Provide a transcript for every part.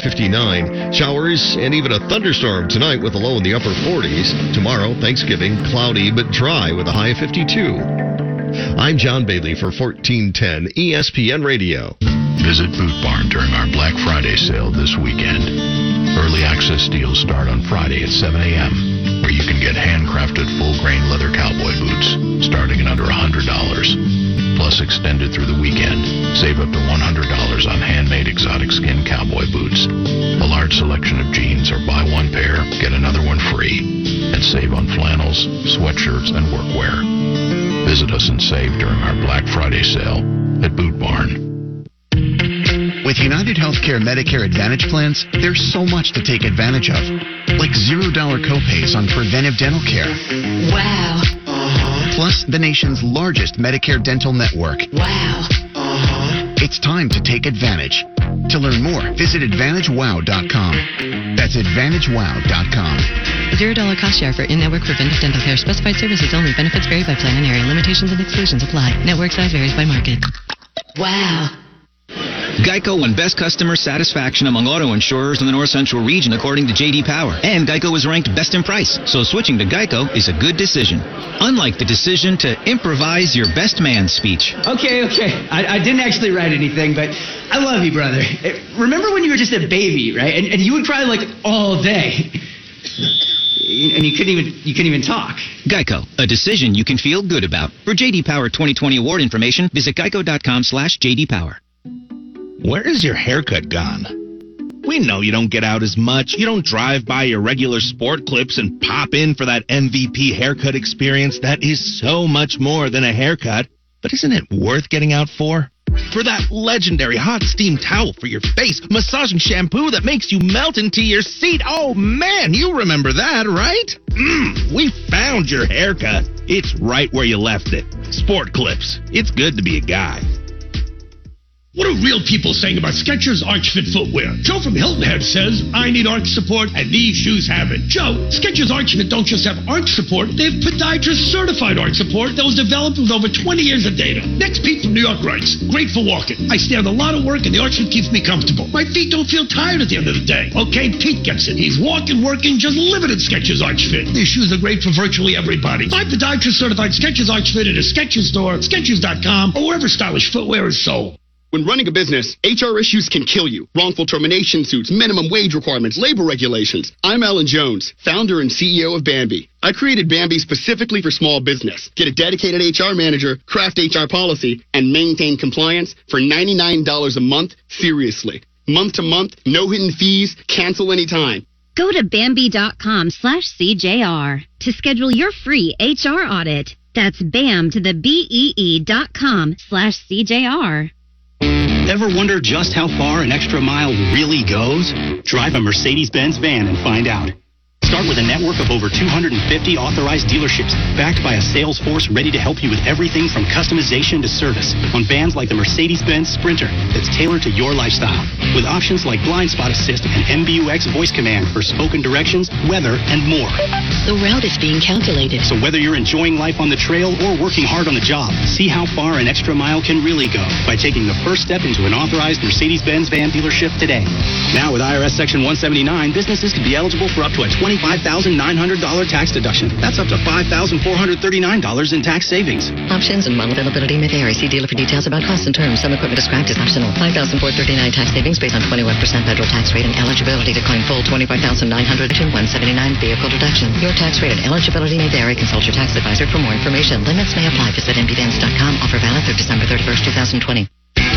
59. Showers and even a thunderstorm tonight with a low in the upper 40s. Tomorrow, Thanksgiving, cloudy but dry with a high of 52. I'm John Bailey for 1410 ESPN Radio. Visit Boot Barn during our Black Friday sale this weekend. Early access deals start on Friday at 7 a.m., where you can get handcrafted full grain leather cowboy boots starting at under $100 plus extended through the weekend. Save up to $100 on handmade exotic skin cowboy boots. A large selection of jeans or buy one pair, get another one free. And save on flannels, sweatshirts, and workwear. Visit us and save during our Black Friday sale at Boot Barn. With United Healthcare Medicare Advantage plans, there's so much to take advantage of. Like $0 copays on preventive dental care. Wow. Uh-huh. Plus, the nation's largest Medicare dental network. Wow. Uh-huh. It's time to take advantage. To learn more, visit AdvantageWow.com. That's AdvantageWow.com. Zero dollar cost share for in-network preventive dental care. Specified services only. Benefits vary by plan and area. Limitations and exclusions apply. Network size varies by market. Wow. Geico won best customer satisfaction among auto insurers in the North Central region according to JD Power. And Geico was ranked best in price. So switching to Geico is a good decision. Unlike the decision to improvise your best man speech. Okay, okay. I, I didn't actually write anything, but I love you, brother. Eh, Remember when you were just a baby, right? And, and you would cry like all day. And you couldn't even you couldn't even talk. Geico, a decision you can feel good about. For JD Power 2020 award information, visit geico.com slash JD Power. Where is your haircut gone? We know you don't get out as much. You don't drive by your regular sport clips and pop in for that MVP haircut experience that is so much more than a haircut. But isn't it worth getting out for? For that legendary hot steam towel for your face, massaging shampoo that makes you melt into your seat. Oh man, you remember that, right? Mmm, we found your haircut. It's right where you left it. Sport clips. It's good to be a guy. What are real people saying about Skechers Arch Fit footwear? Joe from Hilton Head says, I need arch support, and these shoes have it. Joe, Skechers Arch Fit don't just have arch support, they have podiatrist certified arch support that was developed with over 20 years of data. Next, Pete from New York writes, Great for walking. I stand a lot of work, and the arch fit keeps me comfortable. My feet don't feel tired at the end of the day. Okay, Pete gets it. He's walking, working, just at Skechers Arch Fit. These shoes are great for virtually everybody. Buy podiatrist certified Skechers Arch Fit at a Skechers store, Skechers.com, or wherever stylish footwear is sold. When running a business, HR issues can kill you. Wrongful termination suits, minimum wage requirements, labor regulations. I'm Alan Jones, founder and CEO of Bambee. I created Bambee specifically for small business. Get a dedicated HR manager, craft HR policy, and maintain compliance for $99 a month, seriously. Month to month, no hidden fees, cancel anytime. Go to Bambee.com slash CJR to schedule your free HR audit. That's BAM to the B-E-E dot com slash CJR. Ever wonder just how far an extra mile really goes? Drive a Mercedes Benz van and find out. Start with a network of over 250 authorized dealerships backed by a sales force ready to help you with everything from customization to service on vans like the Mercedes-Benz Sprinter that's tailored to your lifestyle with options like blind spot assist and MBUX voice command for spoken directions, weather, and more. The route is being calculated. So whether you're enjoying life on the trail or working hard on the job, see how far an extra mile can really go by taking the first step into an authorized Mercedes-Benz van dealership today. Now with IRS Section 179, businesses can be eligible for up to a $25,900 tax deduction. That's up to $5,439 in tax savings. Options and model availability may vary. See dealer for details about costs and terms. Some equipment described as optional. 5439 tax savings based on 21% federal tax rate and eligibility to claim full 25900 to 179 vehicle deduction. Your tax rate and eligibility may vary. Consult your tax advisor for more information. Limits may apply. Visit mbvans.com. Offer valid through December 31st, 2020.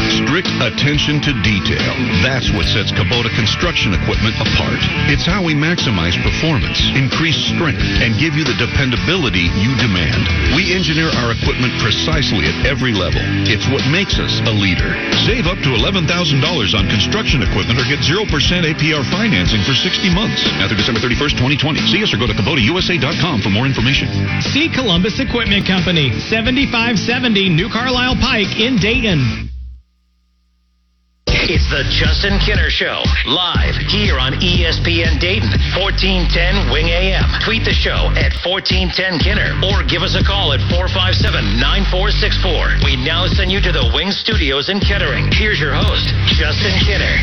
Strict attention to detail. That's what sets Kubota construction equipment apart. It's how we maximize performance, increase strength, and give you the dependability you demand. We engineer our equipment precisely at every level. It's what makes us a leader. Save up to $11,000 on construction equipment or get 0% APR financing for 60 months. Now through December 31st, 2020. See us or go to KubotaUSA.com for more information. See Columbus Equipment Company, 7570 New Carlisle Pike in Dayton. It's the Justin Kinner Show, live here on ESPN Dayton, 1410 Wing AM. Tweet the show at 1410 Kinner or give us a call at 457 9464. We now send you to the Wing Studios in Kettering. Here's your host, Justin Kinner.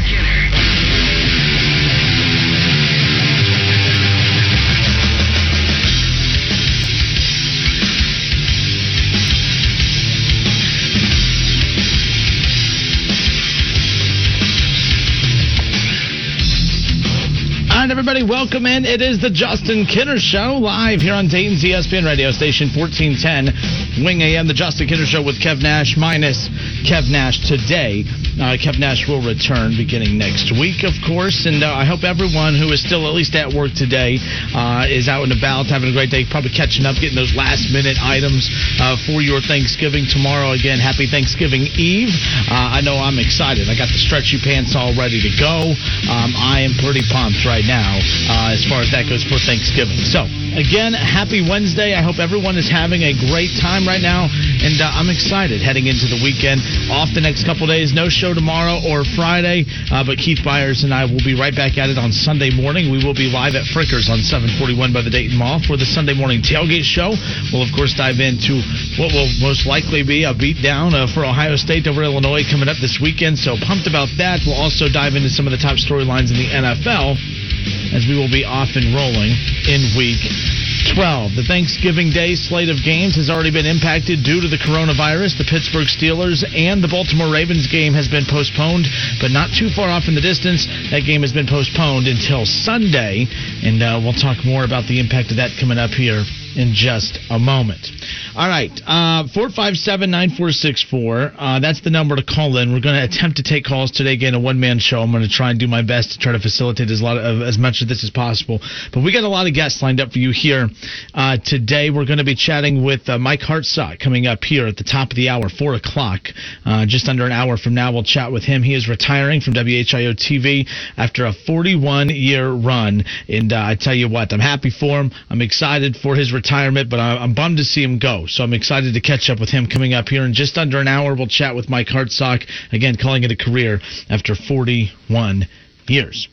Right, everybody, welcome in. It is the Justin Kinner Show live here on Dayton's ESPN radio station 1410 Wing AM. The Justin Kinner Show with Kev Nash minus Kev Nash today. Uh, Kev Nash will return beginning next week, of course, and uh, I hope everyone who is still at least at work today uh, is out and about, having a great day, probably catching up, getting those last minute items uh, for your Thanksgiving tomorrow. Again, happy Thanksgiving Eve. Uh, I know I'm excited. I got the stretchy pants all ready to go. Um, I am pretty pumped right now uh, as far as that goes for Thanksgiving. So, again, happy Wednesday. I hope everyone is having a great time right now, and uh, I'm excited heading into the weekend. Off the next couple days, no show tomorrow or Friday, uh, but Keith Byars and I will be right back at it on Sunday morning. We will be live at Frickers on 741 by the Dayton Mall for the Sunday morning tailgate show. We'll, of course, dive into what will most likely be a beatdown uh, for Ohio State over Illinois coming up this weekend. So pumped about that. We'll also dive into some of the top storylines in the NFL as we will be off and rolling in week 12. The Thanksgiving Day slate of games has already been impacted due to the coronavirus. The Pittsburgh Steelers and the Baltimore Ravens game has been postponed, but not too far off in the distance. That game has been postponed until Sunday, and uh, we'll talk more about the impact of that coming up here in just a moment. All right, uh, 457 9464. Uh, that's the number to call in. We're going to attempt to take calls today. Again, a one man show. I'm going to try and do my best to try to facilitate as, lot of, as much of this as possible. But we got a lot of guests lined up for you here uh, today. We're going to be chatting with uh, Mike Hartsock coming up here at the top of the hour, 4 o'clock. Uh, just under an hour from now, we'll chat with him. He is retiring from WHIO TV after a 41 year run. And uh, I tell you what, I'm happy for him. I'm excited for his retirement, but I- I'm bummed to see him go. So I'm excited to catch up with him coming up here in just under an hour. We'll chat with Mike Hartsock, again, calling it a career after 41 years.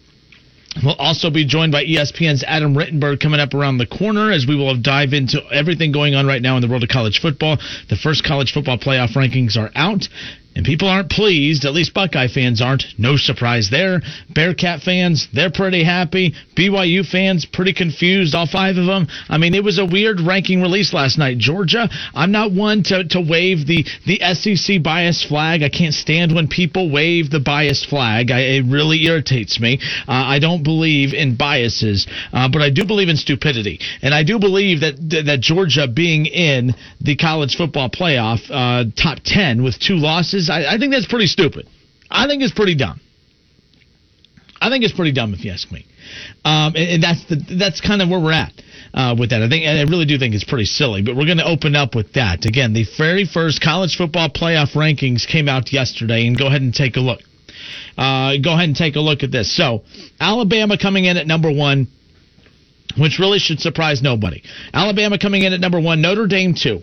We'll also be joined by ESPN's Adam Rittenberg coming up around the corner as we will dive into everything going on right now in the world of college football. The first college football playoff rankings are out. And people aren't pleased, at least Buckeye fans aren't. No surprise there. Bearcat fans, they're pretty happy. BYU fans, pretty confused, all five of them. I mean, it was a weird ranking release last night. Georgia, I'm not one to, to wave the, the SEC bias flag. I can't stand when people wave the bias flag. I, it really irritates me. Uh, I don't believe in biases, uh, but I do believe in stupidity. And I do believe that, that Georgia being in the college football playoff uh, top 10 with two losses, I, I think that's pretty stupid. I think it's pretty dumb. I think it's pretty dumb if you ask me. Um, and, and that's the that's kind of where we're at uh, with that. I think I really do think it's pretty silly. But we're going to open up with that again. The very first college football playoff rankings came out yesterday, and go ahead and take a look. Uh, go ahead and take a look at this. So Alabama coming in at number one. Which really should surprise nobody. Alabama coming in at number one, Notre Dame two.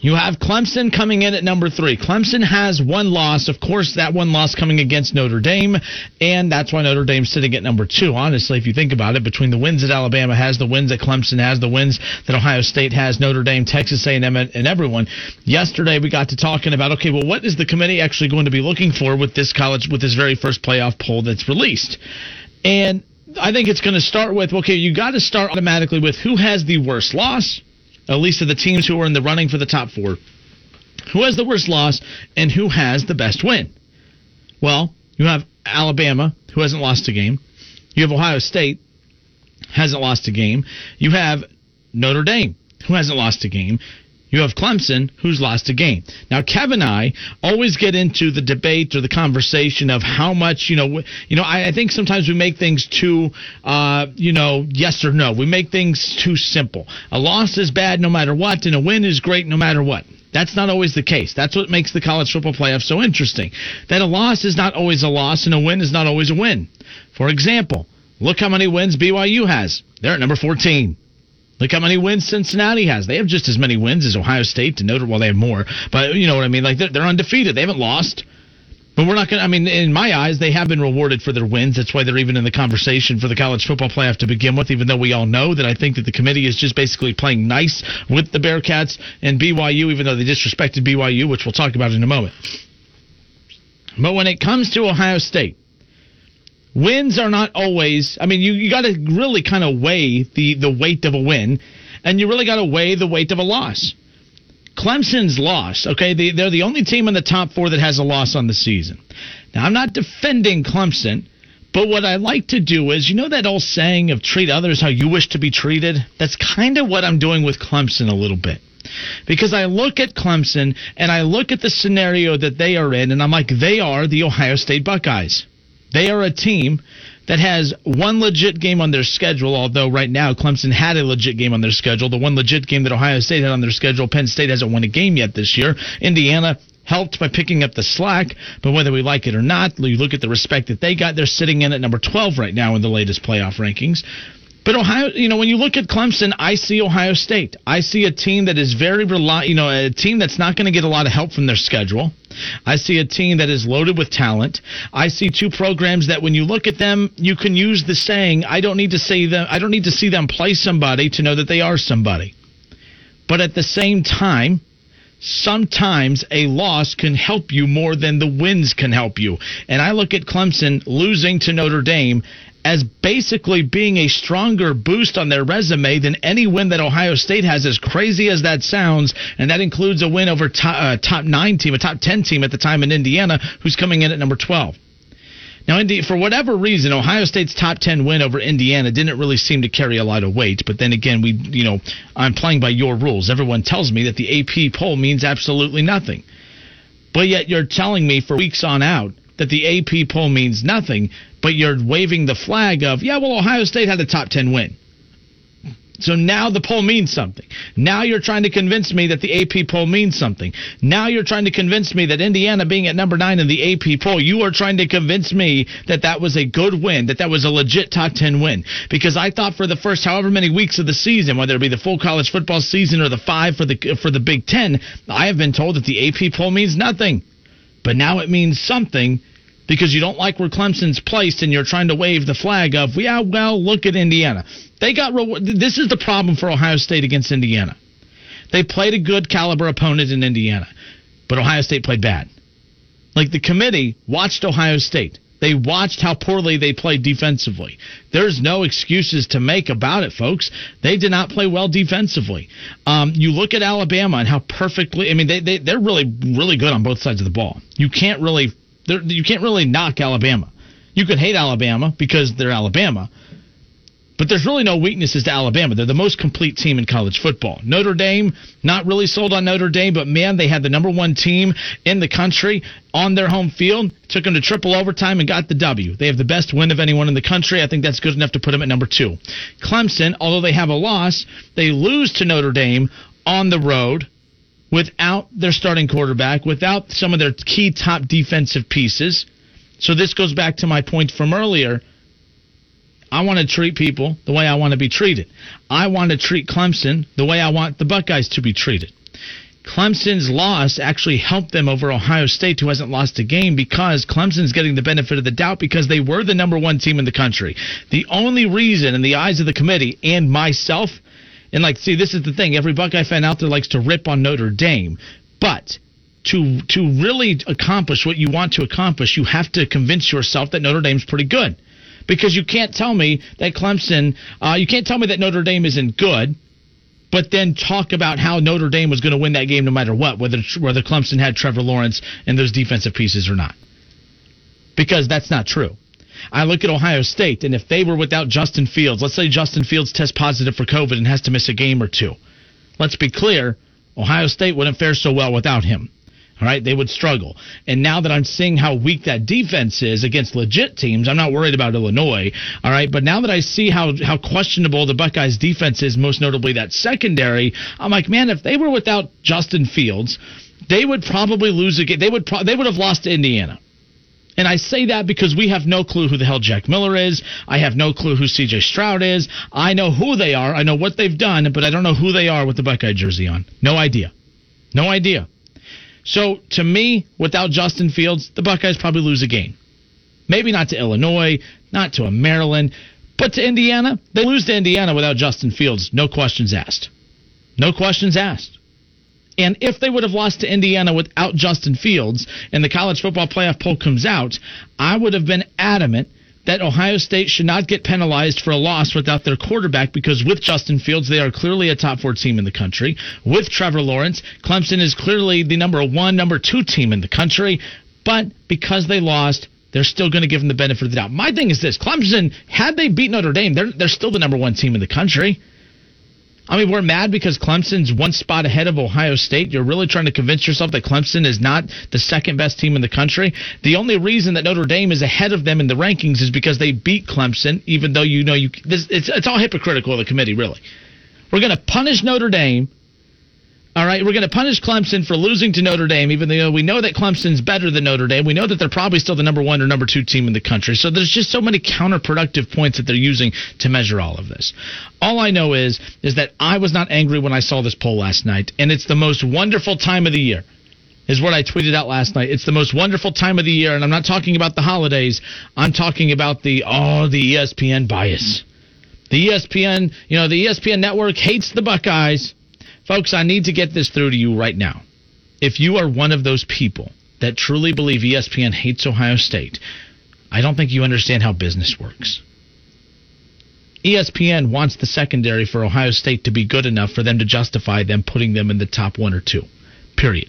You have Clemson coming in at number three. Clemson has one loss. Of course, that one loss coming against Notre Dame, and that's why Notre Dame's sitting at number two. Honestly, if you think about it, between the wins that Alabama has, the wins that Clemson has, the wins that Ohio State has, Notre Dame, Texas A&M, and everyone. Yesterday, we got to talking about okay, well, what is the committee actually going to be looking for with this college, with this very first playoff poll that's released? And I think it's going to start with okay, you got to start automatically with who has the worst loss at least of the teams who are in the running for the top four, who has the worst loss and who has the best win? Well, you have Alabama, who hasn't lost a game. You have Ohio State, hasn't lost a game. You have Notre Dame, who hasn't lost a game. You have Clemson, who's lost a game. Now, Kev and I always get into the debate or the conversation of how much, you know, you know. I, I think sometimes we make things too, uh, you know, yes or no. We make things too simple. A loss is bad no matter what, and a win is great no matter what. That's not always the case. That's what makes the college football playoff so interesting. That a loss is not always a loss, and a win is not always a win. For example, look how many wins BYU has. They're at number 14. Look how many wins Cincinnati has. They have just as many wins as Ohio State To Notre. Well, they have more, but you know what I mean. Like they're, they're undefeated. They haven't lost. But we're not going to. I mean, in my eyes, they have been rewarded for their wins. That's why they're even in the conversation for the college football playoff to begin with. Even though we all know that I think that the committee is just basically playing nice with the Bearcats and BYU, even though they disrespected BYU, which we'll talk about in a moment. But when it comes to Ohio State, wins are not always i mean you, you got to really kind of weigh the, the weight of a win and you really got to weigh the weight of a loss clemson's loss okay they, they're the only team in the top four that has a loss on the season now i'm not defending clemson But what I like to do is, you know, that old saying of treat others how you wish to be treated? That's kind of what I'm doing with Clemson a little bit. Because I look at Clemson and I look at the scenario that they are in, and I'm like, they are the Ohio State Buckeyes. They are a team that has one legit game on their schedule, although right now Clemson had a legit game on their schedule. The one legit game that Ohio State had on their schedule, Penn State hasn't won a game yet this year. Indiana helped by picking up the slack, but whether we like it or not, you look at the respect that they got, they're sitting in at number 12 right now in the latest playoff rankings. But Ohio, you know, when you look at Clemson, I see Ohio State. I see a team that is very reliant, you know, a team that's not going to get a lot of help from their schedule. I see a team that is loaded with talent. I see two programs that when you look at them, you can use the saying, I don't need to see them I don't need to see them play somebody to know that they are somebody. But at the same time, sometimes a loss can help you more than the wins can help you. And I look at Clemson losing to Notre Dame as basically being a stronger boost on their resume than any win that Ohio State has, as crazy as that sounds. And that includes a win over top, uh, top nine team, a top 10 team at the time in Indiana, who's coming in at number 12. Now, for whatever reason, Ohio State's top 10 win over Indiana didn't really seem to carry a lot of weight. But then again, we, you know, I'm playing by your rules. Everyone tells me that the AP poll means absolutely nothing. But yet you're telling me for weeks on out that the AP poll means nothing, but you're waving the flag of, yeah, well, Ohio State had a top 10 win. So now the poll means something. Now you're trying to convince me that the AP poll means something. Now you're trying to convince me that Indiana being at number nine in the AP poll, you are trying to convince me that that was a good win, that that was a legit top 10 win. Because I thought for the first however many weeks of the season, whether it be the full college football season or the five for the, for the Big Ten, I have been told that the AP poll means nothing. But now it means something because you don't like where Clemson's placed and you're trying to wave the flag of, yeah, well, look at Indiana. They got re- this is the problem for Ohio State against Indiana. They played a good caliber opponent in Indiana, but Ohio State played bad. Like the committee watched Ohio State. They watched how poorly they played defensively. There's no excuses to make about it, folks. They did not play well defensively. Um, you look at Alabama and how perfectly, I mean, they, they, they're really, really good on both sides of the ball. You can't really, you can't really knock Alabama. You can hate Alabama because they're Alabama, but there's really no weaknesses to Alabama. They're the most complete team in college football. Notre Dame, not really sold on Notre Dame, but man, they had the number one team in the country on their home field. Took them to triple overtime and got the W. They have the best win of anyone in the country. I think that's good enough to put them at number two. Clemson, although they have a loss, they lose to Notre Dame on the road without their starting quarterback, without some of their key top defensive pieces. So this goes back to my point from earlier I want to treat people the way I want to be treated. I want to treat Clemson the way I want the Buckeyes to be treated. Clemson's loss actually helped them over Ohio State, who hasn't lost a game, because Clemson's getting the benefit of the doubt because they were the number one team in the country. The only reason, in the eyes of the committee and myself, and like, see, this is the thing. Every Buckeye fan out there likes to rip on Notre Dame, but to to really accomplish what you want to accomplish, you have to convince yourself that Notre Dame's pretty good because you can't tell me that Clemson, uh, you can't tell me that Notre Dame isn't good, but then talk about how Notre Dame was going to win that game no matter what, whether whether Clemson had Trevor Lawrence and those defensive pieces or not, because that's not true. I look at Ohio State, and if they were without Justin Fields, let's say Justin Fields tests positive for COVID and has to miss a game or two. Let's be clear, Ohio State wouldn't fare so well without him. All right, they would struggle. And now that I'm seeing how weak that defense is against legit teams, I'm not worried about Illinois. All right, but now that I see how how questionable the Buckeyes defense is, most notably that secondary, I'm like, man, if they were without Justin Fields, they would probably lose a game. They would pro- they would have lost to Indiana. And I say that because we have no clue who the hell Jack Miller is. I have no clue who CJ Stroud is. I know who they are. I know what they've done, but I don't know who they are with the Buckeye jersey on. No idea. No idea. So to me, without Justin Fields, the Buckeyes probably lose a game. Maybe not to Illinois, not to Maryland, but to Indiana. They lose to Indiana without Justin Fields. No questions asked. No questions asked. And if they would have lost to Indiana without Justin Fields and the college football playoff poll comes out, I would have been adamant that Ohio State should not get penalized for a loss without their quarterback because with Justin Fields, they are clearly a top four team in the country. With Trevor Lawrence, Clemson is clearly the number one, number two team in the country. But because they lost, they're still going to give them the benefit of the doubt. My thing is this: Clemson, had they beat Notre Dame, they're they're still the number one team in the country. I mean, we're mad because Clemson's one spot ahead of Ohio State. You're really trying to convince yourself that Clemson is not the second best team in the country. The only reason that Notre Dame is ahead of them in the rankings is because they beat Clemson, even though you know you this, it's it's all hypocritical of the committee, really. We're going to punish Notre Dame. All right, we're going to punish Clemson for losing to Notre Dame, even though we know that Clemson's better than Notre Dame. We know that they're probably still the number one or number two team in the country. So there's just so many counterproductive points that they're using to measure all of this. All I know is is that I was not angry when I saw this poll last night, and it's the most wonderful time of the year. Is what I tweeted out last night. It's the most wonderful time of the year, and I'm not talking about the holidays. I'm talking about the oh the ESPN bias. The ESPN, you know, the ESPN network hates the Buckeyes. Folks, I need to get this through to you right now. If you are one of those people that truly believe ESPN hates Ohio State, I don't think you understand how business works. ESPN wants the secondary for Ohio State to be good enough for them to justify them putting them in the top one or two. Period.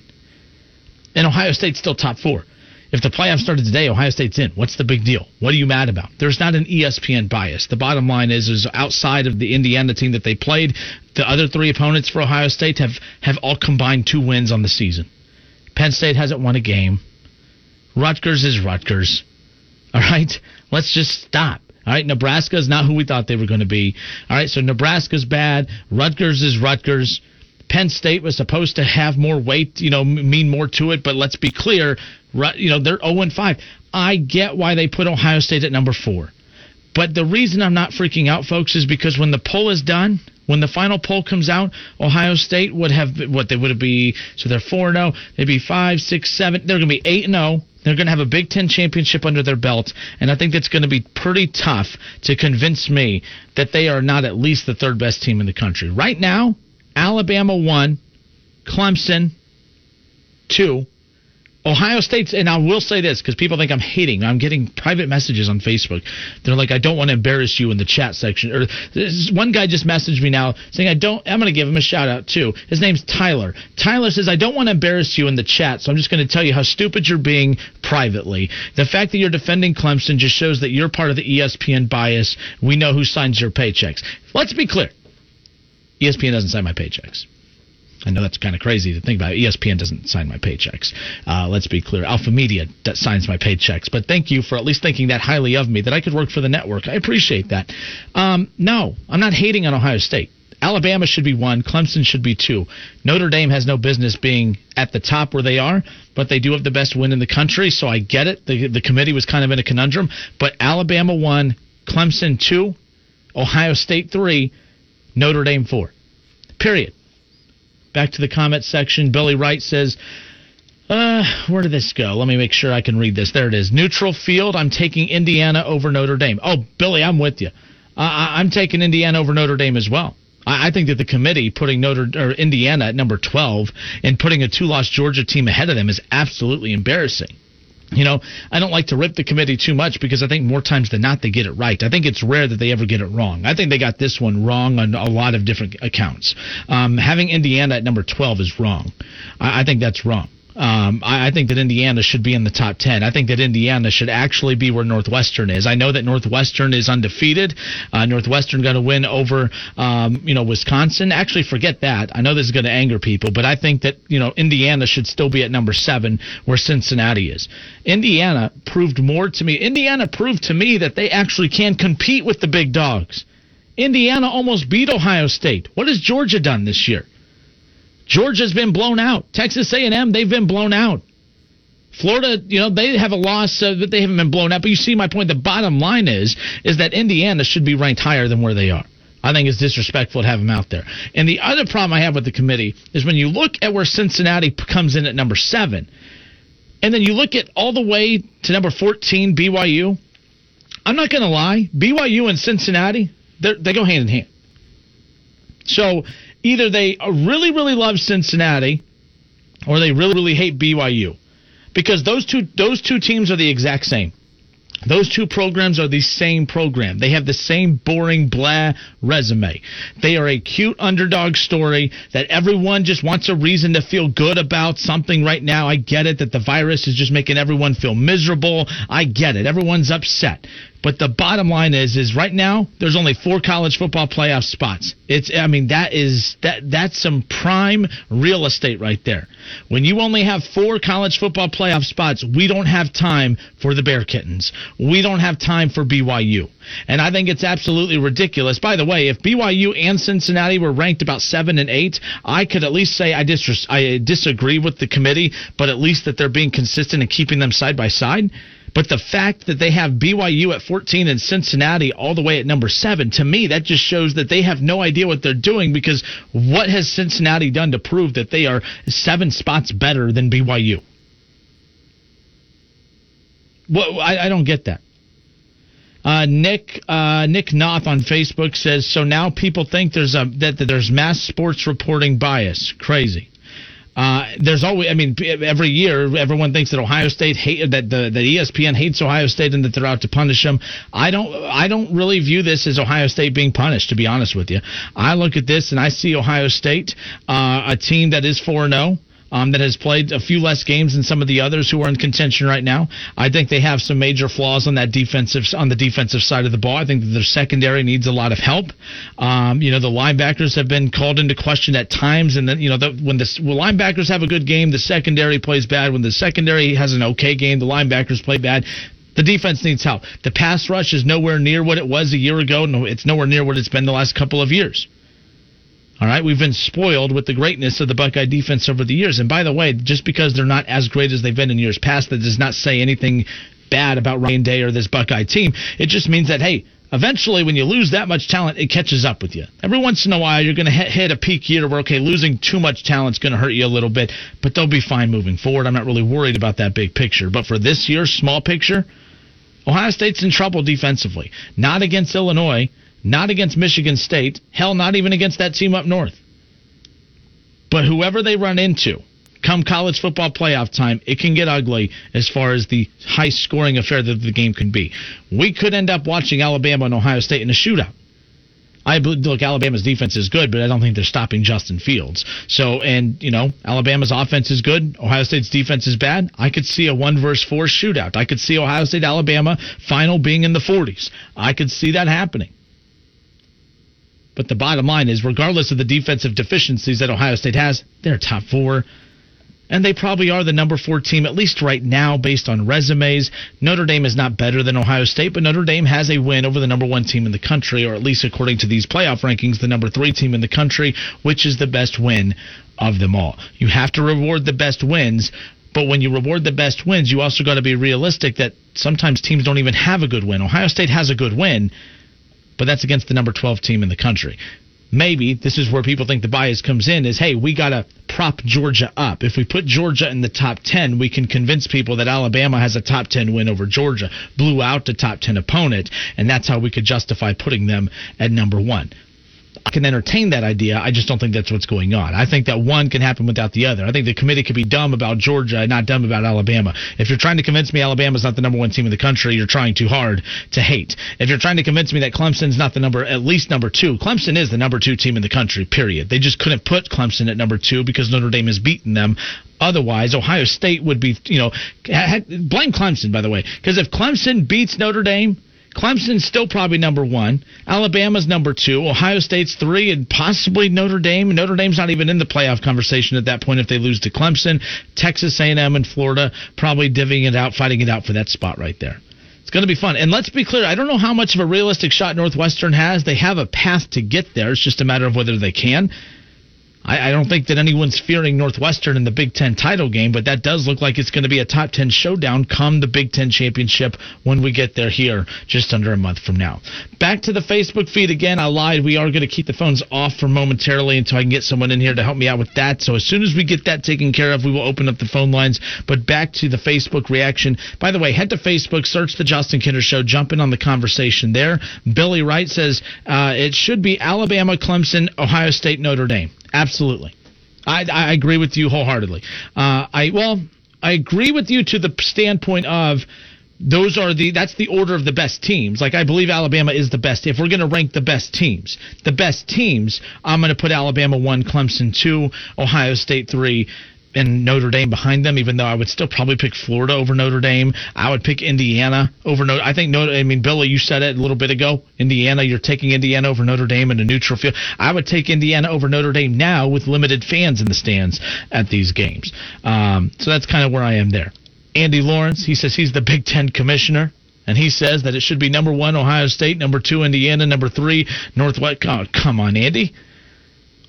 And Ohio State's still top four. If the playoffs started today, Ohio State's in. What's the big deal? What are you mad about? There's not an ESPN bias. The bottom line is, is outside of the Indiana team that they played, the other three opponents for Ohio State have have all combined two wins on the season. Penn State hasn't won a game. Rutgers is Rutgers. All right, let's just stop. All right, Nebraska is not who we thought they were going to be. All right, so Nebraska's bad. Rutgers is Rutgers. Penn State was supposed to have more weight, you know, mean more to it. But let's be clear, you know, they're 0 and 5. I get why they put Ohio State at number four. But the reason I'm not freaking out, folks, is because when the poll is done, when the final poll comes out, Ohio State would have what they would be. So they're four zero. Oh, they'd be five, six, seven. They're going to be eight zero. Oh, they're going to have a Big Ten championship under their belt, and I think that's going to be pretty tough to convince me that they are not at least the third best team in the country right now. Alabama one, Clemson two, Ohio State's, and I will say this because people think I'm hating. I'm getting private messages on Facebook. They're like, I don't want to embarrass you in the chat section. Or this, one guy just messaged me now saying, I don't. I'm going to give him a shout out too. His name's Tyler. Tyler says, I don't want to embarrass you in the chat, so I'm just going to tell you how stupid you're being privately. The fact that you're defending Clemson just shows that you're part of the ESPN bias. We know who signs your paychecks. Let's be clear. ESPN doesn't sign my paychecks. I know that's kind of crazy to think about. ESPN doesn't sign my paychecks. Uh, let's be clear. Alpha Media signs my paychecks. But thank you for at least thinking that highly of me that I could work for the network. I appreciate that. Um, no, I'm not hating on Ohio State. Alabama should be one. Clemson should be two. Notre Dame has no business being at the top where they are, but they do have the best win in the country, so I get it. The, the committee was kind of in a conundrum. But Alabama one, Clemson two, Ohio State three, Notre Dame four. Period. Back to the comment section. Billy Wright says, uh, where did this go? Let me make sure I can read this. There it is. Neutral field. I'm taking Indiana over Notre Dame. Oh, Billy, I'm with you. I, I'm taking Indiana over Notre Dame as well. I, I think that the committee putting Notre or Indiana at number 12 and putting a two-loss Georgia team ahead of them is absolutely embarrassing. You know, I don't like to rip the committee too much because I think more times than not they get it right. I think it's rare that they ever get it wrong. I think they got this one wrong on a lot of different accounts. Um, having Indiana at number 12 is wrong. I, I think that's wrong. Um, I, I think that Indiana should be in the top 10. I think that Indiana should actually be where Northwestern is. I know that Northwestern is undefeated. Uh, Northwestern going to win over, um, you know, Wisconsin. Actually, forget that. I know this is going to anger people, but I think that, you know, Indiana should still be at number seven where Cincinnati is. Indiana proved more to me. Indiana proved to me that they actually can compete with the big dogs. Indiana almost beat Ohio State. What has Georgia done this year? Georgia's been blown out. Texas A&M, they've been blown out. Florida, you know, they have a loss, uh, but they haven't been blown out. But you see my point. The bottom line is, is that Indiana should be ranked higher than where they are. I think it's disrespectful to have them out there. And the other problem I have with the committee is when you look at where Cincinnati comes in at number seven, and then you look at all the way to number 14, BYU. I'm not going to lie, BYU and Cincinnati, they go hand in hand. So either they really, really love Cincinnati, or they really, really hate BYU, because those two those two teams are the exact same. Those two programs are the same program. They have the same boring blah resume. They are a cute underdog story that everyone just wants a reason to feel good about something right now. I get it that the virus is just making everyone feel miserable. I get it. Everyone's upset. But the bottom line is, is right now there's only four college football playoff spots. It's, I mean, that is that that's some prime real estate right there. When you only have four college football playoff spots, we don't have time for the Bear Kittens. We don't have time for BYU. And I think it's absolutely ridiculous. By the way, if BYU and Cincinnati were ranked about seven and eight, I could at least say I, dis- I disagree with the committee, but at least that they're being consistent and keeping them side by side. But the fact that they have BYU at 14 and Cincinnati all the way at number seven, to me, that just shows that they have no idea what they're doing because what has Cincinnati done to prove that they are seven spots better than BYU? Well, I, I don't get that. Uh, Nick uh, Nick Noth on Facebook says so now people think there's a that, that there's mass sports reporting bias. Crazy. Uh, there's always, I mean, every year everyone thinks that Ohio State hate that the that ESPN hates Ohio State and that they're out to punish them. I don't, I don't really view this as Ohio State being punished. To be honest with you, I look at this and I see Ohio State, uh, a team that is four zero um, that has played a few less games than some of the others who are in contention right now. I think they have some major flaws on that defensive on the defensive side of the ball. I think their secondary needs a lot of help. Um, you know, the linebackers have been called into question at times, and then you know the, when the when linebackers have a good game, the secondary plays bad. When the secondary has an okay game, the linebackers play bad. The defense needs help. The pass rush is nowhere near what it was a year ago. No, it's nowhere near what it's been the last couple of years. All right, we've been spoiled with the greatness of the Buckeye defense over the years. And by the way, just because they're not as great as they've been in years past, that does not say anything bad about Ryan Day or this Buckeye team. It just means that hey, eventually when you lose that much talent, it catches up with you. Every once in a while, you're going to hit a peak year where okay, losing too much talent's going to hurt you a little bit, but they'll be fine moving forward. I'm not really worried about that big picture. But for this year's small picture, Ohio State's in trouble defensively. Not against Illinois not against Michigan State, hell, not even against that team up north. But whoever they run into, come college football playoff time, it can get ugly as far as the high scoring affair that the game can be. We could end up watching Alabama and Ohio State in a shootout. I look, Alabama's defense is good, but I don't think they're stopping Justin Fields. So, and you know, Alabama's offense is good. Ohio State's defense is bad. I could see a one versus four shootout. I could see Ohio State Alabama final being in the 40s. I could see that happening. But the bottom line is, regardless of the defensive deficiencies that Ohio State has, they're top four. And they probably are the number four team, at least right now, based on resumes. Notre Dame is not better than Ohio State, but Notre Dame has a win over the number one team in the country, or at least according to these playoff rankings, the number three team in the country, which is the best win of them all. You have to reward the best wins, but when you reward the best wins, you also got to be realistic that sometimes teams don't even have a good win. Ohio State has a good win but that's against the number 12 team in the country. Maybe this is where people think the bias comes in is hey, we got to prop Georgia up. If we put Georgia in the top 10, we can convince people that Alabama has a top 10 win over Georgia, blew out a top 10 opponent, and that's how we could justify putting them at number one. Can entertain that idea. I just don't think that's what's going on. I think that one can happen without the other. I think the committee could be dumb about Georgia and not dumb about Alabama. If you're trying to convince me Alabama's not the number one team in the country, you're trying too hard to hate. If you're trying to convince me that Clemson's not the number, at least number two, Clemson is the number two team in the country, period. They just couldn't put Clemson at number two because Notre Dame has beaten them. Otherwise, Ohio State would be, you know, blame Clemson, by the way, because if Clemson beats Notre Dame, Clemson's still probably number one. Alabama's number two. Ohio State's three, and possibly Notre Dame. Notre Dame's not even in the playoff conversation at that point if they lose to Clemson. Texas A&M and Florida probably divvying it out, fighting it out for that spot right there. It's going to be fun. And let's be clear, I don't know how much of a realistic shot Northwestern has. They have a path to get there. It's just a matter of whether they can. I, I don't think that anyone's fearing Northwestern in the Big Ten title game, but that does look like it's going to be a top 10 showdown come the Big Ten championship when we get there here just under a month from now. Back to the Facebook feed again. I lied. We are going to keep the phones off for momentarily until I can get someone in here to help me out with that. So as soon as we get that taken care of, we will open up the phone lines. But back to the Facebook reaction. By the way, head to Facebook, search the Justin Kinner Show, jump in on the conversation there. Billy Wright says uh, it should be Alabama, Clemson, Ohio State, Notre Dame. Absolutely. I, I agree with you wholeheartedly. Uh, I well, I agree with you to the standpoint of those are the that's the order of the best teams. Like I believe Alabama is the best. If we're going to rank the best teams, the best teams, I'm going to put Alabama one, Clemson two, Ohio State three, and Notre Dame behind them. Even though I would still probably pick Florida over Notre Dame, I would pick Indiana over Notre. I think Notre. I mean, Billy, you said it a little bit ago. Indiana, you're taking Indiana over Notre Dame in a neutral field. I would take Indiana over Notre Dame now with limited fans in the stands at these games. Um, so that's kind of where I am there. Andy Lawrence, he says he's the Big Ten commissioner. And he says that it should be number one, Ohio State, number two, Indiana, number three, Northwest. Oh, come on, Andy.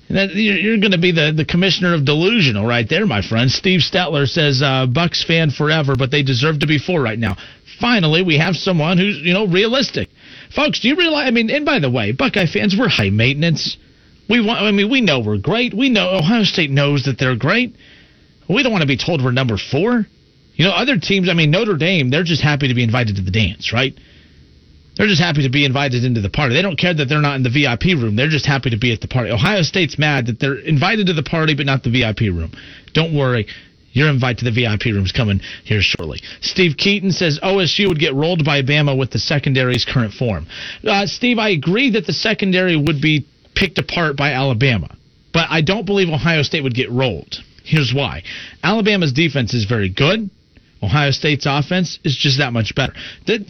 You're going to be the, the commissioner of delusional right there, my friend. Steve Stetler says, uh, Bucks fan forever, but they deserve to be four right now. Finally, we have someone who's, you know, realistic. Folks, do you realize? I mean, and by the way, Buckeye fans, we're high maintenance. We want, I mean, we know we're great. We know Ohio State knows that they're great. We don't want to be told we're number four. You know, other teams, I mean, Notre Dame, they're just happy to be invited to the dance, right? They're just happy to be invited into the party. They don't care that they're not in the VIP room. They're just happy to be at the party. Ohio State's mad that they're invited to the party but not the VIP room. Don't worry. Your invite to the VIP room is coming here shortly. Steve Keaton says OSU would get rolled by Bama with the secondary's current form. Uh, Steve, I agree that the secondary would be picked apart by Alabama, but I don't believe Ohio State would get rolled. Here's why Alabama's defense is very good. Ohio State's offense is just that much better.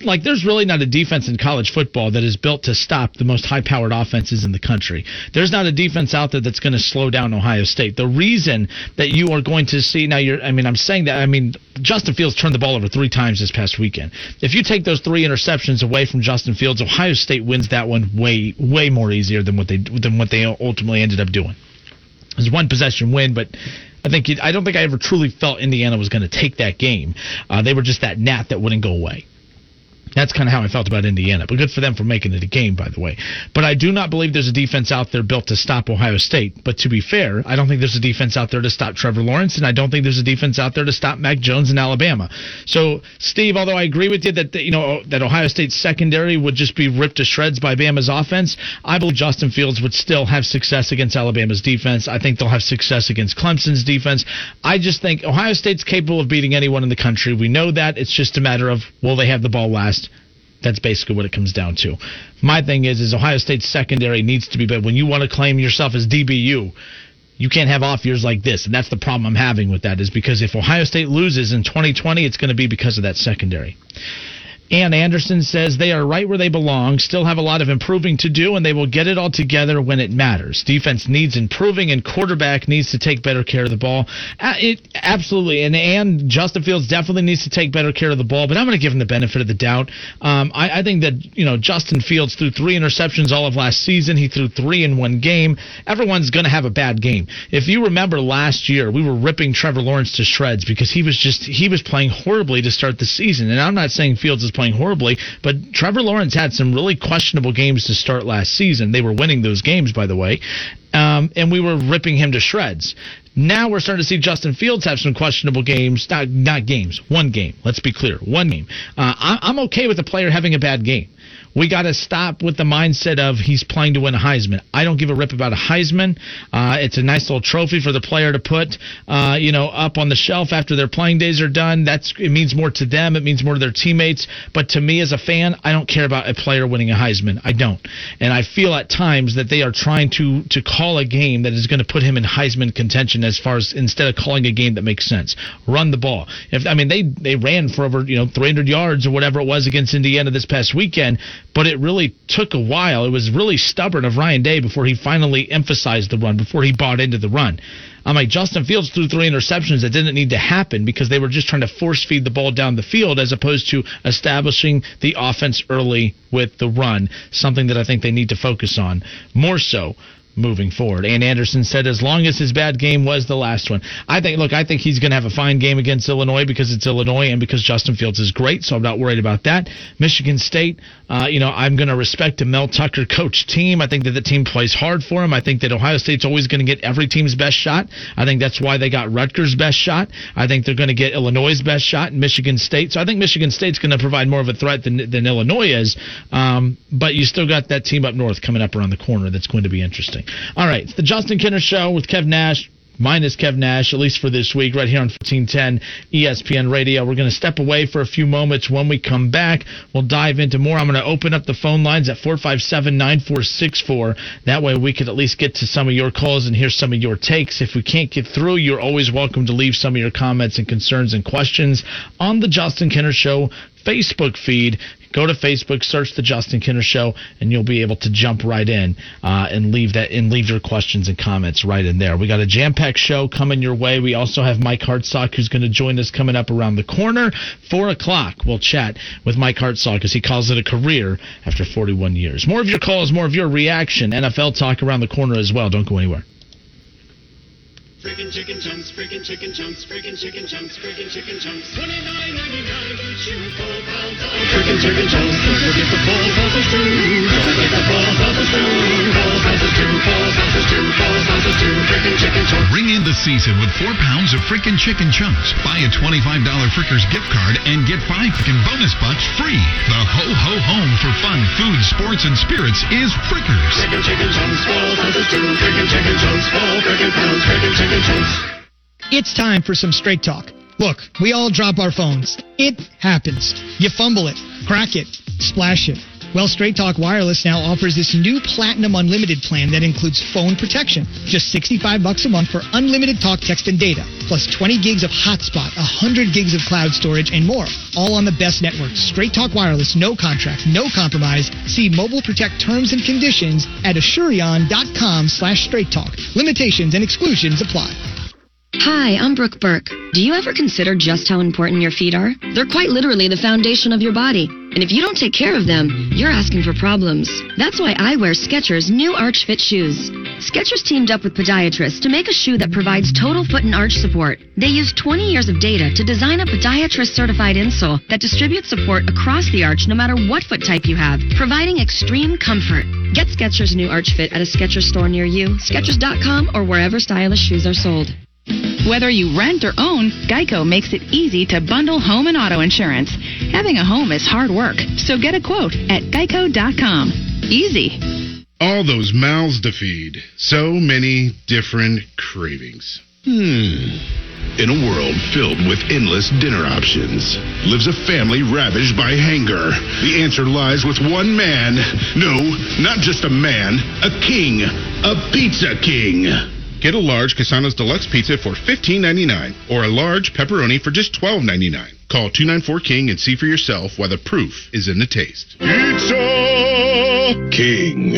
Like, there's really not a defense in college football that is built to stop the most high powered offenses in the country. There's not a defense out there that's going to slow down Ohio State. The reason that you are going to see now, you're, I mean, I'm saying that, I mean, Justin Fields turned the ball over three times this past weekend. If you take those three interceptions away from Justin Fields, Ohio State wins that one way, way more easier than what they, than what they ultimately ended up doing. It was one possession win, but I think I don't think I ever truly felt Indiana was going to take that game. Uh, they were just that gnat that wouldn't go away. That's kind of how I felt about Indiana. But good for them for making it a game, by the way. But I do not believe there's a defense out there built to stop Ohio State. But to be fair, I don't think there's a defense out there to stop Trevor Lawrence, and I don't think there's a defense out there to stop Mac Jones in Alabama. So, Steve, although I agree with you that you know that Ohio State's secondary would just be ripped to shreds by Bama's offense, I believe Justin Fields would still have success against Alabama's defense. I think they'll have success against Clemson's defense. I just think Ohio State's capable of beating anyone in the country. We know that. It's just a matter of will they have the ball last that's basically what it comes down to. My thing is, is Ohio State's secondary needs to be better. When you want to claim yourself as DBU, you can't have off years like this, and that's the problem I'm having with that. Is because if Ohio State loses in 2020, it's going to be because of that secondary. Ann Anderson says they are right where they belong, still have a lot of improving to do, and they will get it all together when it matters. Defense needs improving, and quarterback needs to take better care of the ball. It, absolutely, and and Justin Fields definitely needs to take better care of the ball. But I'm going to give him the benefit of the doubt. Um, I, I think that you know Justin Fields threw three interceptions all of last season. He threw three in one game. Everyone's going to have a bad game. If you remember last year, we were ripping Trevor Lawrence to shreds because he was just he was playing horribly to start the season. And I'm not saying Fields is playing horribly, but Trevor Lawrence had some really questionable games to start last season. They were winning those games, by the way, um, and we were ripping him to shreds. Now we're starting to see Justin Fields have some questionable games. Not not games. One game. Let's be clear. One game. Uh, I, I'm okay with a player having a bad game. We got to stop with the mindset of he's playing to win a Heisman. I don't give a rip about a Heisman. Uh, it's a nice little trophy for the player to put, uh, you know, up on the shelf after their playing days are done. That's it means more to them. It means more to their teammates. But to me as a fan, I don't care about a player winning a Heisman. I don't. And I feel at times that they are trying to to call a game that is going to put him in Heisman contention as far as instead of calling a game that makes sense. Run the ball. If I mean they they ran for over you know 300 yards or whatever it was against Indiana this past weekend but it really took a while. It was really stubborn of Ryan Day before he finally emphasized the run, before he bought into the run. I'm like, Justin Fields threw three interceptions that didn't need to happen because they were just trying to force feed the ball down the field as opposed to establishing the offense early with the run, something that I think they need to focus on more so moving forward. And Anderson said as long as his bad game was the last one. I think look, I think he's going to have a fine game against Illinois because it's Illinois and because Justin Fields is great, so I'm not worried about that. Michigan State, uh, you know, I'm going to respect a Mel Tucker coach team. I think that the team plays hard for him. I think that Ohio State's always going to get every team's best shot. I think that's why they got Rutgers' best shot. I think they're going to get Illinois' best shot and Michigan State. So I think Michigan State's going to provide more of a threat than, than Illinois is. Um, but you still got that team up north coming up around the corner that's going to be interesting. All right, it's the Justin Kinner Show with Kev Nash. minus Kev Nash, at least for this week, right here on 1410 ESPN Radio. We're going to step away for a few moments. When we come back, we'll dive into more. I'm going to open up the phone lines at 457 9464. That way we could at least get to some of your calls and hear some of your takes. If we can't get through, you're always welcome to leave some of your comments and concerns and questions on the Justin Kinner Show Facebook feed. Go to Facebook, search the Justin Kinner Show, and you'll be able to jump right in uh, and leave that and leave your questions and comments right in there. We got a jam-packed show coming your way. We also have Mike Hartsock who's going to join us coming up around the corner. Four o'clock, we'll chat with Mike Hartsock because he calls it a career after 41 years. More of your calls, more of your reaction. NFL talk around the corner as well. Don't go anywhere. Freaking chicken chunks, freaking chicken chunks, freaking chicken chunks, freaking chicken chunks. Twenty nine ninety nine you four pounds of freaking chicken chunks. Don't forget the four sauces too. Don't forget the four sauces too. Four sauces too. Four sauces too. Four sauces too. Freaking chicken chunks. Ring in the season with four pounds of freaking chicken chunks. Buy a $25 Frickers gift card and get five freaking bonus bucks free. The ho ho home for fun, food, sports, and spirits is Frickers. Freaking chicken chunks. Four sauces too. Freaking chicken chunks. Four freaking pounds. Freaking chicken chunks. It's time for some straight talk. Look, we all drop our phones. It happens. You fumble it, crack it, splash it. Well, Straight Talk Wireless now offers this new Platinum Unlimited plan that includes phone protection. Just 65 bucks a month for unlimited talk, text, and data, plus 20 gigs of hotspot, 100 gigs of cloud storage, and more. All on the best network. Straight Talk Wireless, no contract, no compromise. See Mobile Protect terms and conditions at asurion.com slash straight talk. Limitations and exclusions apply. Hi, I'm Brooke Burke. Do you ever consider just how important your feet are? They're quite literally the foundation of your body. And if you don't take care of them, you're asking for problems. That's why I wear Skechers new Arch Fit shoes. Skechers teamed up with podiatrists to make a shoe that provides total foot and arch support. They used 20 years of data to design a podiatrist certified insole that distributes support across the arch no matter what foot type you have, providing extreme comfort. Get Skechers new Arch Fit at a Skechers store near you, Skechers.com, or wherever stylish shoes are sold. Whether you rent or own, Geico makes it easy to bundle home and auto insurance. Having a home is hard work, so get a quote at geico.com. Easy. All those mouths to feed. So many different cravings. Hmm. In a world filled with endless dinner options, lives a family ravaged by hunger. The answer lies with one man. No, not just a man, a king, a pizza king. Get a large Cassano's Deluxe Pizza for $15.99 or a large pepperoni for just $12.99. Call 294 King and see for yourself why the proof is in the taste. Pizza King.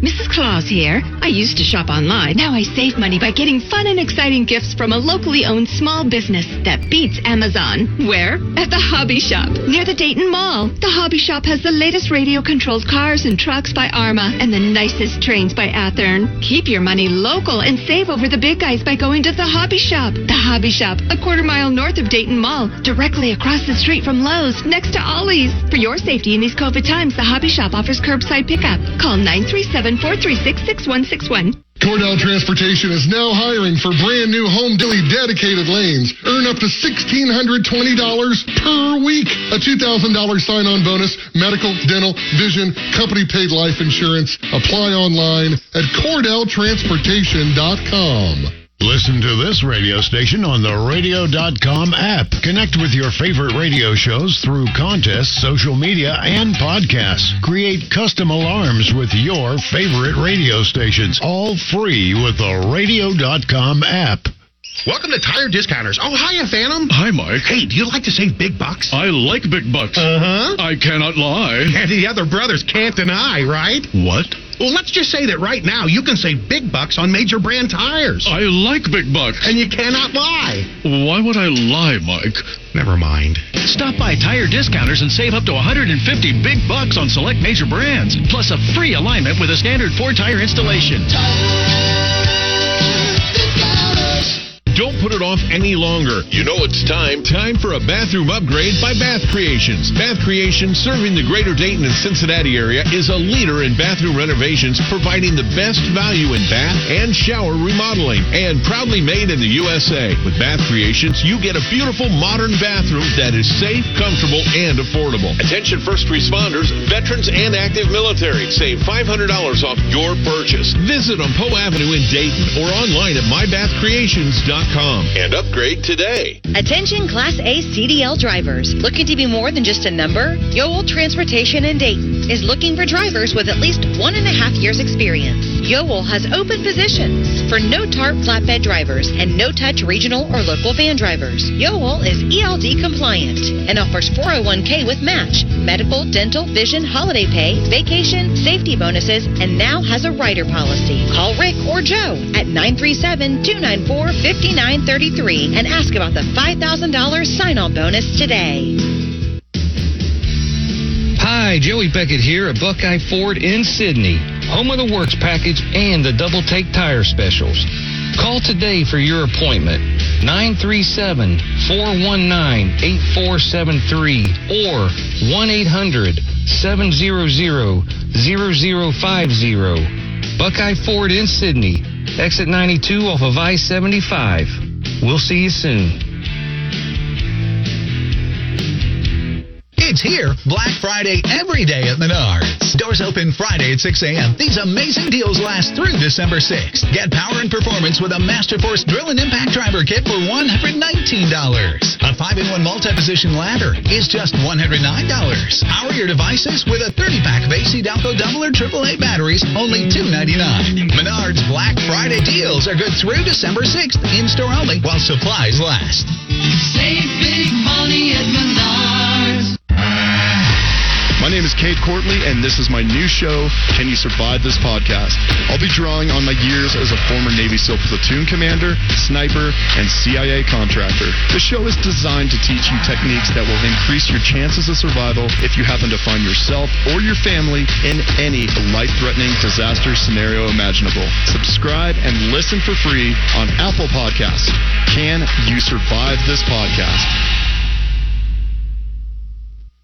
Mrs. Claus here. I used to shop online. Now I save money by getting fun and exciting gifts from a locally owned small business that beats Amazon. Where? At the Hobby Shop, near the Dayton Mall. The Hobby Shop has the latest radio controlled cars and trucks by Arrma and the nicest trains by Athearn. Keep your money local and save over the big guys by going to the Hobby Shop. The Hobby Shop, a quarter mile north of Dayton Mall, directly across the street from Lowe's, next to Ollie's. For your safety in these COVID times, the Hobby Shop offers curbside pickup. Call 937 436 6161. Cordell Transportation is now hiring for brand new home deli dedicated lanes. Earn up to $1,620 per week. A $2,000 sign on bonus, medical, dental, vision, company paid life insurance. Apply online at CordellTransportation.com. Listen to this radio station on the radio.com app. Connect with your favorite radio shows through contests, social media, and podcasts. Create custom alarms with your favorite radio stations, all free with the radio.com app. Welcome to Tire Discounters. Oh, hiya, Phantom. Hi, Mike. Hey, do you like to save big bucks? I like big bucks. Uh huh. I cannot lie. And the other brothers can't deny, right? What? Well, let's just say that right now you can save big bucks on major brand tires. I like big bucks. And you cannot lie. Why would I lie, Mike? Never mind. Stop by Tire Discounters and save up to 150 big bucks on select major brands, plus a free alignment with a standard four tire installation. Don't put it off any longer. You know it's time. Time for a bathroom upgrade by Bath Creations. Bath Creations, serving the greater Dayton and Cincinnati area, is a leader in bathroom renovations, providing the best value in bath and shower remodeling, and proudly made in the USA. With Bath Creations, you get a beautiful modern bathroom that is safe, comfortable, and affordable. Attention first responders, veterans, and active military. Save $500 off your purchase. Visit on Poe Avenue in Dayton or online at mybathcreations.com and upgrade today. Attention Class A CDL drivers. Looking to be more than just a number? Yowell Transportation in Dayton is looking for drivers with at least one and a half years experience. Yowell has open positions for no tarp flatbed drivers and no touch regional or local van drivers. Yowell is ELD compliant and offers 401k with match, medical, dental, vision, holiday pay, vacation, safety bonuses, and now has a rider policy. Call Rick or Joe at 937 294 5933 and ask about the $5,000 sign on bonus today. Hi, Joey Beckett here at Buckeye Ford in Sidney, home of the Works package and the double take tire specials. Call today for your appointment. 937 419 8473 or 1 800 700 0050. Buckeye Ford in Sidney, exit 92 off of I 75. We'll see you soon. Here, Black Friday every day at Menards. Doors open Friday at 6 a.m. These amazing deals last through December 6th. Get power and performance with a Masterforce Drill and Impact Driver Kit for $119. A 5-in-1 multi-position ladder is just $109. Power your devices with a 30-pack of ACDelco double or AAA batteries, only 299. Menards Black Friday deals are good through December 6th. In-store only while supplies last. Save big money at Menards. My name is Kate Courtney, and this is my new show, Can You Survive This Podcast? I'll be drawing on my years as a former Navy SEAL platoon commander, sniper, and CIA contractor. The show is designed to teach you techniques that will increase your chances of survival if you happen to find yourself or your family in any life threatening disaster scenario imaginable. Subscribe and listen for free on Apple Podcasts. Can You Survive This Podcast?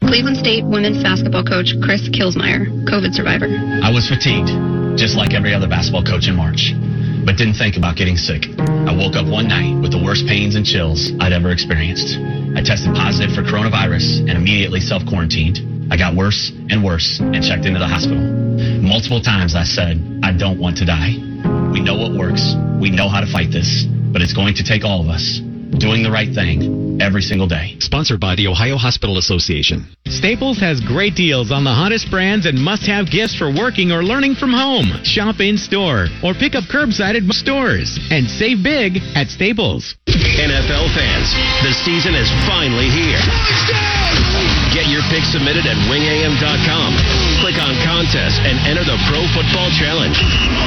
Cleveland State women's basketball coach Chris Kielsmeier, COVID survivor. I was fatigued, just like every other basketball coach in March, but didn't think about getting sick. I woke up one night with the worst pains and chills I'd ever experienced. I tested positive for coronavirus and immediately self quarantined. I got worse and worse and checked into the hospital. Multiple times I said, I don't want to die. We know what works. We know how to fight this, but it's going to take all of us doing the right thing every single day. Sponsored by the Ohio Hospital Association. Staples has great deals on the hottest brands and must-have gifts for working or learning from home. Shop in store or pick up curbside at stores and save big at Staples. NFL fans, the season is finally here. Get your picks submitted at wingam.com. Click on contest and enter the Pro Football Challenge.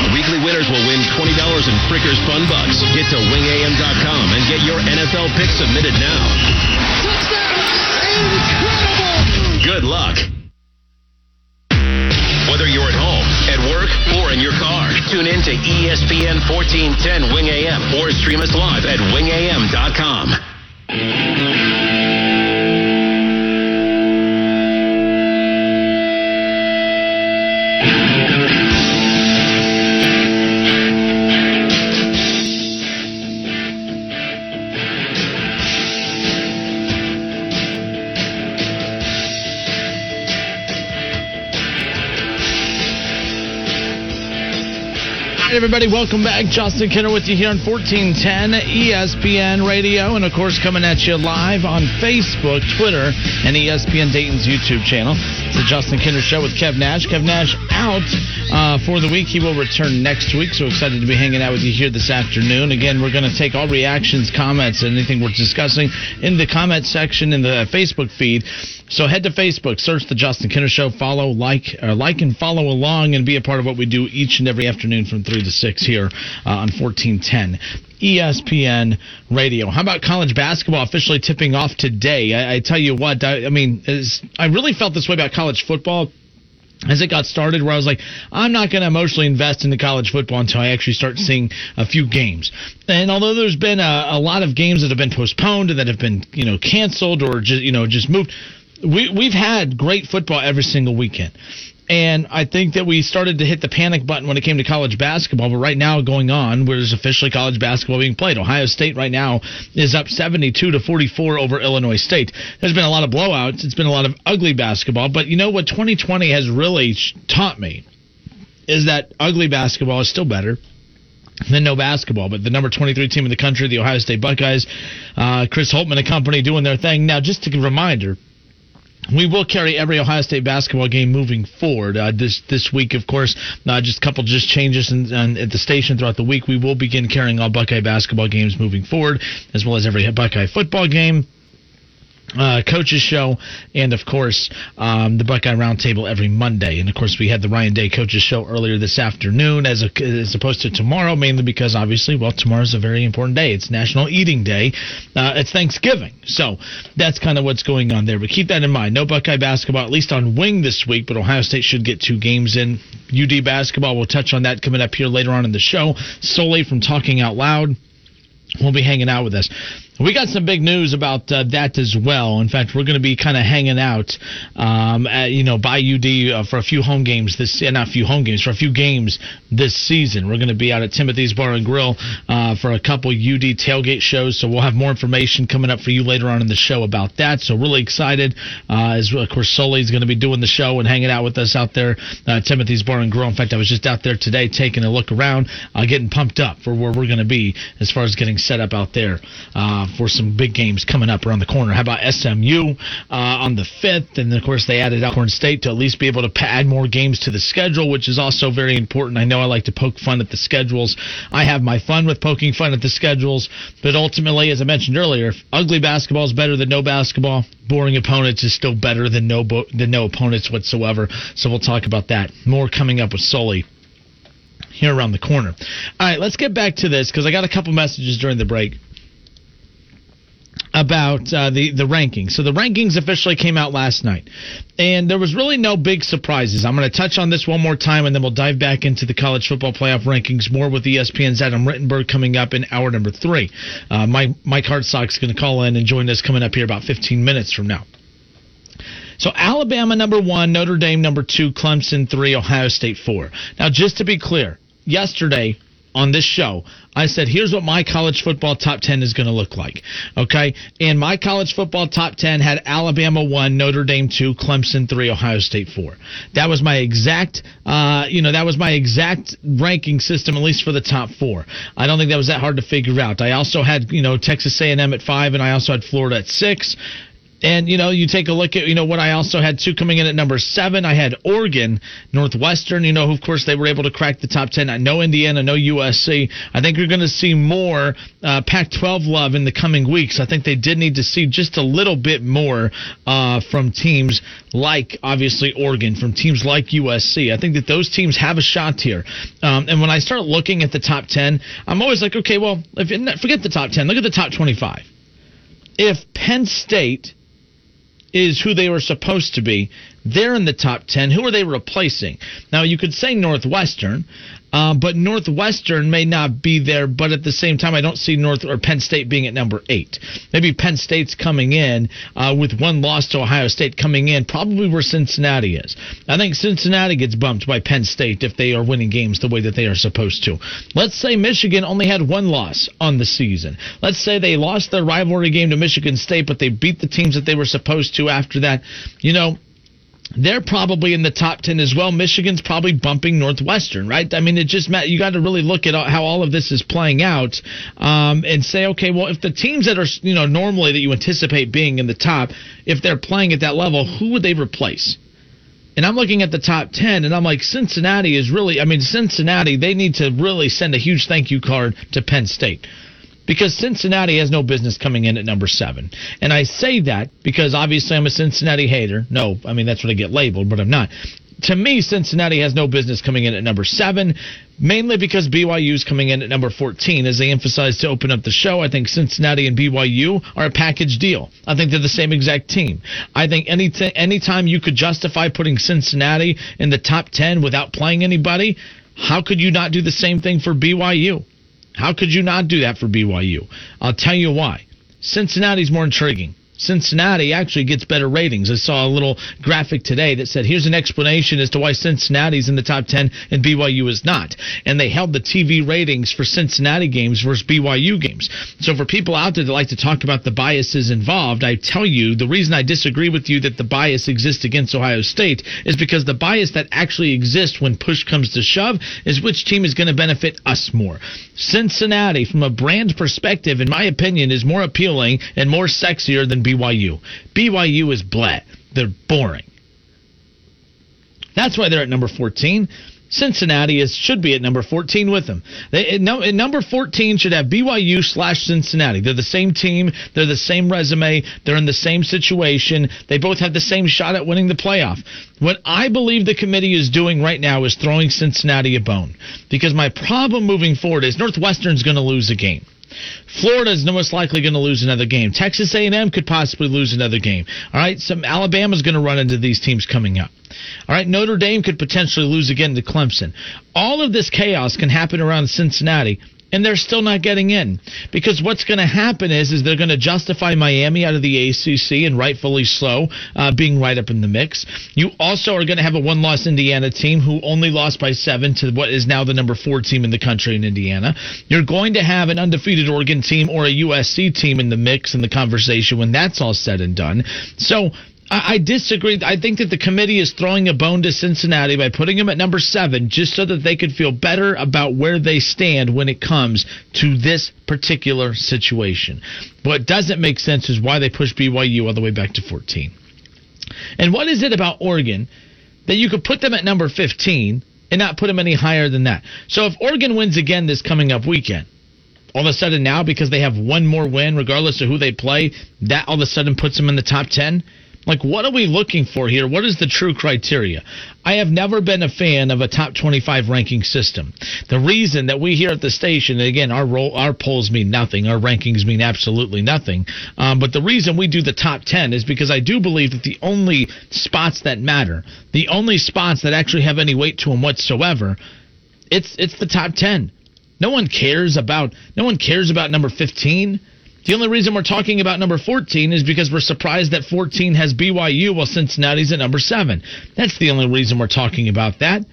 Weekly winners will win $20 in Frickers Fun Bucks. Get to wingam.com and get your NFL picks submitted now. Incredible! Good luck. Whether you're at home, at work, or in your car, tune in to ESPN 1410 Wing AM or stream us live at wingam.com. right, everybody, welcome back. Justin Kinner with you here on 1410 ESPN Radio, and of course, coming at you live on Facebook, Twitter, and ESPN Dayton's YouTube channel. It's the Justin Kinner Show with Kev Nash. Kev Nash out uh, for the week. He will return next week, so excited to be hanging out with you here this afternoon. Again, we're going to take all reactions, comments, and anything we're discussing in the comment section in the Facebook feed. So head to Facebook, search the Justin Kinner Show, follow, like, uh, like and follow along, and be a part of what we do each and every afternoon from three to six here uh, on 1410. ESPN Radio. How about college basketball officially tipping off today? I, I tell you what, I, I mean, I really felt this way about college football as it got started where I was like, I'm not going to emotionally invest into college football until I actually start seeing a few games. And although there's been a, a lot of games that have been postponed and that have been, you know, canceled or just, you know, just moved, we, we've had great football every single weekend. And I think that we started to hit the panic button when it came to college basketball. But right now, going on, where there's officially college basketball being played. Ohio State right now is up 72 to 44 over Illinois State. There's been a lot of blowouts. It's been a lot of ugly basketball. But you know what 2020 has really taught me is that ugly basketball is still better than no basketball. But the number 23 team in the country, the Ohio State Buckeyes, uh, Chris Holtmann and company doing their thing. Now, just a reminder. We will carry every Ohio State basketball game moving forward. Uh, this this week, of course, uh, just a couple just changes in, in, at the station throughout the week. We will begin carrying all Buckeye basketball games moving forward, as well as every Buckeye football game uh, coaches show, and of course um, the Buckeye Roundtable every Monday. And of course we had the Ryan Day coaches show earlier this afternoon, as a, as opposed to tomorrow, mainly because obviously, well, tomorrow's a very important day. It's National Eating Day. Uh, it's Thanksgiving, so that's kind of what's going on there. But keep that in mind. No Buckeye basketball, at least on wing this week. But Ohio State should get two games in. UD basketball. We'll touch on that coming up here later on in the show. Sully from Talking Out Loud will be hanging out with us. We got some big news about uh, that as well. In fact, we're going to be kind of hanging out, um, at, you know, by UD uh, for a few home games this, uh, not a few home games, for a few games this season. We're going to be out at Timothy's Bar and Grill uh, for a couple UD tailgate shows. So we'll have more information coming up for you later on in the show about that. So really excited. Uh, as of course, Sully's going to be doing the show and hanging out with us out there, uh, Timothy's Bar and Grill. In fact, I was just out there today taking a look around, uh, getting pumped up for where we're going to be as far as getting set up out there. For some big games coming up around the corner. How about SMU uh, on the 5th? And of course, they added Alcorn State to at least be able to add more games to the schedule, which is also very important. I know I like to poke fun at the schedules. I have my fun with poking fun at the schedules, but ultimately, as I mentioned earlier, if ugly basketball is better than no basketball, boring opponents is still better than no bo- than no opponents whatsoever. So we'll talk about that more coming up with Sully here around the corner. All right, let's get back to this because I got a couple messages during the break about uh, the the rankings. So the rankings officially came out last night, and there was really no big surprises. I'm going to touch on this one more time, and then we'll dive back into the college football playoff rankings more with ESPN's Adam Rittenberg coming up in hour number three. Uh, Mike Mike is going to call in and join us coming up here about 15 minutes from now. So Alabama number one, Notre Dame number two, Clemson three, Ohio State four. Now, just to be clear, yesterday on this show, I said, here's what my college football top 10 is going to look like. Okay. And my college football top 10 had Alabama 1, Notre Dame 2, Clemson 3, Ohio State 4. That was my exact, uh, you know, that was my exact ranking system, at least for the top four. I don't think that was that hard to figure out. I also had, you know, Texas A&M at 5, and I also had Florida at 6. And you know, you take a look at you know what I also had two coming in at number seven. I had Oregon, Northwestern. You know, of course they were able to crack the top ten. I know Indiana, no USC. I think you're going to see more uh, Pac-12 love in the coming weeks. I think they did need to see just a little bit more uh, from teams like obviously Oregon, from teams like USC. I think that those teams have a shot here. Um, and when I start looking at the top ten, I'm always like, okay, well, if forget the top ten, look at the top 25. If Penn State is who they were supposed to be. They're in the top 10. Who are they replacing? Now, you could say Northwestern, uh, but Northwestern may not be there, but at the same time, I don't see North or Penn State being at number eight. Maybe Penn State's coming in uh, with one loss to Ohio State coming in, probably where Cincinnati is. I think Cincinnati gets bumped by Penn State if they are winning games the way that they are supposed to. Let's say Michigan only had one loss on the season. Let's say they lost their rivalry game to Michigan State, but they beat the teams that they were supposed to after that. You know, they're probably in the top 10 as well. Michigan's probably bumping Northwestern, right? I mean, it just you got to really look at how all of this is playing out um, and say, okay, well, if the teams that are you know normally that you anticipate being in the top, if they're playing at that level, who would they replace? And I'm looking at the top 10 and I'm like, Cincinnati is really, I mean, Cincinnati, they need to really send a huge thank you card to Penn State because Cincinnati has no business coming in at number seven. And I say that because obviously I'm a Cincinnati hater. No, I mean, that's what I get labeled, but I'm not. To me, Cincinnati has no business coming in at number seven, mainly because BYU is coming in at number 14. As they emphasized to open up the show, I think Cincinnati and BYU are a package deal. I think they're the same exact team. I think any anytime you could justify putting Cincinnati in the top 10 without playing anybody, how could you not do the same thing for BYU? How could you not do that for BYU? I'll tell you why. Cincinnati's more intriguing. Cincinnati actually gets better ratings. I saw a little graphic today that said, here's an explanation as to why Cincinnati's in the top 10 and BYU is not. And they held the TV ratings for Cincinnati games versus BYU games. So for people out there that like to talk about the biases involved, I tell you the reason I disagree with you that the bias exists against Ohio State is because the bias that actually exists when push comes to shove is which team is going to benefit us more. Cincinnati, from a brand perspective, in my opinion, is more appealing and more sexier than BYU. BYU is blah. They're boring. That's why they're at number 14. Cincinnati is should be at number 14 with them. They, at, no, at number 14 should have BYU slash Cincinnati. They're the same team. They're the same resume. They're in the same situation. They both have the same shot at winning the playoff. What I believe the committee is doing right now is throwing Cincinnati a bone. Because my problem moving forward is Northwestern's going to lose a game. Florida is most likely going to lose another game. Texas A&M could possibly lose another game. All right, some Alabama's going to run into these teams coming up. All right, Notre Dame could potentially lose again to Clemson. All of this chaos can happen around Cincinnati and they're still not getting in because what's going to happen is is they're going to justify Miami out of the ACC and rightfully so uh, being right up in the mix. You also are going to have a one-loss Indiana team who only lost by seven to what is now the number four team in the country in Indiana. You're going to have an undefeated Oregon team or a USC team in the mix in the conversation when that's all said and done. So I, I disagree. I think that the committee is throwing a bone to Cincinnati by putting them at number seven just so that they could feel better about where they stand when it comes to this particular situation. What doesn't make sense is why they push BYU all the way back to 14. And what is it about Oregon that you could put them at number 15 and not put them any higher than that? So if Oregon wins again this coming up weekend, all of a sudden now because they have one more win regardless of who they play, that all of a sudden puts them in the top 10? Like, what are we looking for here? What is the true criteria? I have never been a fan of a top 25 ranking system. The reason that we here at the station, again, our role, our polls mean nothing, our rankings mean absolutely nothing. Um, but the reason we do the top 10 is because I do believe that the only spots that matter, the only spots that actually have any weight to them whatsoever, it's it's the top 10. No one cares about no one cares about number 15. The only reason we're talking about number 14 is because we're surprised that 14 has BYU while Cincinnati's at number 7. That's the only reason we're talking about that.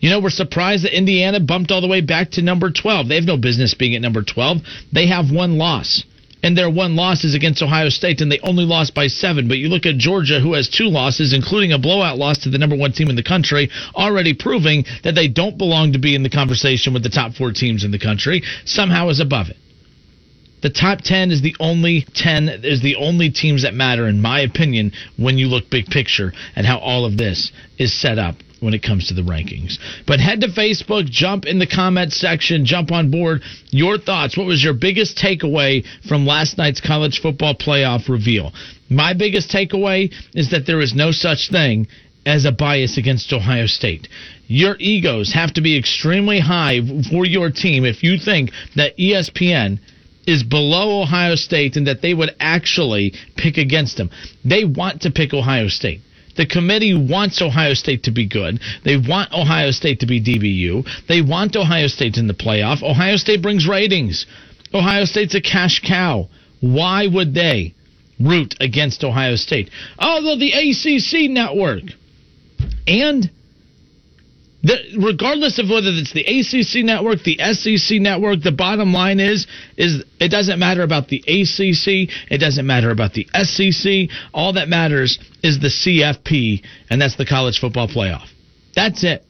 You know, we're surprised that Indiana bumped all the way back to number 12. They have no business being at number 12. They have one loss. And their one loss is against Ohio State, and they only lost by seven. But you look at Georgia, who has two losses, including a blowout loss to the number one team in the country, already proving that they don't belong to be in the conversation with the top four teams in the country, somehow is above it. The top 10 is the only 10 is the only teams that matter in my opinion when you look big picture at how all of this is set up when it comes to the rankings. But head to Facebook, jump in the comment section, jump on board. Your thoughts. What was your biggest takeaway from last night's college football playoff reveal? My biggest takeaway is that there is no such thing as a bias against Ohio State. Your egos have to be extremely high for your team if you think that ESPN is below Ohio State and that they would actually pick against them. They want to pick Ohio State. The committee wants Ohio State to be good. They want Ohio State to be DBU. They want Ohio State in the playoff. Ohio State brings ratings. Ohio State's a cash cow. Why would they root against Ohio State? Oh, the ACC network. And The, regardless of whether it's the ACC network, the SEC network, the bottom line is is it doesn't matter about the ACC, it doesn't matter about the SEC. All that matters is the CFP, and that's the college football playoff. That's it.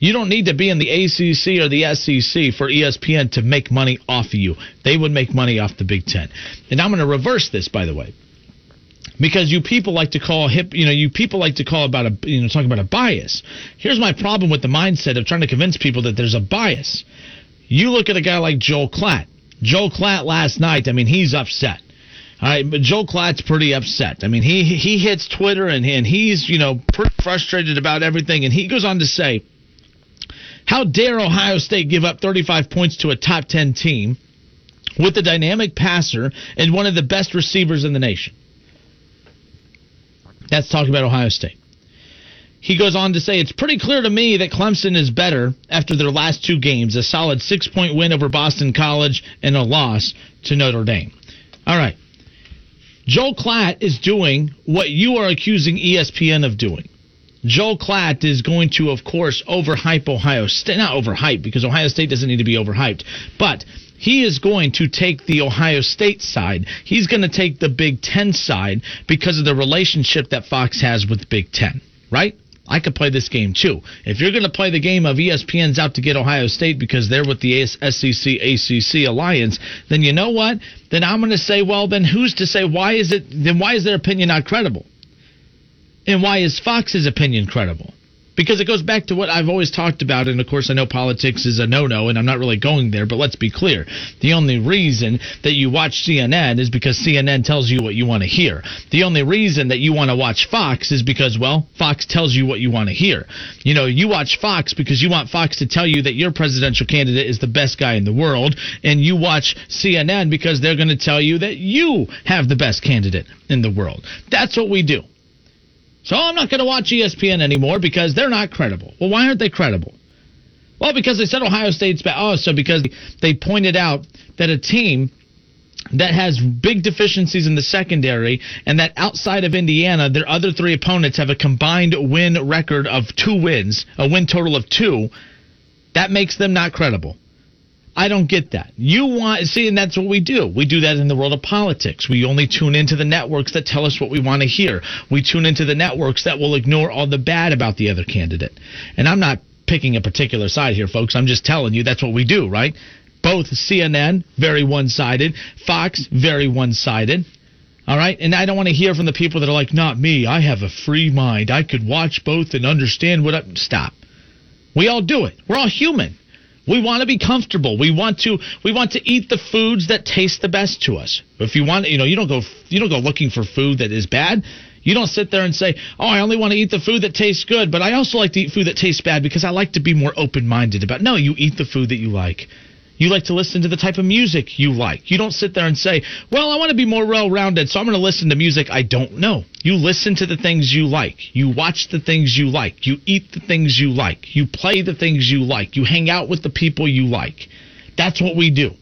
You don't need to be in the ACC or the SEC for ESPN to make money off of you. They would make money off the Big Ten. And I'm going to reverse this, by the way, because you people like to call hip, you know, you people like to call about a, you know, talk about a bias. Here's my problem with the mindset of trying to convince people that there's a bias. You look at a guy like Joel Klatt. Joel Klatt last night. I mean, he's upset. All right, but Joel Klatt's pretty upset. I mean, he he hits Twitter and and he's you know pretty frustrated about everything, and he goes on to say. How dare Ohio State give up 35 points to a top 10 team with a dynamic passer and one of the best receivers in the nation? That's talking about Ohio State. He goes on to say, It's pretty clear to me that Clemson is better after their last two games a solid six point win over Boston College and a loss to Notre Dame. All right. Joel Klatt is doing what you are accusing ESPN of doing. Joel Klatt is going to, of course, overhype Ohio State. Not overhype, because Ohio State doesn't need to be overhyped. But he is going to take the Ohio State side. He's going to take the Big Ten side because of the relationship that Fox has with Big Ten, right? I could play this game too. If you're going to play the game of ESPN's out to get Ohio State because they're with the SEC ACC alliance, then you know what? Then I'm going to say, well, then who's to say why is it? Then why is their opinion not credible? And why is Fox's opinion credible? Because it goes back to what I've always talked about, and of course, I know politics is a no no, and I'm not really going there, but let's be clear. The only reason that you watch CNN is because CNN tells you what you want to hear. The only reason that you want to watch Fox is because, well, Fox tells you what you want to hear. You know, you watch Fox because you want Fox to tell you that your presidential candidate is the best guy in the world, and you watch CNN because they're going to tell you that you have the best candidate in the world. That's what we do. So I'm not going to watch ESPN anymore because they're not credible. Well, why aren't they credible? Well, because they said Ohio State's bad. Oh, so because they pointed out that a team that has big deficiencies in the secondary and that outside of Indiana, their other three opponents have a combined win record of two wins, a win total of two, that makes them not credible. I don't get that. You want see, and that's what we do. We do that in the world of politics. We only tune into the networks that tell us what we want to hear. We tune into the networks that will ignore all the bad about the other candidate. And I'm not picking a particular side here, folks. I'm just telling you that's what we do, right? Both CNN, very one sided, Fox, very one sided. All right. And I don't want to hear from the people that are like, not me. I have a free mind. I could watch both and understand what I. Stop. We all do it. We're all human. We want to be comfortable. We want to we want to eat the foods that taste the best to us. If you want, you know, you don't go you don't go looking for food that is bad. You don't sit there and say, "Oh, I only want to eat the food that tastes good, but I also like to eat food that tastes bad because I like to be more open-minded about." No, you eat the food that you like. You like to listen to the type of music you like. You don't sit there and say, "Well, I want to be more well-rounded, so I'm going to listen to music I don't know." You listen to the things you like. You watch the things you like. You eat the things you like. You play the things you like. You hang out with the people you like. That's what we do.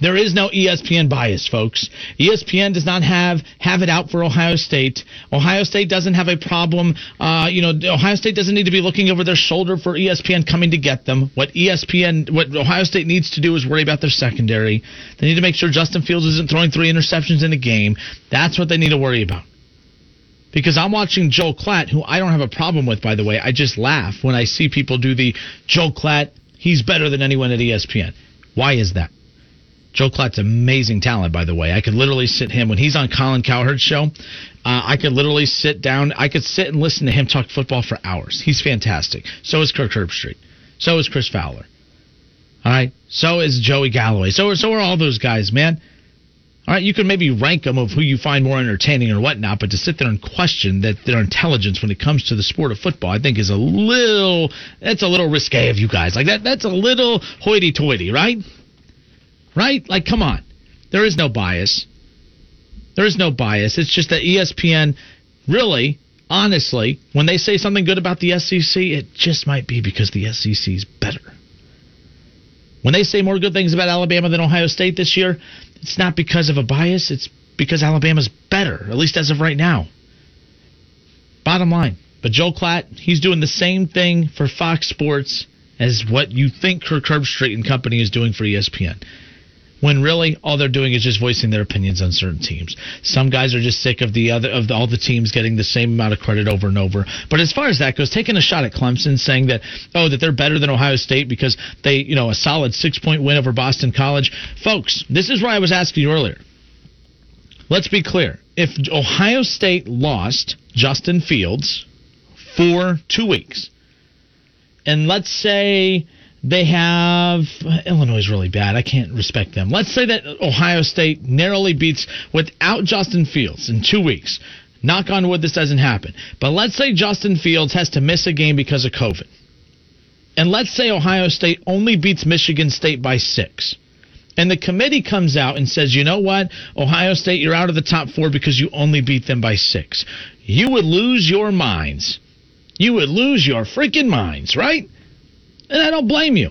There is no ESPN bias, folks. ESPN does not have have it out for Ohio State. Ohio State doesn't have a problem. Uh, you know, Ohio State doesn't need to be looking over their shoulder for ESPN coming to get them. What ESPN, what Ohio State needs to do is worry about their secondary. They need to make sure Justin Fields isn't throwing three interceptions in a game. That's what they need to worry about. Because I'm watching Joel Klatt, who I don't have a problem with, by the way. I just laugh when I see people do the Joel Klatt, he's better than anyone at ESPN. Why is that? Joe Klatt's amazing talent, by the way. I could literally sit him when he's on Colin Cowherd's show. Uh, I could literally sit down. I could sit and listen to him talk football for hours. He's fantastic. So is Kirk Herbstreit. So is Chris Fowler. All right. So is Joey Galloway. So so are all those guys, man. All right, you can maybe rank them of who you find more entertaining or whatnot, but to sit there and question that their intelligence when it comes to the sport of football, I think is a little that's a little risque of you guys. Like that that's a little hoity-toity, right? Right? Like, come on. There is no bias. There is no bias. It's just that ESPN really, honestly, when they say something good about the SEC, it just might be because the SEC is better. When they say more good things about Alabama than Ohio State this year, it's not because of a bias. It's because Alabama's better, at least as of right now. Bottom line, But Joel Klatt, he's doing the same thing for Fox Sports as what you think Kirk Herbstreit and company is doing for ESPN. When really all they're doing is just voicing their opinions on certain teams. Some guys are just sick of the other of the, all the teams getting the same amount of credit over and over. But as far as that goes, taking a shot at Clemson, saying that oh that they're better than Ohio State because they you know a solid six point win over Boston College, folks. This is why I was asking you earlier. Let's be clear. If Ohio State lost Justin Fields for two weeks, and let's say they have Illinois is really bad. I can't respect them. Let's say that Ohio State narrowly beats without Justin Fields in two weeks. Knock on wood, this doesn't happen. But let's say Justin Fields has to miss a game because of COVID. And let's say Ohio State only beats Michigan State by six. And the committee comes out and says, you know what? Ohio State, you're out of the top four because you only beat them by six. You would lose your minds. You would lose your freaking minds, right? And I don't blame you.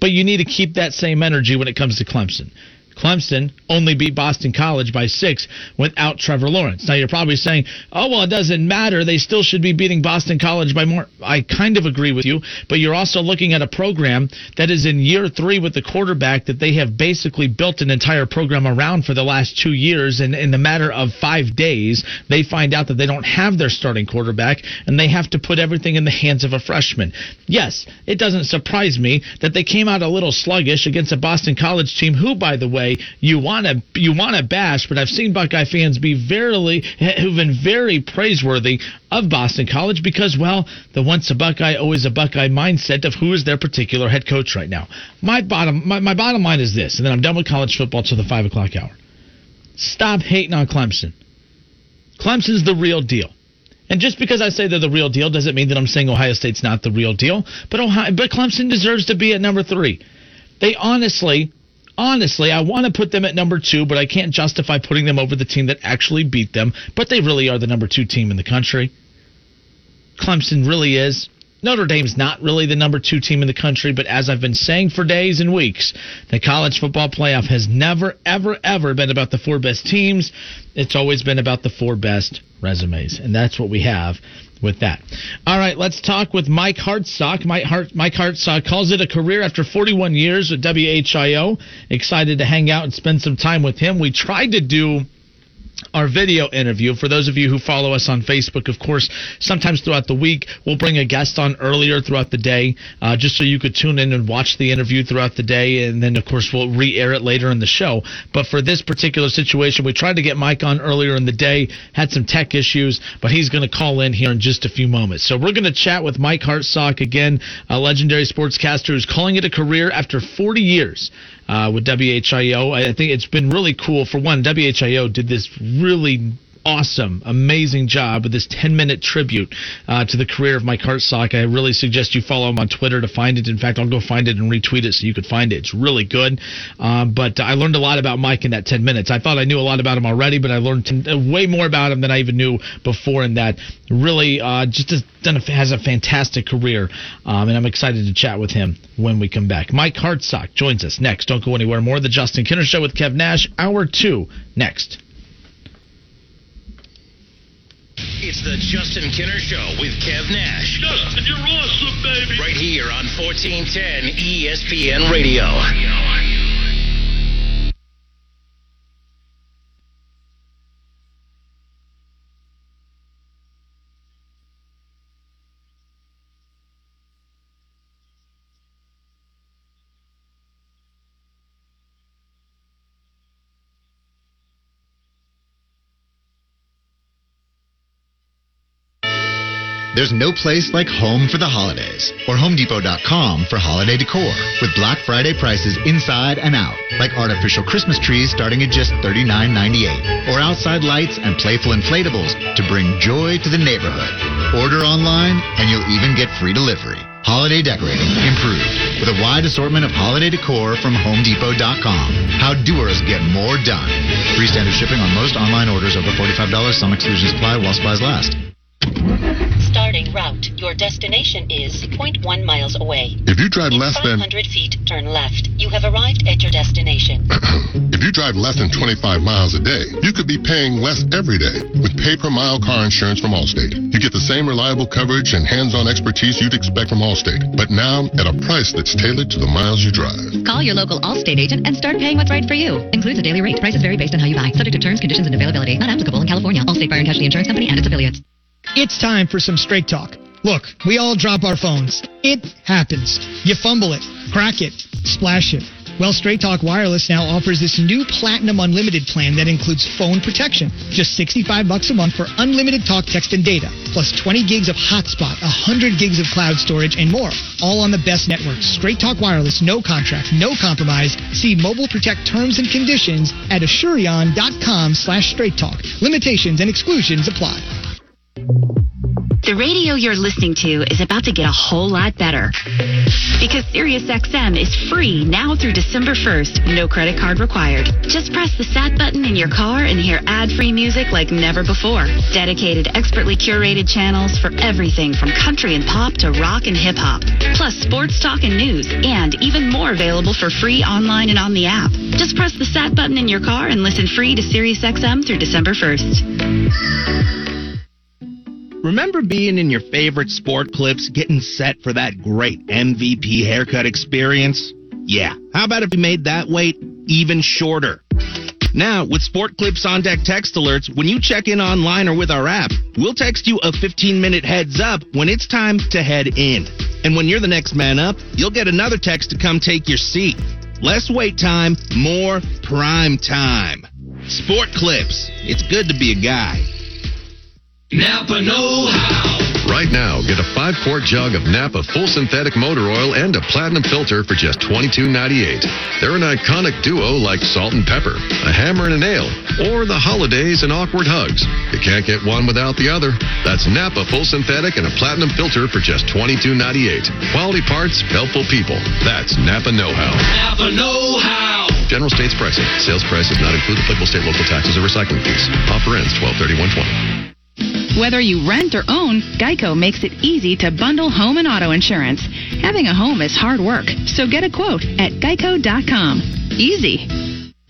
But you need to keep that same energy when it comes to Clemson. Clemson only beat Boston College by six without Trevor Lawrence. Now you're probably saying, "Oh well, it doesn't matter. They still should be beating Boston College by more." I kind of agree with you, but you're also looking at a program that is in year three with the quarterback that they have basically built an entire program around for the last two years. And in the matter of five days, they find out that they don't have their starting quarterback, and they have to put everything in the hands of a freshman. Yes, it doesn't surprise me that they came out a little sluggish against a Boston College team, who, by the way, you want to you want to bash, but I've seen Buckeye fans be verily who've been very praiseworthy of Boston College because, well, the once a Buckeye, always a Buckeye mindset of who is their particular head coach right now. My bottom my, my bottom line is this, and then I'm done with college football till the five o'clock hour. Stop hating on Clemson. Clemson's the real deal. And just because I say they're the real deal doesn't mean that I'm saying Ohio State's not the real deal. But Ohio, but Clemson deserves to be at number three. They honestly honestly, I want to put them at number two, but I can't justify putting them over the team that actually beat them. But they really are the number two team in the country. Clemson really is. Notre Dame's not really the number two team in the country, but as I've been saying for days and weeks, the college football playoff has never, ever, ever been about the four best teams. It's always been about the four best resumes. And that's what we have with that. All right, let's talk with Mike Hartsock. Mike, Hart, Mike Hartsock calls it a career after 41 years at WHIO. Excited to hang out and spend some time with him. We tried to do our video interview. For those of you who follow us on Facebook, of course, sometimes throughout the week, we'll bring a guest on earlier throughout the day, uh, just so you could tune in and watch the interview throughout the day. And then, of course, we'll re air it later in the show. But for this particular situation, we tried to get Mike on earlier in the day, had some tech issues, but he's going to call in here in just a few moments. So we're going to chat with Mike Hartsock again, a legendary sportscaster who's calling it a career after 40 years uh, with WHIO. I think it's been really cool. For one, WHIO did this really awesome, amazing job with this 10 minute tribute uh, to the career of Mike Hartsock. I really suggest you follow him on Twitter to find it. In fact, I'll go find it and retweet it so you could find it. It's really good. Um, but I learned a lot about Mike in that 10 minutes. I thought I knew a lot about him already, but I learned t- way more about him than I even knew before in that. Really, uh, just has, done a, has a fantastic career, um, and I'm excited to chat with him when we come back. Mike Hartsock joins us next. Don't go anywhere. More of the Justin Kinner Show with Kev Nash, hour two, next. It's the Justin Kinner Show with Kev Nash. Justin, you're awesome, baby. Right here on E 1410 ESPN Radio. There's no place like home for the holidays or HomeDepot.com for holiday decor with Black Friday prices inside and out, like artificial Christmas trees starting at just $39.98 or outside lights and playful inflatables to bring joy to the neighborhood. Order online and you'll even get free delivery. Holiday decorating improved with a wide assortment of holiday decor from HomeDepot.com. How doers get more done. Free standard shipping on most online orders over $45. Some exclusions apply while supplies last. Starting route. Your Your destination is 0.1 miles away. If you drive In less than 500 feet, turn left. You have arrived at your destination. if you drive less than 25 miles a day, you could be paying less every day with pay per mile car insurance from Allstate. You get the same reliable coverage and hands-on expertise you'd expect from Allstate, but now at a price that's tailored to the miles you drive. Call your local Allstate agent and start paying what's right for you. Includes a daily rate. Prices vary based on how you buy. Subject to terms, conditions, and availability. Not applicable in California. Allstate Fire and Casualty Insurance Company and its affiliates. It's time for some straight talk. Look, we all drop our phones. It happens. You fumble it, crack it, splash it. Well, Straight Talk Wireless now offers this new Platinum Unlimited plan that includes phone protection. Just 65 bucks a month for unlimited talk, text, and data, plus 20 gigs of hotspot, 100 gigs of cloud storage, and more. All on the best network. Straight Talk Wireless, no contract, no compromise. See Mobile Protect terms and conditions at asurion.com slash straight talk. Limitations and exclusions apply. The radio you're listening to is about to get a whole lot better. Because SiriusXM is free now through December 1st, no credit card required. Just press the SAT button in your car and hear ad-free music like never before. Dedicated, expertly curated channels for everything from country and pop to rock and hip hop. Plus sports talk and news, and even more available for free online and on the app. Just press the SAT button in your car and listen free to SiriusXM through December 1st. Remember being in your favorite sport clips, getting set for that great MVP haircut experience? Yeah, how about if we made that wait even shorter? Now, with Sport Clips on Deck text alerts, when you check in online or with our app, we'll text you a 15 minute heads up when it's time to head in. And when you're the next man up, you'll get another text to come take your seat. Less wait time, more prime time. Sport Clips. It's good to be a guy. Napa Know How. Right now, get a five quart jug of Napa full synthetic motor oil and a platinum filter for just $22.98. They're an iconic duo like salt and pepper, a hammer and a nail, or the holidays and awkward hugs. You can't get one without the other. That's Napa full synthetic and a platinum filter for just $22.98. Quality parts, helpful people. That's Napa Know How. Napa Know How. General states pricing. Sales price does not include applicable state local taxes or recycling fees. Offer ends 12 20 Whether you rent or own, Geico makes it easy to bundle home and auto insurance. Having a home is hard work, so get a quote at geico.com. Easy.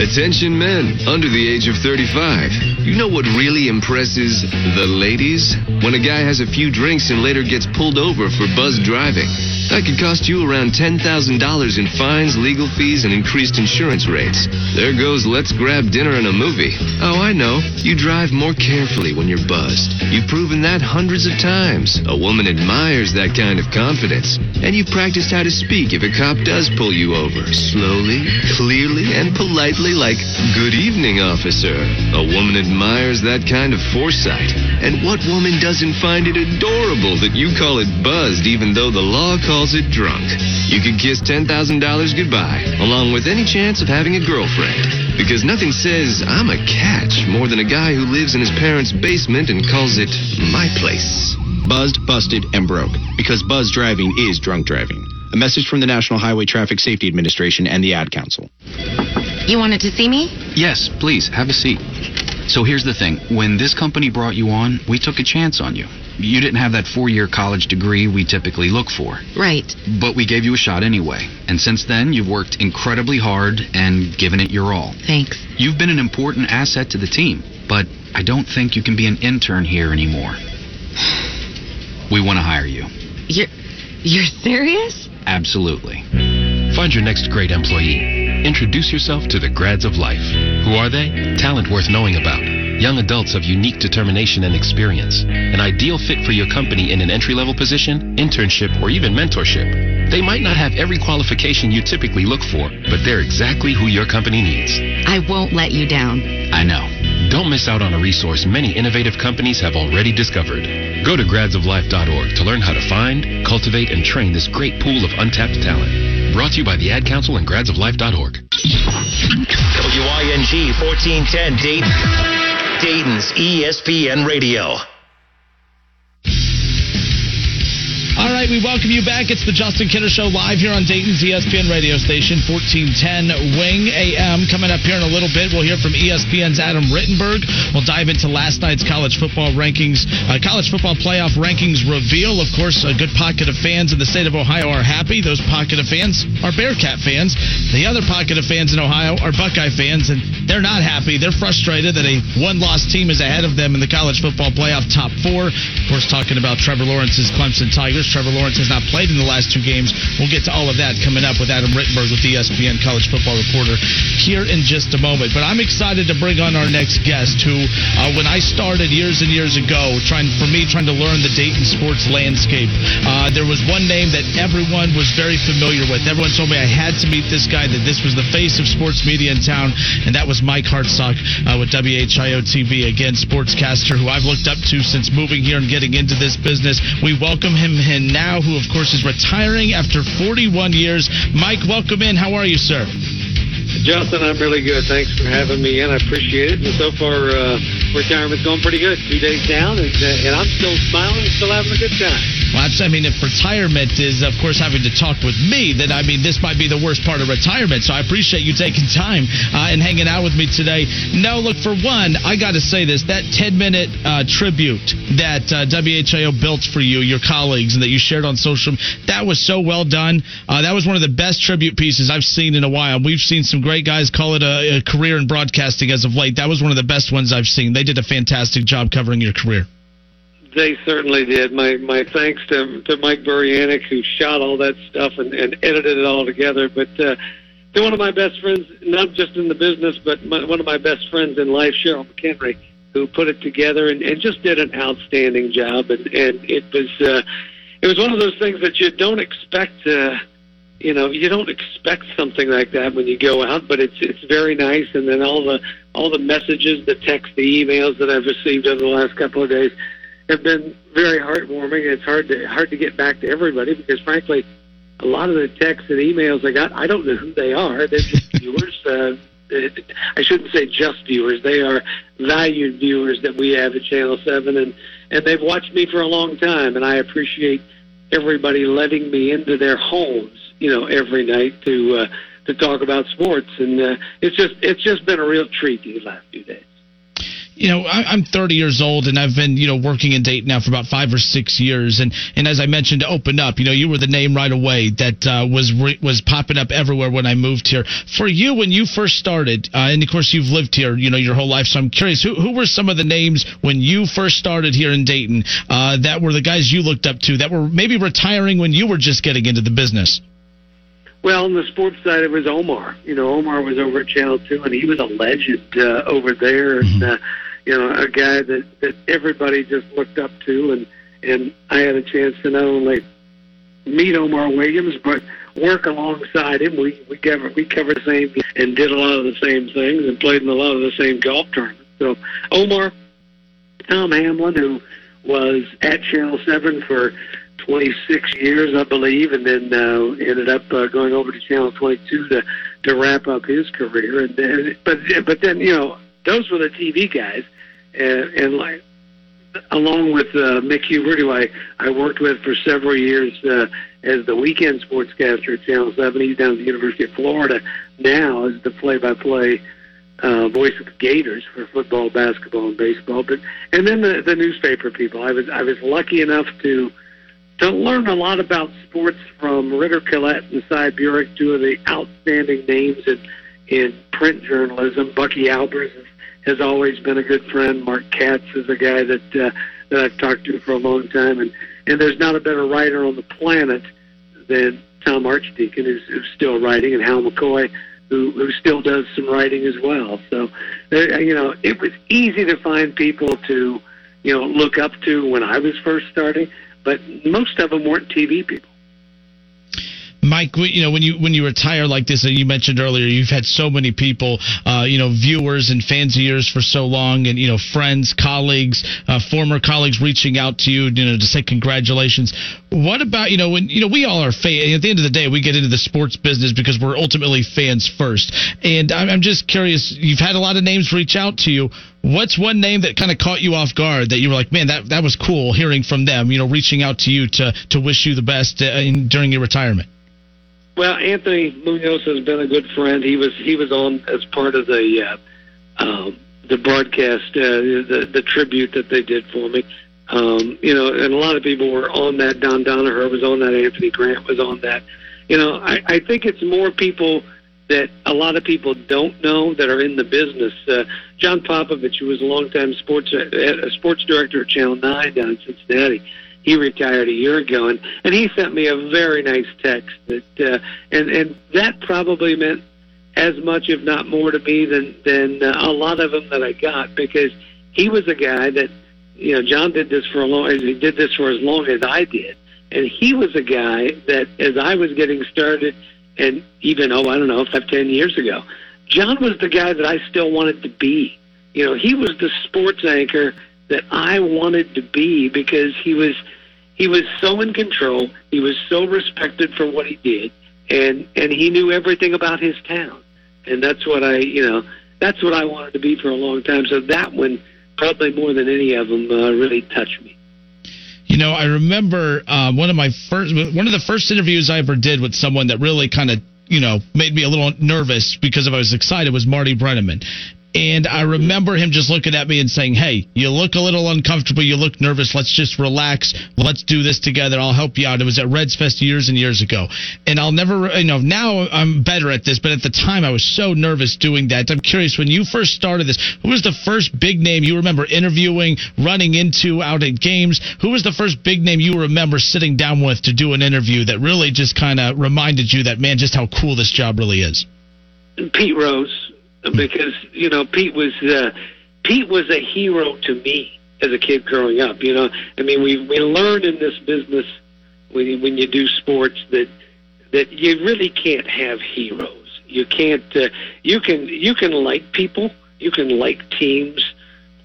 Attention men under the age of 35. You know what really impresses the ladies? When a guy has a few drinks and later gets pulled over for buzz driving. That could cost you around $10,000 in fines, legal fees, and increased insurance rates. There goes let's grab dinner and a movie. Oh, I know. You drive more carefully when you're buzzed. You've proven that hundreds of times. A woman admires that kind of confidence. And you've practiced how to speak if a cop does pull you over. Slowly, clearly, and politely like, Good evening, officer. A woman admires that kind of foresight. And what woman doesn't find it adorable that you call it buzzed even though the law calls it drunk? You could kiss $10,000 goodbye, along with any chance of having a girlfriend. Because nothing says, I'm a catch, more than a guy who lives in his parents' basement and calls it my place. Buzzed, busted, and broke. Because buzz driving is drunk driving. A message from the National Highway Traffic Safety Administration and the Ad Council. You wanted to see me? Yes, please, have a seat. So here's the thing when this company brought you on, we took a chance on you. You didn't have that four year college degree we typically look for. Right. But we gave you a shot anyway. And since then, you've worked incredibly hard and given it your all. Thanks. You've been an important asset to the team, but I don't think you can be an intern here anymore. We want to hire you. You're, you're serious? Absolutely. Find your next great employee. Introduce yourself to the grads of life. Who are they? Talent worth knowing about. Young adults of unique determination and experience. An ideal fit for your company in an entry level position, internship, or even mentorship. They might not have every qualification you typically look for, but they're exactly who your company needs. I won't let you down. I know. Don't miss out on a resource many innovative companies have already discovered. Go to gradsoflife.org to learn how to find, cultivate, and train this great pool of untapped talent. Brought to you by the Ad Council and gradsoflife.org. WING 1410 Dayton. Dayton's ESPN Radio. All right, we welcome you back. It's the Justin Kinner Show live here on Dayton's ESPN radio station, 1410 Wing AM. Coming up here in a little bit, we'll hear from ESPN's Adam Rittenberg. We'll dive into last night's college football rankings, uh, college football playoff rankings reveal. Of course, a good pocket of fans in the state of Ohio are happy. Those pocket of fans are Bearcat fans. The other pocket of fans in Ohio are Buckeye fans, and they're not happy. They're frustrated that a one-loss team is ahead of them in the college football playoff top four. Of course, talking about Trevor Lawrence's Clemson Tigers. Trevor Lawrence has not played in the last two games. We'll get to all of that coming up with Adam Rittenberg with ESPN college football reporter here in just a moment. But I'm excited to bring on our next guest who, uh, when I started years and years ago, trying for me trying to learn the Dayton sports landscape, uh, there was one name that everyone was very familiar with. Everyone told me I had to meet this guy, that this was the face of sports media in town, and that was Mike Hartsock uh, with WHIO TV, again, sportscaster who I've looked up to since moving here and getting into this business. We welcome him in now, who, of course, is retiring after 41 years. Mike, welcome in. How are you, sir? Justin, I'm really good. Thanks for having me in. I appreciate it. And so far, uh, retirement's going pretty good. Two days down, and, and I'm still smiling, still having a good time. Well, I mean, if retirement is, of course, having to talk with me, then I mean, this might be the worst part of retirement. So I appreciate you taking time uh, and hanging out with me today. No, look, for one, I got to say this that 10 minute uh, tribute that uh, WHIO built for you, your colleagues, and that you shared on social, that was so well done. Uh, that was one of the best tribute pieces I've seen in a while. We've seen some great guys call it a, a career in broadcasting as of late. That was one of the best ones I've seen. They did a fantastic job covering your career. They certainly did. My my thanks to to Mike Burianic who shot all that stuff and, and edited it all together. But uh, to one of my best friends, not just in the business, but my, one of my best friends in life, Cheryl McHenry, who put it together and, and just did an outstanding job. And and it was uh, it was one of those things that you don't expect. Uh, you know, you don't expect something like that when you go out, but it's it's very nice. And then all the all the messages, the text, the emails that I've received over the last couple of days have been very heartwarming. It's hard to hard to get back to everybody because, frankly, a lot of the texts and emails I got, I don't know who they are. They're just viewers. Uh, it- I shouldn't say just viewers. They are valued viewers that we have at Channel Seven, and and they've watched me for a long time, and I appreciate everybody letting me into their homes, you know, every night to uh, to talk about sports, and uh, it's just it's just been a real treat these last few days. you know, I, I'm 30 years old and I've been, you know, working in Dayton now for about five or six years. And, and as I mentioned to open up, you know, you were the name right away that uh, was re- was popping up everywhere when I moved here. For you, when you first started, uh, and of course you've lived here, you know, your whole life. So I'm curious, who, who were some of the names when you first started here in Dayton uh, that were the guys you looked up to that were maybe retiring when you were just getting into the business? Well, on the sports side, it was Omar. You know, Omar was over at Channel Two, and he was a legend uh, over there, and uh, you know, a guy that that everybody just looked up to, and and I had a chance to not only meet Omar Williams, but work alongside him. We we covered we covered the same and did a lot of the same things, and played in a lot of the same golf tournaments. So Omar, Tom Hamlin, who was at Channel Seven for 26 years, I believe, and then uh, ended up uh, going over to Channel 22 to to wrap up his career. And then, but but then you know those were the TV guys, and, and like along with uh, Mick Hubert, who I I worked with for several years uh, as the weekend sportscaster at Channel 7. He's down at the University of Florida now as the play-by-play uh, voice of the Gators for football, basketball, and baseball. But and then the the newspaper people. I was I was lucky enough to to learn a lot about sports from Ritter Collett and Si Burick, two of the outstanding names in in print journalism. Bucky Albers has, has always been a good friend. Mark Katz is a guy that uh, that I've talked to for a long time, and and there's not a better writer on the planet than Tom Archdeacon, who's, who's still writing, and Hal McCoy, who who still does some writing as well. So, there, you know, it was easy to find people to, you know, look up to when I was first starting, but most of them weren't TV people. Mike, you know when you when you retire like this, and you mentioned earlier, you've had so many people, uh, you know, viewers and fans of yours for so long, and you know, friends, colleagues, uh, former colleagues reaching out to you, you know, to say congratulations. What about you know when you know we all are fans? At the end of the day, we get into the sports business because we're ultimately fans first. And I'm, I'm just curious. You've had a lot of names reach out to you. What's one name that kind of caught you off guard that you were like, man, that that was cool hearing from them? You know, reaching out to you to to wish you the best uh, in, during your retirement. Well, Anthony Munoz has been a good friend. He was he was on as part of the uh, um, the broadcast, uh, the the tribute that they did for me. Um, you know, and a lot of people were on that. Don Donoher was on that. Anthony Grant was on that. You know, I, I think it's more people that a lot of people don't know that are in the business. Uh, John Popovich, who was a longtime sports uh, sports director at Channel Nine down in Cincinnati he retired a year ago, and and he sent me a very nice text that uh, and and that probably meant as much, if not more, to me than than uh, a lot of them that I got because he was a guy that you know John did this for a long he did this for as long as I did, and he was a guy that as I was getting started, and even oh I don't know five ten years ago, John was the guy that I still wanted to be. You know, he was the sports anchor that I wanted to be because he was he was so in control. He was so respected for what he did, and and he knew everything about his town, and that's what I you know that's what I wanted to be for a long time. So that one probably more than any of them uh, really touched me. You know, I remember uh, one of my first one of the first interviews I ever did with someone that really kind of you know made me a little nervous because if I was excited was Marty Brennaman. And I remember him just looking at me and saying, Hey, you look a little uncomfortable. You look nervous. Let's just relax. Let's do this together. I'll help you out. It was at Reds Fest years and years ago. And I'll never, you know, now I'm better at this, but at the time I was so nervous doing that. I'm curious, when you first started this, who was the first big name you remember interviewing, running into out at games? Who was the first big name you remember sitting down with to do an interview that really just kind of reminded you that, man, just how cool this job really is? Pete Rose because you know Pete was uh, Pete was a hero to me as a kid growing up. You know, I mean, we we learn in this business when you, when you do sports that that you really can't have heroes. You can't. Uh, you can you can like people. You can like teams,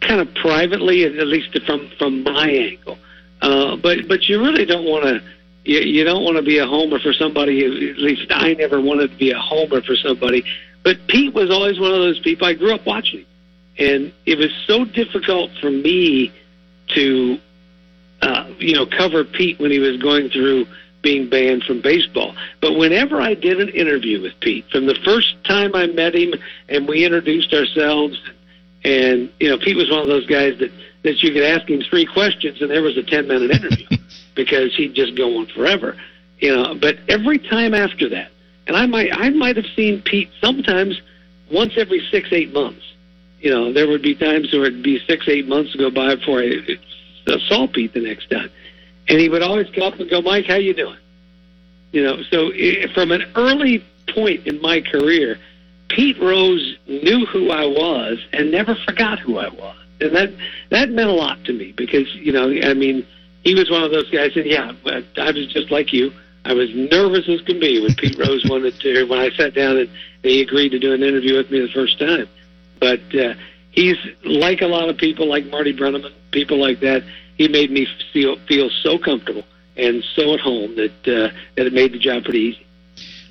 kind of privately, at least from from my angle. Uh, but but you really don't want to. You, you don't want to be a homer for somebody. At least I never wanted to be a homer for somebody but Pete was always one of those people. I grew up watching, and it was so difficult for me to, uh, you know, cover Pete when he was going through being banned from baseball. But whenever I did an interview with Pete, from the first time I met him and we introduced ourselves, and you know, Pete was one of those guys that that you could ask him three questions and there was a ten minute interview because he'd just go on forever. You know, but every time after that, and I might I might have seen Pete sometimes once every six eight months. You know, there would be times where it'd be six eight months go by before I saw Pete the next time, and he would always come up and go, Mike, how you doing? You know, so from an early point in my career, Pete Rose knew who I was and never forgot who I was, and that that meant a lot to me because you know, I mean, he was one of those guys, and yeah, I was just like you. I was nervous as can be when Pete Rose wanted to, when I sat down and he agreed to do an interview with me the first time. But uh, he's like a lot of people, like Marty Brennaman, people like that. He made me feel feel so comfortable and so at home that uh, that it made the job pretty easy.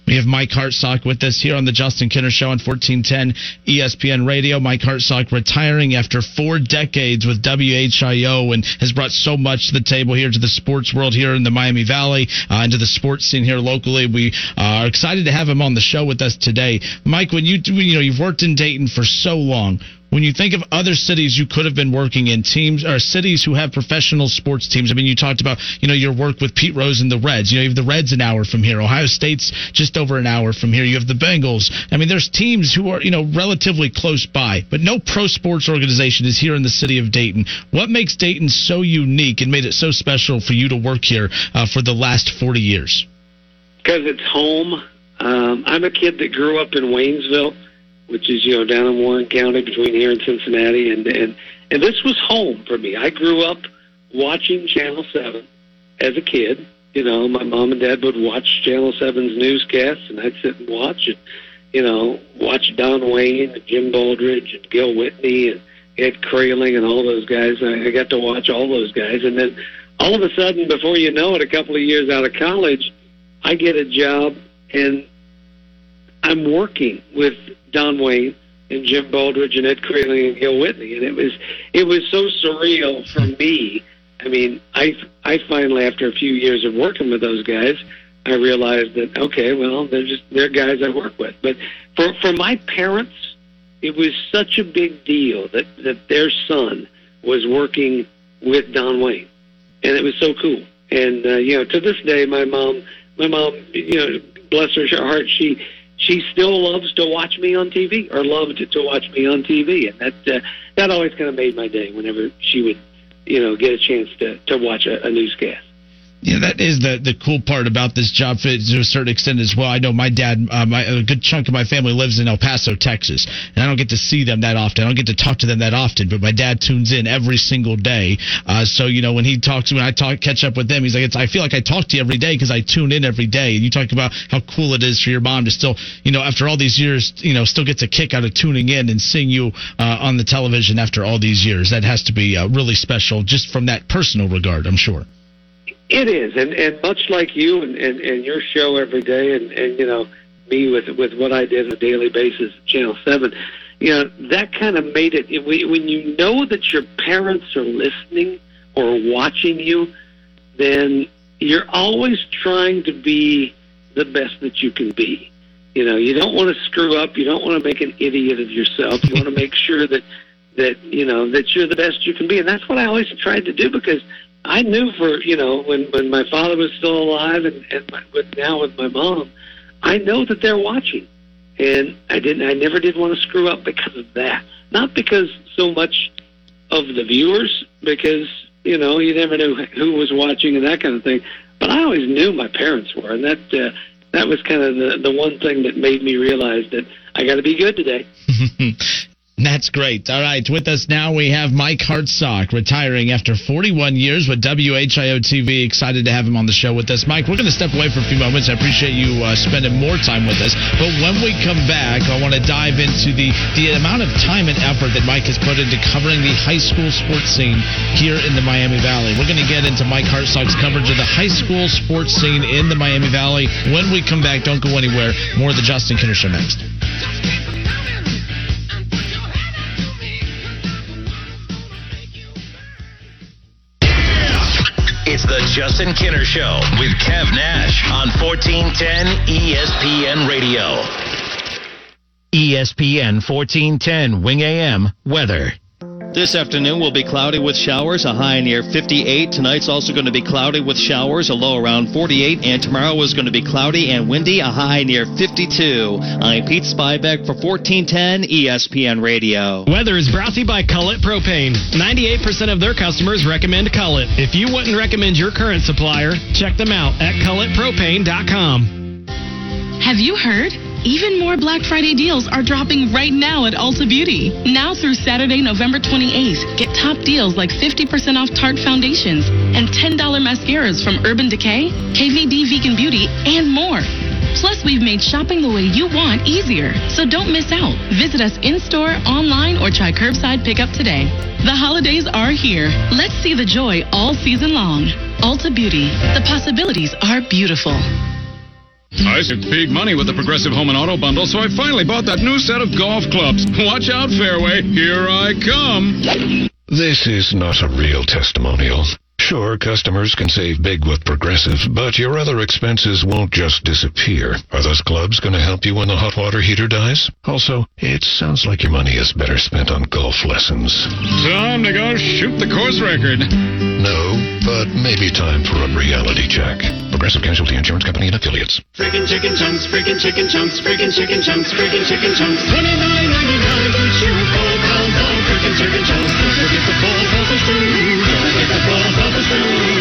We have Mike Hartsock with us here on the Justin Kinner Show on 1410 ESPN Radio. Mike Hartsock retiring after four decades with WHIO and has brought so much to the table here to the sports world here in the Miami Valley uh, and to the sports scene here locally. We uh, are excited to have him on the show with us today. Mike, when you you know you've worked in Dayton for so long, when you think of other cities you could have been working in, teams or cities who have professional sports teams. I mean, you talked about you know your work with Pete Rose and the Reds. You know, you have the Reds an hour from here. Ohio State's just over an hour from here. You have the Bengals. I mean, there's teams who are you know relatively close by, but no pro sports organization is here in the city of Dayton. What makes Dayton so unique and made it so special for you to work here uh, for the last 40 years? because it's home. Um, I'm a kid that grew up in Waynesville, which is you know down in Warren County between here and Cincinnati, and and and this was home for me. I grew up watching Channel Seven as a kid. You know, my mom and dad would watch Channel 7's newscasts, and I'd sit and watch it. You know, watch Don Wayne and Jim Baldridge and Gil Whitney and Ed Kraling and all those guys. I, I got to watch all those guys, and then all of a sudden, before you know it, a couple of years out of college, I get a job and I'm working with Don Wayne and Jim Baldridge and Ed Kraling and Gil Whitney, and it was it was so surreal for me. I mean, I I finally, after a few years of working with those guys, I realized that okay, well, they're just they're guys I work with. But for for my parents, it was such a big deal that that their son was working with Don Wayne, and it was so cool. And uh, you know, to this day, my mom, my mom, you know, bless her heart, she she still loves to watch me on TV, or loved to watch me on TV, and that uh, that always kind of made my day whenever she would, you know, get a chance to to watch a, a newscast. Yeah, that is the the cool part about this job to a certain extent as well. I know my dad, uh, my, a good chunk of my family lives in El Paso, Texas, and I don't get to see them that often. I don't get to talk to them that often, but my dad tunes in every single day. Uh, so you know when he talks, when I talk, catch up with them, he's like, I feel like I talk to you every day because I tune in every day. And you talk about how cool it is for your mom to still, you know, after all these years, you know, still gets a kick out of tuning in and seeing you uh, on the television after all these years. That has to be uh, really special, just from that personal regard, I'm sure. It is, and and much like you and, and, and your show every day, and, and you know me with with what I did on a daily basis Channel Seven, you know that kind of made it. When you know that your parents are listening or watching you, then you're always trying to be the best that you can be. You know, you don't want to screw up. You don't want to make an idiot of yourself. You want to make sure that that you know that you're the best you can be, and that's what I always tried to do because I knew for you know when when my father was still alive and and my, with now with my mom, I know that they're watching, and I didn't. I never did want to screw up because of that. Not because so much of the viewers, because you know you never knew who was watching and that kind of thing. But I always knew my parents were, and that uh, that was kind of the the one thing that made me realize that I got to be good today. That's great. All right, with us now we have Mike Hartsock retiring after 41 years with WHIO TV. Excited to have him on the show with us. Mike, we're going to step away for a few moments. I appreciate you uh, spending more time with us. But when we come back, I want to dive into the, the amount of time and effort that Mike has put into covering the high school sports scene here in the Miami Valley. We're going to get into Mike Hartsock's coverage of the high school sports scene in the Miami Valley. When we come back, don't go anywhere. More of the Justin Kinner Show next. The Justin Kinner Show with Kev Nash on 1410 ESPN Radio. ESPN 1410 Wing AM weather. This afternoon will be cloudy with showers, a high near 58. Tonight's also going to be cloudy with showers, a low around 48. And tomorrow is going to be cloudy and windy, a high near 52. I'm Pete Spybeck for 1410 ESPN Radio. Weather is brought to you by Cullet Propane. 98% of their customers recommend Cullet. If you wouldn't recommend your current supplier, check them out at culletpropane.com. Have you heard? Even more Black Friday deals are dropping right now at Ulta Beauty. Now through Saturday, November 28th, get top deals like 50% off Tarte foundations and $10 mascaras from Urban Decay, KVD Vegan Beauty, and more. Plus, we've made shopping the way you want easier, so don't miss out. Visit us in store, online, or try curbside pickup today. The holidays are here. Let's see the joy all season long. Ulta Beauty. The possibilities are beautiful. I saved big money with the Progressive Home and Auto Bundle, so I finally bought that new set of golf clubs. Watch out, Fairway. Here I come. This is not a real testimonial. Sure, customers can save big with Progressive, but your other expenses won't just disappear. Are those clubs going to help you when the hot water heater dies? Also, it sounds like your money is better spent on golf lessons. Time to go shoot the course record. No, but maybe time for a reality check. Progressive Casualty Insurance Company and Affiliates. Freaking chicken chunks, freaking chicken chunks, freaking chicken chunks, freaking chicken chunks. Twenty nine ninety nine each four pounds of freaking chicken chunks. Don't forget the four sauces too. Don't forget the four sauces too.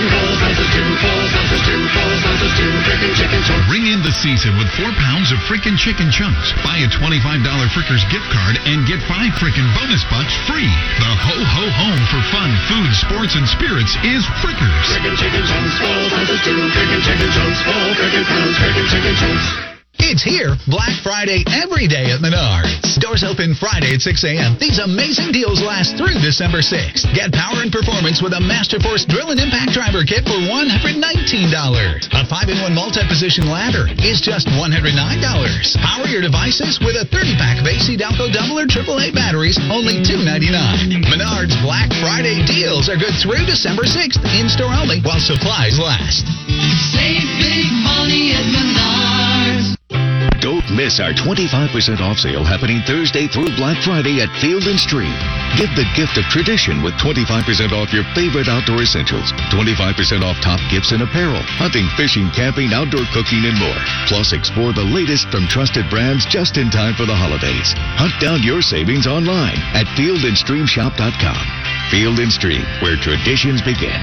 Ring in the season with four pounds of frickin' chicken chunks. Buy a $25 Frickers gift card and get five frickin' bonus bucks free. The ho ho home for fun, food, sports, and spirits is Frickers. Freaking chicken chunks. Four sauces too. Freaking chicken chunks. Four freaking pounds. Freaking chicken chunks. It's here, Black Friday every day at Menards. Doors open Friday at 6 a.m. These amazing deals last through December 6th. Get power and performance with a Masterforce Drill and Impact Driver Kit for $119. A 5-in-1 multi-position ladder is just $109. Power your devices with a 30-pack of ACDelco double or AAA batteries, only 299. Menards Black Friday deals are good through December 6th. In-store only while supplies last. Save big money at Menards. Don't miss our 25% off sale happening Thursday through Black Friday at Field and Stream. Give the gift of tradition with 25% off your favorite outdoor essentials, 25% off top gifts and apparel, hunting, fishing, camping, outdoor cooking, and more. Plus, explore the latest from trusted brands just in time for the holidays. Hunt down your savings online at fieldandstreamshop.com. Field and Stream, where traditions begin.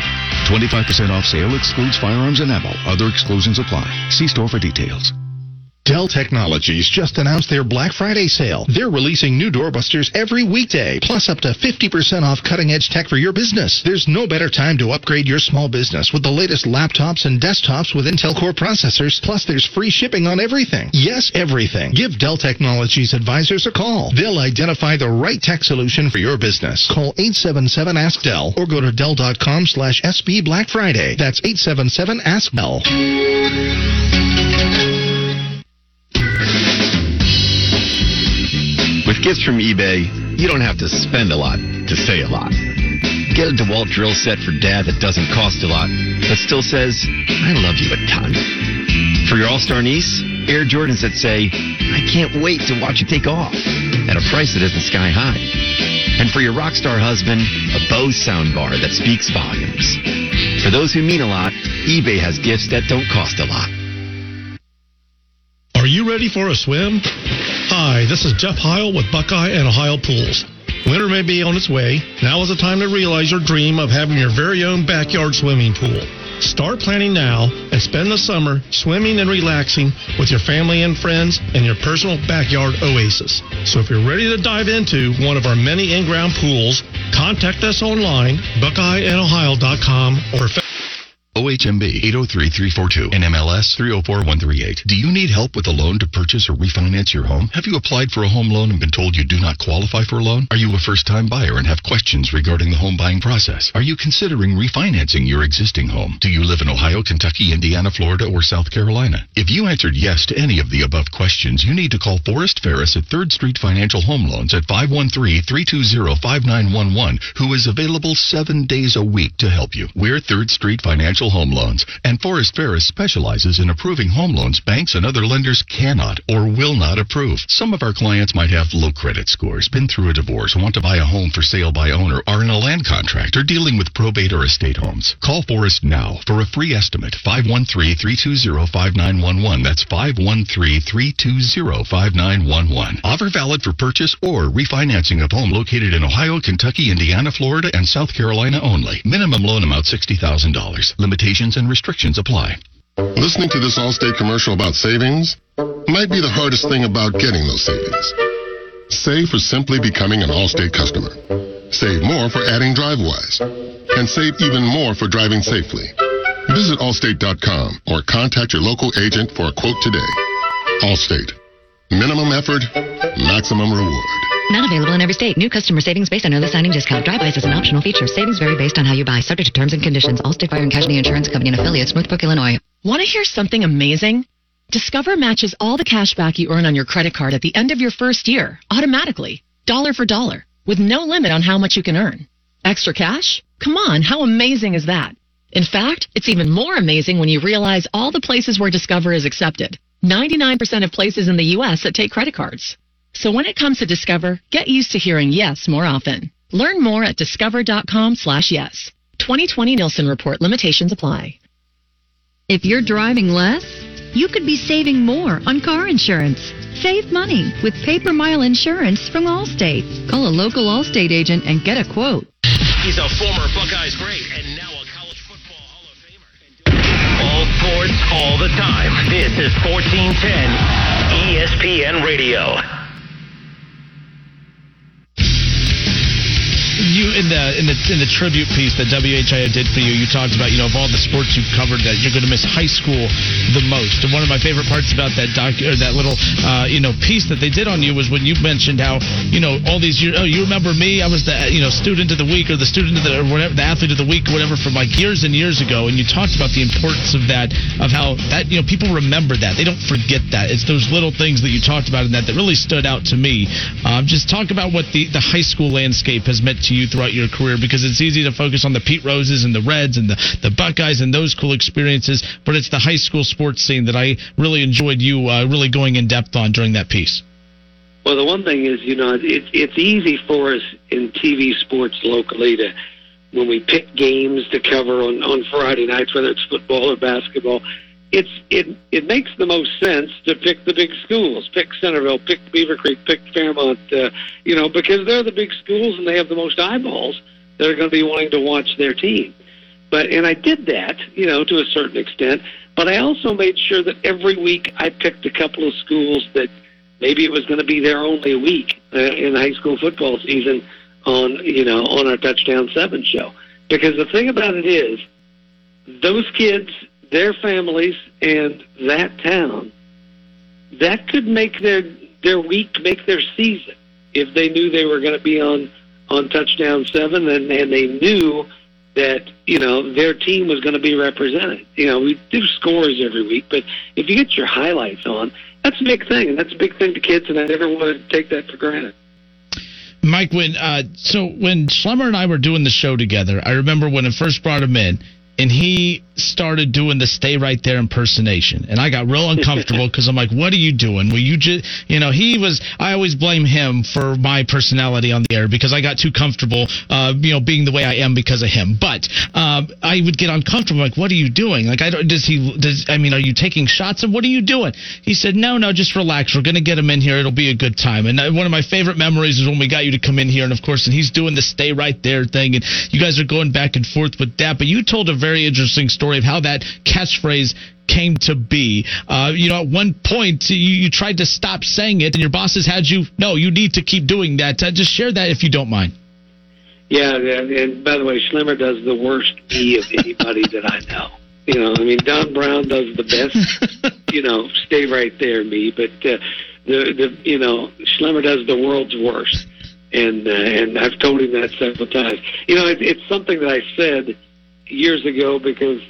25% off sale excludes firearms and ammo. Other exclusions apply. See store for details. Dell Technologies just announced their Black Friday sale. They're releasing new doorbusters every weekday, plus up to 50% off cutting edge tech for your business. There's no better time to upgrade your small business with the latest laptops and desktops with Intel Core processors, plus there's free shipping on everything. Yes, everything. Give Dell Technologies advisors a call. They'll identify the right tech solution for your business. Call 877 Ask Dell or go to Dell.com slash SB Black Friday. That's 877 Ask Dell. Gifts from eBay, you don't have to spend a lot to say a lot. Get a DeWalt drill set for dad that doesn't cost a lot, but still says, I love you a ton. For your all-star niece, Air Jordans that say, I can't wait to watch you take off, at a price that isn't sky high. And for your rock star husband, a Bose soundbar that speaks volumes. For those who mean a lot, eBay has gifts that don't cost a lot. Are you ready for a swim? Hi, this is Jeff Heil with Buckeye and Ohio Pools. Winter may be on its way. Now is the time to realize your dream of having your very own backyard swimming pool. Start planning now and spend the summer swimming and relaxing with your family and friends in your personal backyard oasis. So if you're ready to dive into one of our many in-ground pools, contact us online, buckeyeandohio.com or OHMB 803342 and MLS 304138. Do you need help with a loan to purchase or refinance your home? Have you applied for a home loan and been told you do not qualify for a loan? Are you a first-time buyer and have questions regarding the home buying process? Are you considering refinancing your existing home? Do you live in Ohio, Kentucky, Indiana, Florida, or South Carolina? If you answered yes to any of the above questions, you need to call Forrest Ferris at 3rd Street Financial Home Loans at 513-320-5911, who is available seven days a week to help you. We're 3rd Street Financial Home Loans, and Forrest Ferris specializes in approving home loans banks and other lenders cannot or will not approve. Some of our clients might have low credit scores, been through a divorce, want to buy a home for sale by owner, are in a land contract, or dealing with probate or estate homes. Call Forrest now for a free estimate. 513-320-5911. That's 513-320-5911. Offer valid for purchase or refinancing of home located in Ohio, Kentucky, Indiana, Florida, and South Carolina only. Minimum loan amount $60,000. Limitations and restrictions apply. Listening to this Allstate commercial about savings might be the hardest thing about getting those savings. Save for simply becoming an Allstate customer. Save more for adding DriveWise. And save even more for driving safely. Visit allstate.com or contact your local agent for a quote today. Allstate. Minimum effort, maximum reward. Not available in every state. New customer savings based on early signing discount. DriveWise is an optional feature. Savings vary based on how you buy. Subject to terms and conditions. Allstate Fire and Casualty Insurance Company and affiliates. Northbrook, Illinois. Want to hear something amazing? Discover matches all the cash back you earn on your credit card at the end of your first year, automatically, dollar for dollar, with no limit on how much you can earn. Extra cash? Come on, how amazing is that? In fact, it's even more amazing when you realize all the places where Discover is accepted. 99% of places in the U.S. that take credit cards. So when it comes to Discover, get used to hearing yes more often. Learn more at discover.com slash yes. 2020 Nielsen Report limitations apply. If you're driving less, you could be saving more on car insurance. Save money with paper mile insurance from Allstate. Call a local Allstate agent and get a quote. He's a former Buckeyes great and now a college football Hall of Famer. All sports, all the time. This is 1410 ESPN Radio. In the in the in the tribute piece that WHIO did for you, you talked about you know of all the sports you've covered that you're going to miss high school the most. And one of my favorite parts about that doc or that little uh, you know piece that they did on you was when you mentioned how you know all these years. Oh, you remember me? I was the you know student of the week or the student of the or whatever the athlete of the week whatever from like years and years ago. And you talked about the importance of that of how that you know people remember that they don't forget that. It's those little things that you talked about in that that really stood out to me. Um, just talk about what the the high school landscape has meant to you throughout your career because it's easy to focus on the Pete Roses and the Reds and the, the Buckeyes and those cool experiences, but it's the high school sports scene that I really enjoyed you uh, really going in depth on during that piece. Well, the one thing is, you know, it's it's easy for us in TV sports locally to when we pick games to cover on on Friday nights, whether it's football or basketball. It's it it makes the most sense to pick the big schools, pick Centerville, pick Beaver Creek, pick Fairmont, uh, you know, because they're the big schools and they have the most eyeballs that are going to be wanting to watch their team. But and I did that, you know, to a certain extent. But I also made sure that every week I picked a couple of schools that maybe it was going to be there only a week uh, in high school football season on you know on our touchdown seven show. Because the thing about it is, those kids, their families, and that town, that could make their their week, make their season if they knew they were going to be on on touchdown seven and and they knew that you know their team was going to be represented. You know, we do scores every week, but if you get your highlights on, that's a big thing, and that's a big thing to kids, and I never want to take that for granted. Mike, when uh, so when Schlemmer and I were doing the show together, I remember when I first brought him in, and he started doing the "Stay Right There" impersonation, and I got real uncomfortable because I'm like, "What are you doing?" Well, you just, you know, he was. I always blame him for my personality on the air because I got too comfortable, uh, you know, being the way I am because of him. But um, I would get uncomfortable. Like, what are you doing? Like, I don't. Does he? Does I mean, are you taking shots? And what are you doing? He said, "No, no, just relax. We're gonna get him in here. It'll be a good time." And uh, one of my favorite memories is when we got you to come in here, and of course, and he's doing the "Stay Right There" thing, and you guys are going back and forth with that. But you told a very interesting story of how that catchphrase came to be. Uh, you know, at one point you, you tried to stop saying it, and your bosses had you. No, you need to keep doing that. Uh, just share that if you don't mind. Yeah, and, by the way, Schlemmer does the worst me of anybody that I know. You know, I mean, Don Brown does the best. you know, stay right there, me. But uh, the the you know, Schlemmer does the world's worst, and uh, and I've told him that several times. You know, it, it's something that I said years ago because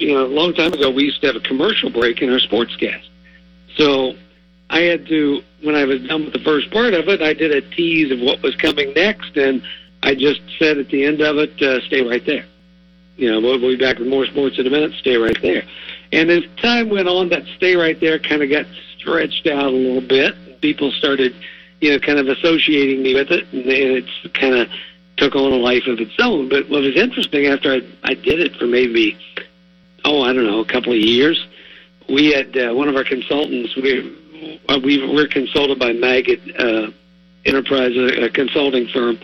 you know, a long time ago we used to have a commercial break in our sportscast. So I had to, when I was done with the first part of it, I did a tease of what was coming next, and I just said at the end of it, uh, "Stay right there." You know, we'll be back with more sports in a minute. Stay right there. And as time went on, that "stay right there" kind of got stretched out a little bit. People started, you know, kind of associating me with it, and it's kind of took on a life of its own. But what was interesting after I, I did it for maybe, oh, I don't know, a couple of years, we had uh, one of our consultants. We uh, we were consulted by Magid uh, Enterprise, a, a consulting firm,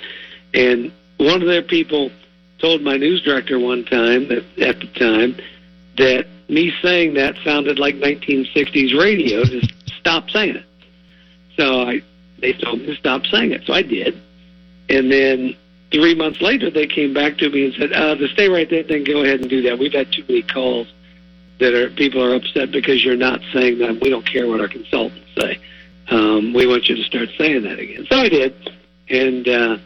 and one of their people told my news director one time that at the time that me saying that sounded like 1960s radio. Just stop saying it. So I they told me to stop saying it. So I did, and then three months later, they came back to me and said, uh, "The stay right there then Go ahead and do that. We've had too many calls that are people are upset because you're not saying that. We don't care what our consultants say. Um, we want you to start saying that again." So I did, and uh,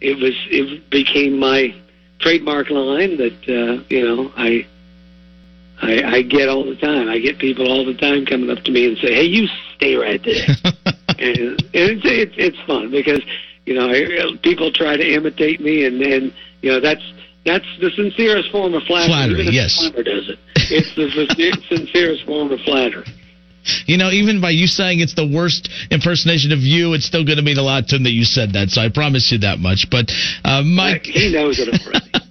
it was it became my trademark line that uh, you know I. I, I get all the time. I get people all the time coming up to me and say, "Hey, you stay right there," and, and it's, it's it's fun because you know people try to imitate me, and and you know that's That's the sincerest form of flattery. Flattery, even if yes. Schlemmer does it. It's the sincerest form of flattery. You know, even by you saying it's the worst impersonation of you, it's still going to mean a lot to him that you said that. So I promise you that much. But uh, Mike, he knows it already.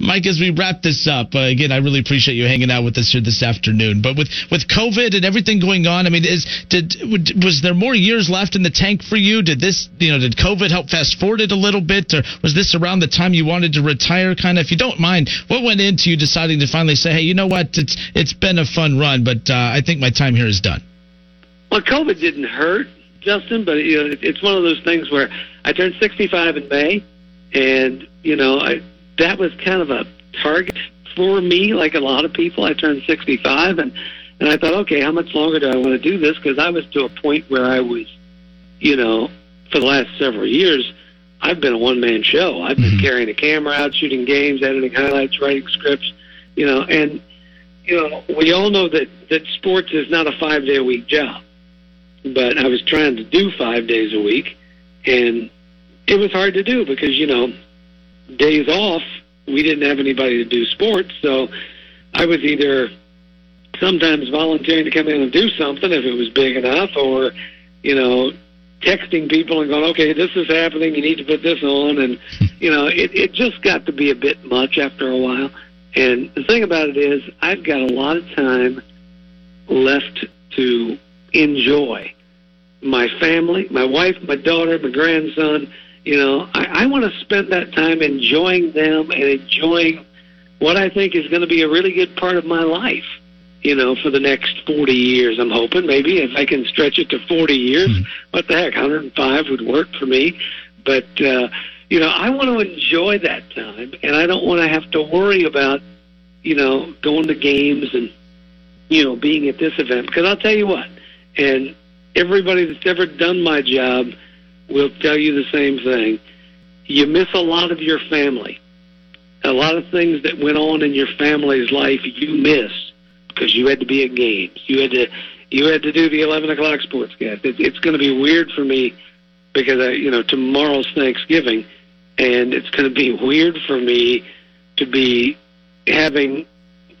Mike, as we wrap this up, uh, again, I really appreciate you hanging out with us here this afternoon. But with with COVID and everything going on, I mean, is did was there more years left in the tank for you? Did this, you know, did COVID help fast forward it a little bit, or was this around the time you wanted to retire? Kind of, if you don't mind, what went into you deciding to finally say, hey, you know what, it's it's been a fun run, but uh, I think my time here is done. Well, COVID didn't hurt, Justin, but you know, it's one of those things where I turned 65 in May, and you know, I, that was kind of a target for me, like a lot of people. I turned 65, and and I thought, okay, how much longer do I want to do this? Because I was to a point where I was, you know, for the last several years, I've been a one man show. I've been mm-hmm. carrying a camera out, shooting games, editing highlights, writing scripts, you know, and you know, we all know that that sports is not a five day a week job. But I was trying to do five days a week, and it was hard to do because you know, days off we didn't have anybody to do sports, so I was either sometimes volunteering to come in and do something if it was big enough, or you know, texting people and going, okay, this is happening, you need to put this on, and you know, it it just got to be a bit much after a while. And the thing about it is, I've got a lot of time left to enjoy my family, my wife, my daughter, my grandson. You know, I, I want to spend that time enjoying them and enjoying what I think is going to be a really good part of my life. You know, for the next 40 years, I'm hoping maybe if I can stretch it to 40 years, what the heck, 105 would work for me. But, uh, you know, I want to enjoy that time and I don't want to have to worry about, you know, going to games and, you know, being at this event. Because I'll tell you what, and everybody that's ever done my job will tell you the same thing. You miss a lot of your family. A lot of things that went on in your family's life you miss because you had to be at games. You had to you had to do the eleven o'clock sportscast. It, it's going to be weird for me because I, you know tomorrow's Thanksgiving, and it's going to be weird for me to be having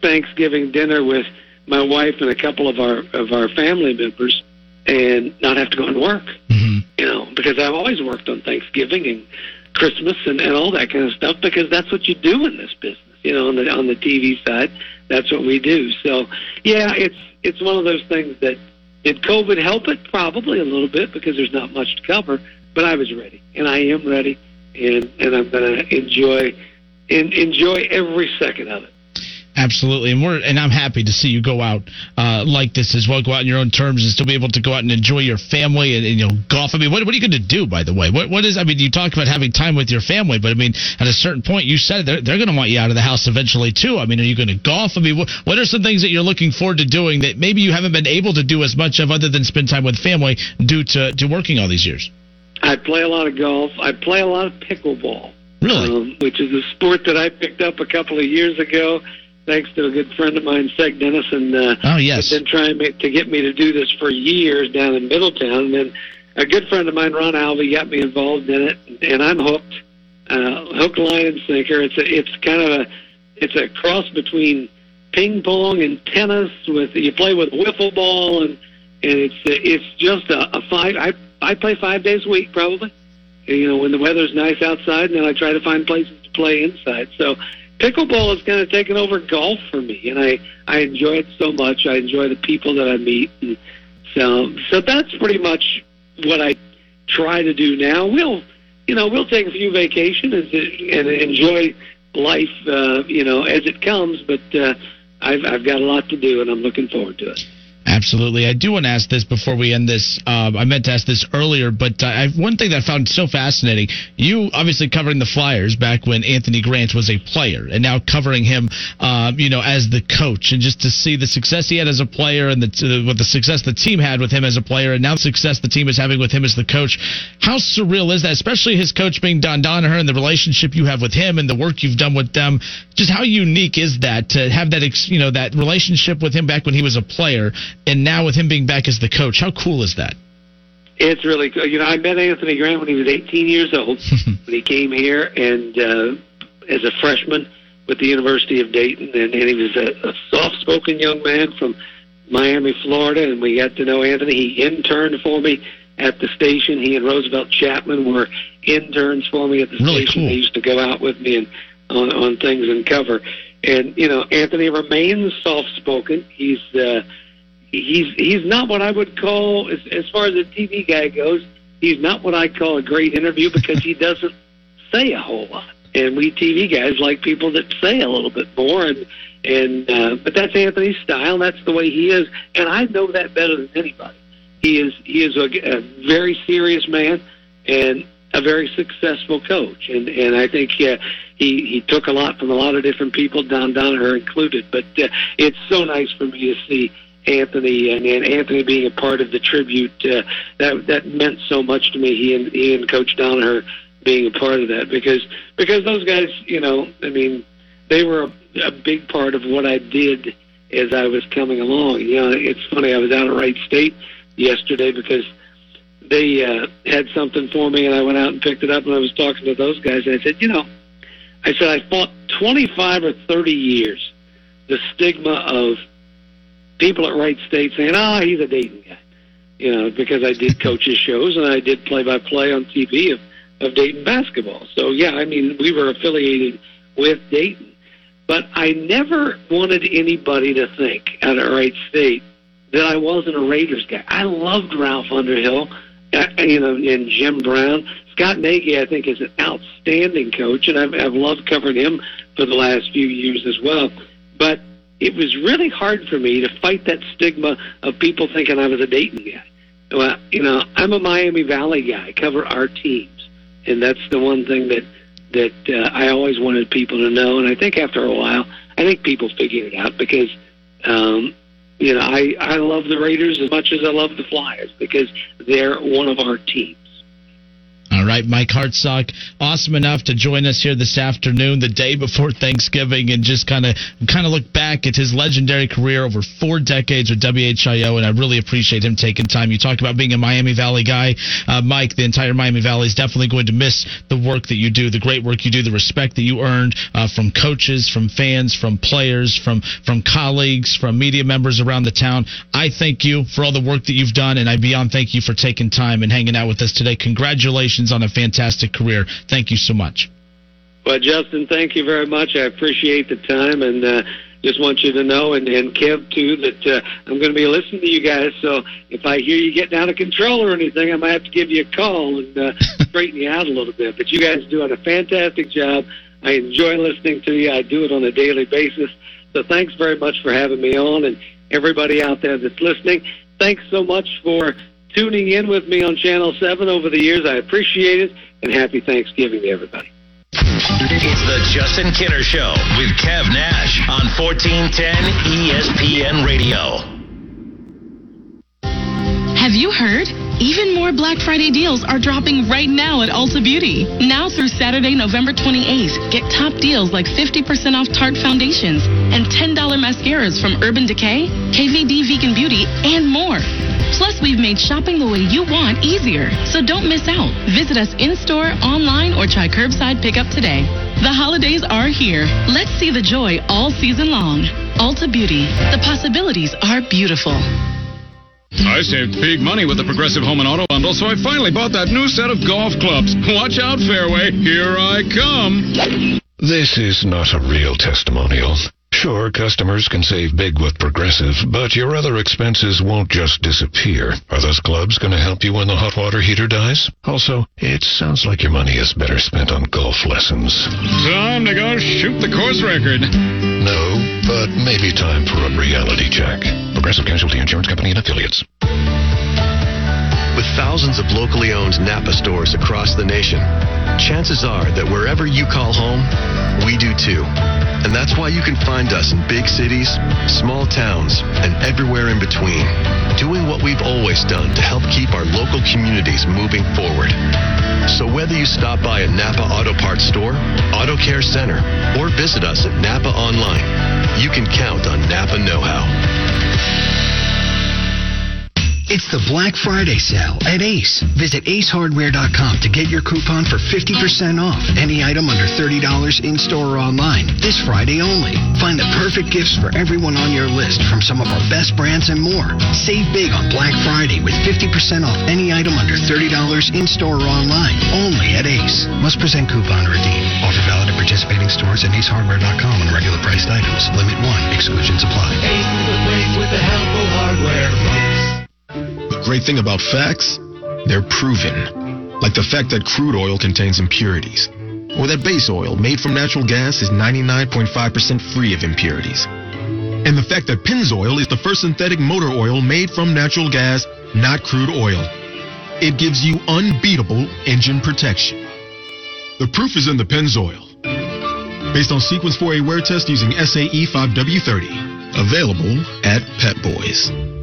Thanksgiving dinner with my wife and a couple of our of our family members and not have to go and work. Mm-hmm. You know, because I've always worked on Thanksgiving and Christmas and, and all that kind of stuff because that's what you do in this business. You know, on the on the TV side, that's what we do. So, yeah, it's it's one of those things that did COVID help it? Probably a little bit because there's not much to cover. But I was ready, and I am ready, and and I'm going to enjoy en- enjoy every second of it. Absolutely, and we're and I'm happy to see you go out uh, like this as well. Go out on your own terms and still be able to go out and enjoy your family and, and you know golf. I mean, what, what are you going to do? By the way, what what is? I mean, you talk about having time with your family, but I mean, at a certain point, you said they're they're going to want you out of the house eventually too. I mean, are you going to golf? I mean, what, what are some things that you're looking forward to doing that maybe you haven't been able to do as much of other than spend time with family due to to working all these years? I play a lot of golf. I play a lot of pickleball. Really? Um, which is a sport that I picked up a couple of years ago, thanks to a good friend of mine, Seg Dennison. Uh, Oh, yes. been trying to get me to do this for years down in Middletown. And then a good friend of mine, Ron Alvey, got me involved in it, and I'm hooked. Uh, hook, line, and sinker. It's a, it's kind of a it's a cross between ping pong and tennis. With you play with wiffle ball, and and it's it's just a, a five. I I play five days a week probably. You know, when the weather's nice outside, and then I try to find places to play inside. So pickleball has kind of taken over golf for me, and I I enjoy it so much. I enjoy the people that I meet, and so so that's pretty much what I try to do now. We'll you know we'll take a few vacations and, and enjoy life, uh, you know, as it comes. But uh, I've I've got a lot to do, and I'm looking forward to it. Absolutely. I do want to ask this before we end this. Um, I meant to ask this earlier, but uh, I, one thing that I found so fascinating you obviously covering the Flyers back when Anthony Grant was a player, and now covering him, um, you know, as the coach, and just to see the success he had as a player and the, uh, what the success the team had with him as a player, and now the success the team is having with him as the coach. How surreal is that, especially his coach being Don Donoher and the relationship you have with him and the work you've done with them? Just how unique is that to have that, you know, that relationship with him back when he was a player? And now with him being back as the coach. How cool is that? It's really cool. You know, I met Anthony Grant when he was 18 years old when he came here, and uh, as a freshman with the University of Dayton, and, and he was a, a soft-spoken young man from Miami, Florida, and we got to know Anthony. He interned for me at the station. He and Roosevelt Chapman were interns for me at the Really station. cool. They used to go out with me and on, on things and cover. And you know, Anthony remains soft-spoken. He's uh, he's he's not what I would call, as, as far as a TV guy goes, he's not what I call a great interview because he doesn't say a whole lot. And we TV guys like people that say a little bit more. And and uh, but that's Anthony's style. That's the way he is, and I know that better than anybody. He is he is a, a very serious man and a very successful coach. And and I think uh, he he took a lot from a lot of different people, Don Donoher included. But uh, it's so nice for me to see Anthony and, and Anthony being a part of the tribute. Uh, that that meant so much to me. He and he and Coach Donoher being a part of that because because those guys, you know, I mean, they were a, a big part of what I did as I was coming along. You know, it's funny. I was out at Wright State yesterday because they uh, had something for me, and I went out and picked it up, and I was talking to those guys, and I said, you know, I said I fought 25 or 30 years the stigma of people at Wright State saying, "Oh, he's a Dayton guy," you know, because I did coaches shows and I did play-by-play on TV of of Dayton basketball. So yeah, I mean, we were affiliated with Dayton, but I never wanted anybody to think at Wright State that I wasn't a Raiders guy. I loved Ralph Underhill, uh, you know, and Jim Brown. Scott Nagy, I think, is an outstanding coach, and I've, I've loved covering him for the last few years as well. But it was really hard for me to fight that stigma of people thinking I was a Dayton guy. Well, you know, I'm a Miami Valley guy. I cover our teams, and that's the one thing that that uh, I always wanted people to know. And I think after a while, I think people figured it out because, um, you know, I I love the Raiders as much as I love the Flyers because they're one of our teams. All right, Mike Hartsock, awesome enough to join us here this afternoon, the day before Thanksgiving, and just kind of kind of look back at his legendary career over four decades with WHIO, and I really appreciate him taking time. You talk about being a Miami Valley guy, uh, Mike. The entire Miami Valley is definitely going to miss the work that you do, the great work you do, the respect that you earned uh, from coaches, from fans, from players, from from colleagues, from media members around the town. I thank you for all the work that you've done, and I beyond thank you for taking time and hanging out with us today. Congratulations on a fantastic career. Thank you so much. Well, Justin, thank you very much. I appreciate the time, and uh, just want you to know, and, and Kev too, that uh, I'm going to be listening to you guys. So if I hear you getting out of control or anything, I might have to give you a call and uh, straighten you out a little bit. But you guys are doing a fantastic job. I enjoy listening to you. I do it on a daily basis. So thanks very much for having me on, and everybody out there that's listening. Thanks so much for tuning in with me on Channel 7 over the years. I appreciate it, and happy Thanksgiving to everybody. It's the Justin Kinner Show with Kev Nash on E 1410 ESPN Radio. Have you heard? Even more Black Friday deals are dropping right now at Ulta Beauty. Now through Saturday, November 28th, get top deals like 50% off Tarte foundations and $10 mascaras from Urban Decay, KVD Vegan Beauty, and more. Plus, we've made shopping the way you want easier, so don't miss out. Visit us in store, online, or try curbside pickup today. The holidays are here. Let's see the joy all season long. Ulta Beauty. The possibilities are beautiful. I saved big money with the Progressive Home and Auto Bundle, so I finally bought that new set of golf clubs. Watch out, Fairway. Here I come. This is not a real testimonial. Sure, customers can save big with Progressive, but your other expenses won't just disappear. Are those clubs going to help you when the hot water heater dies? Also, it sounds like your money is better spent on golf lessons. Time to go shoot the course record. No, but maybe time for a reality check. Progressive Casualty Insurance Company and Affiliates. Thousands of locally owned Napa stores across the nation, chances are that wherever you call home, we do too. And that's why you can find us in big cities, small towns, and everywhere in between, doing what we've always done to help keep our local communities moving forward. So whether you stop by a Napa Auto Parts store, Auto Care Center, or visit us at Napa Online, you can count on Napa Know How. It's the Black Friday sale at Ace. Visit acehardware.com to get your coupon for 50% off any item under $30 in store or online this Friday only. Find the perfect gifts for everyone on your list from some of our best brands and more. Save big on Black Friday with 50% off any item under $30 in store or online only at Ace. Must present coupon or redeem. Offer valid at participating stores and acehardware.com on regular priced items. Limit 1. Exclusions apply. Ace is the place with the helpful hardware. The great thing about facts, they're proven. Like the fact that crude oil contains impurities. Or that base oil made from natural gas is 99.5% free of impurities. And the fact that Pennzoil is the first synthetic motor oil made from natural gas, not crude oil. It gives you unbeatable engine protection. The proof is in the Pennzoil. Based on Sequence 4A wear test using SAE 5W30. Available at Pep Boys.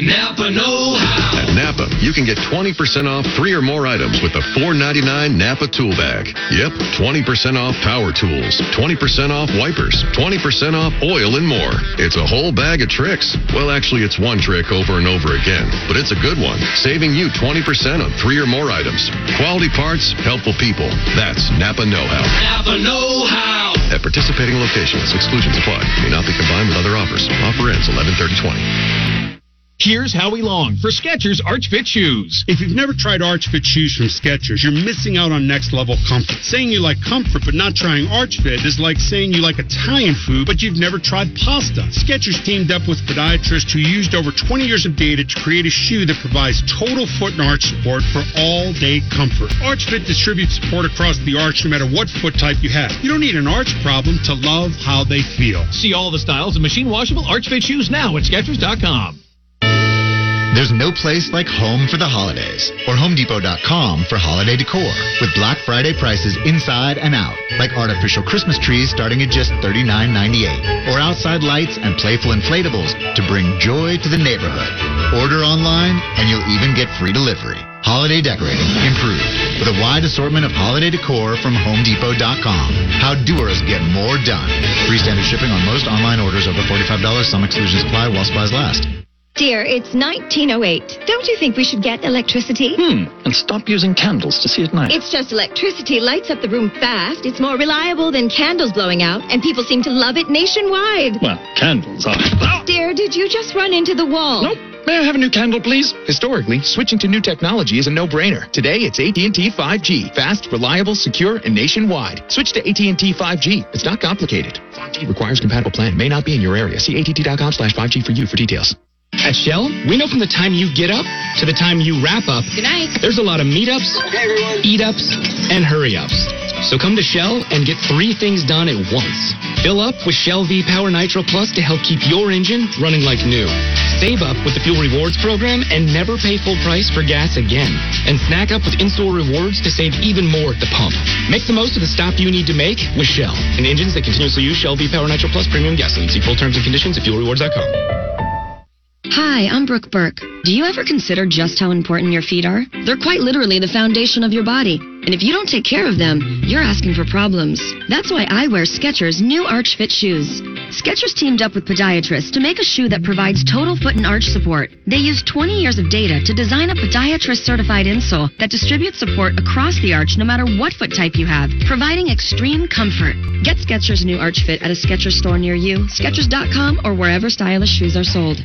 Napa Know How. At Napa, you can get 20% off three or more items with the $4.99 Napa Tool Bag. Yep, 20% off power tools, 20% off wipers, 20% off oil, and more. It's a whole bag of tricks. Well, actually, it's one trick over and over again, but it's a good one, saving you 20% on three or more items. Quality parts, helpful people. That's Napa Know How. Napa Know How. At participating locations, exclusions apply. May not be combined with other offers. Offer ends 11 20. Here's Howie Long for Skechers Arch Fit Shoes. If you've never tried Arch Fit shoes from Skechers, you're missing out on next level comfort. Saying you like comfort but not trying Arch Fit is like saying you like Italian food but you've never tried pasta. Skechers teamed up with podiatrists who used over 20 years of data to create a shoe that provides total foot and arch support for all day comfort. Arch Fit distributes support across the arch no matter what foot type you have. You don't need an arch problem to love how they feel. See all the styles of machine washable Arch Fit shoes now at Skechers.com. There's no place like home for the holidays or HomeDepot.com for holiday decor with Black Friday prices inside and out, like artificial Christmas trees starting at just $39.98 or outside lights and playful inflatables to bring joy to the neighborhood. Order online and you'll even get free delivery. Holiday decorating improved with a wide assortment of holiday decor from HomeDepot.com. How doers get more done. Free standard shipping on most online orders over $45. Some exclusions apply while supplies last. Dear, it's 1908. Don't you think we should get electricity? Hmm, and stop using candles to see at night. It's just electricity lights up the room fast. It's more reliable than candles blowing out, and people seem to love it nationwide. Well, candles are. Dear, did you just run into the wall? Nope. May I have a new candle, please? Historically, switching to new technology is a no-brainer. Today, it's AT&T 5G. Fast, reliable, secure, and nationwide. Switch to AT&T 5G. It's not complicated. 5G requires compatible plan. May not be in your area. See att.com slash 5G for you for details. At Shell, we know from the time you get up to the time you wrap up, Good night. there's a lot of meetups, eat ups, and hurry ups. So come to Shell and get three things done at once. Fill up with Shell V Power Nitro Plus to help keep your engine running like new. Save up with the Fuel Rewards program and never pay full price for gas again. And snack up with in-store rewards to save even more at the pump. Make the most of the stop you need to make with Shell and engines that continuously use Shell V Power Nitro Plus premium gasoline. See full terms and conditions at fuelrewards.com. Hi, I'm Brooke Burke. Do you ever consider just how important your feet are? They're quite literally the foundation of your body. And if you don't take care of them, you're asking for problems. That's why I wear Skechers' new Arch Fit shoes. Skechers teamed up with podiatrists to make a shoe that provides total foot and arch support. They used 20 years of data to design a podiatrist certified insole that distributes support across the arch no matter what foot type you have, providing extreme comfort. Get Skechers' new Arch Fit at a Skechers store near you, Skechers.com, or wherever stylish shoes are sold.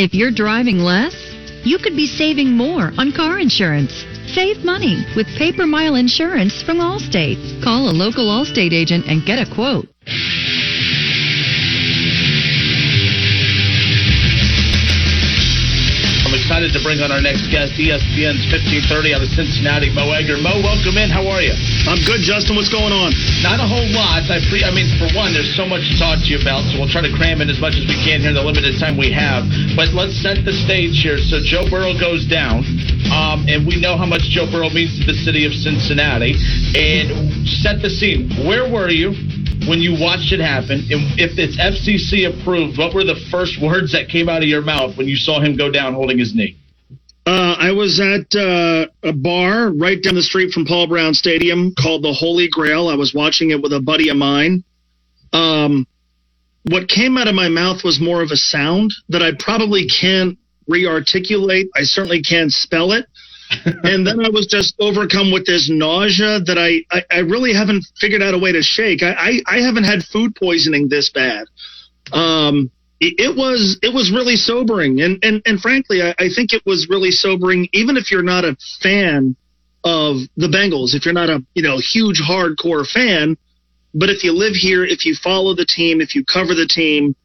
If you're driving less, you could be saving more on car insurance. Save money with Paper Mile Insurance from Allstate. Call a local Allstate agent and get a quote. Excited to bring on our next guest, ESPN's 1530 out of Cincinnati, Mo Egger. Mo, welcome in. How are you? I'm good, Justin. What's going on? Not a whole lot. I, pre- I mean, for one, there's so much to talk to you about, so we'll try to cram in as much as we can here in the limited time we have. But let's set the stage here. So Joe Burrow goes down, um, and we know how much Joe Burrow means to the city of Cincinnati. And set the scene. Where were you? When you watched it happen, if it's FCC approved, what were the first words that came out of your mouth when you saw him go down holding his knee? Uh, I was at uh, a bar right down the street from Paul Brown Stadium called the Holy Grail. I was watching it with a buddy of mine. Um, what came out of my mouth was more of a sound that I probably can't re-articulate. I certainly can't spell it. And then I was just overcome with this nausea that I, I, I really haven't figured out a way to shake. I, I, I haven't had food poisoning this bad. Um, it, it was it was really sobering, and and and frankly, I, I think it was really sobering. Even if you're not a fan of the Bengals, if you're not a you know huge hardcore fan, but if you live here, if you follow the team, if you cover the team,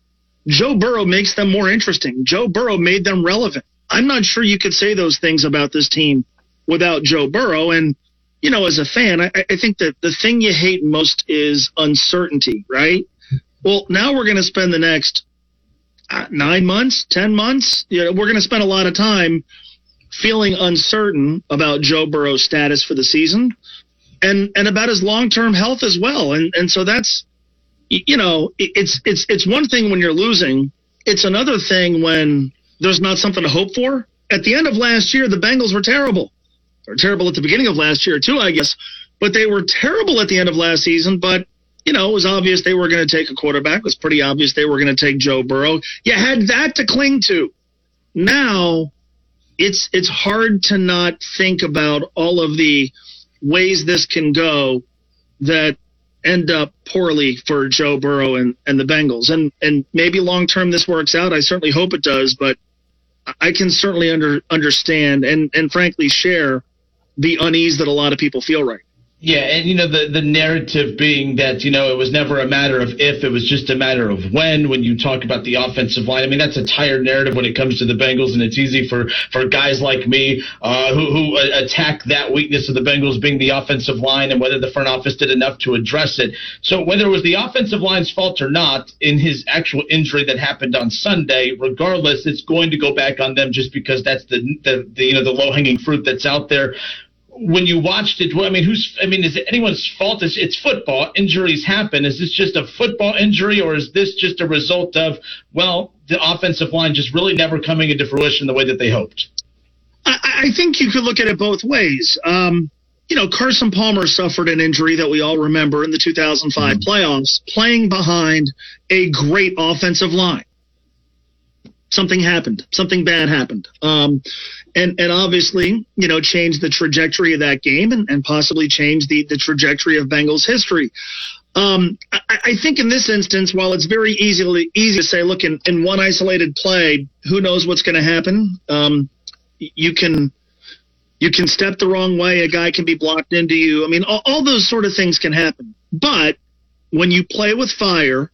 Joe Burrow makes them more interesting. Joe Burrow made them relevant. I'm not sure you could say those things about this team without Joe Burrow. And, you know, as a fan, I, I think that the thing you hate most is uncertainty, right? Well, now we're going to spend the next uh, nine months, 10 months. You know, we're going to spend a lot of time feeling uncertain about Joe Burrow's status for the season and, and about his long-term health as well. And, and so that's, you know, it- it's, it's, it's one thing when you're losing. It's another thing when there's not something to hope for. At the end of last year, the Bengals were terrible. They were terrible at the beginning of last year too, I guess, but they were terrible at the end of last season. But you know, it was obvious they were going to take a quarterback. It was pretty obvious they were going to take Joe Burrow. You had that to cling to. Now, it's it's hard to not think about all of the ways this can go that end up poorly for Joe Burrow and, and the Bengals. And and maybe long term this works out. I certainly hope it does, but I can certainly under understand and, and frankly share the unease that a lot of people feel right. Yeah, and you know the the narrative being that you know it was never a matter of if, it was just a matter of when. When you talk about the offensive line, I mean that's a tired narrative when it comes to the Bengals, and it's easy for for guys like me uh, who who uh, attack that weakness of the Bengals being the offensive line and whether the front office did enough to address it. So whether it was the offensive line's fault or not in his actual injury that happened on Sunday, regardless, it's going to go back on them just because that's the the, the you know the low hanging fruit that's out there when you watched it, I mean, who's? I mean, is it anyone's fault? It's, it's football. Injuries happen. Is this just a football injury, or is this just a result of well, the offensive line just really never coming into fruition the way that they hoped? I, I think you could look at it both ways. Um, you know, Carson Palmer suffered an injury that we all remember in the 2005 playoffs, playing behind a great offensive line. Something happened. Something bad happened. Um, and, and obviously, you know, changed the trajectory of that game and, and possibly changed the, the trajectory of Bengals history. Um, I, I think in this instance, while it's very easily easy to say, look, in, in one isolated play, who knows what's going to happen? Um, you can you can step the wrong way. A guy can be blocked into you. I mean, all, all those sort of things can happen. But when you play with fire,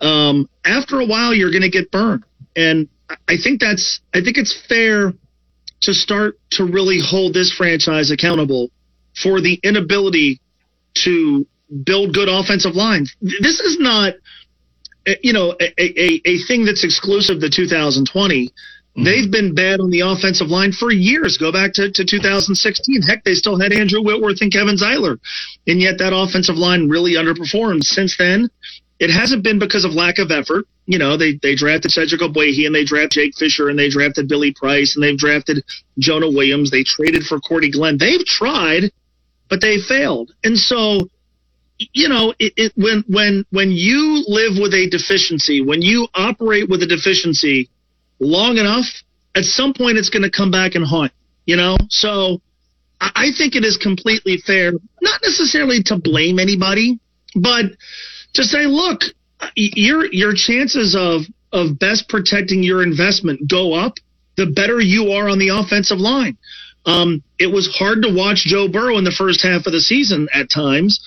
um, after a while, you're going to get burned. And I- think that's I think it's fair to start to really hold this franchise accountable for the inability to build good offensive lines. This is not, eh, you know, a, a, a thing that's exclusive to 2020. They've been bad on the offensive line for years. Go back to, to 2016. Heck, they still had Andrew Whitworth and Kevin Zeitler. And yet that offensive line really underperformed. Since then, it hasn't been because of lack of effort. You know, they, they drafted Cedric Ogbuehi and they drafted Jake Fisher and they drafted Billy Price and they've drafted Jonah Williams. They traded for Cordy Glenn. They've tried, but they failed. And so, you know, it, it when when when you live with a deficiency, when you operate with a deficiency long enough, at some point it's going to come back and haunt. You know, so I I think it is completely fair, not necessarily to blame anybody, but to say, look, your your chances of of best protecting your investment go up the better you are on the offensive line. Um, it was hard to watch Joe Burrow in the first half of the season at times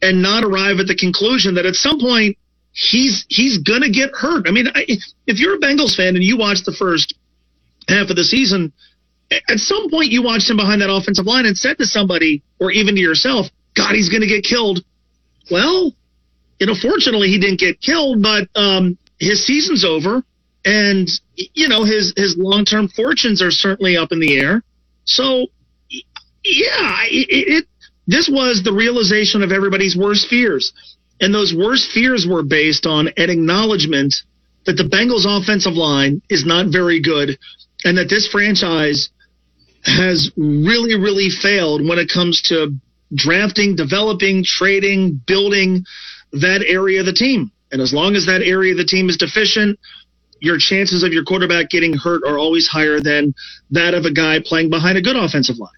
and not arrive at the conclusion that at some point he's he's gonna get hurt. I mean, I, if you're a Bengals fan and you watch the first half of the season, at some point you watched him behind that offensive line and said to somebody, or even to yourself, God, he's going to get killed. Well, you know, fortunately he didn't get killed, but um, his season's over, and you know his his long term fortunes are certainly up in the air. So, yeah, it, it this was the realization of everybody's worst fears, and those worst fears were based on an acknowledgement that the Bengals' offensive line is not very good, and that this franchise has really, really failed when it comes to drafting, developing, trading, building that area of the team. And as long as that area of the team is deficient, your chances of your quarterback getting hurt are always higher than that of a guy playing behind a good offensive line.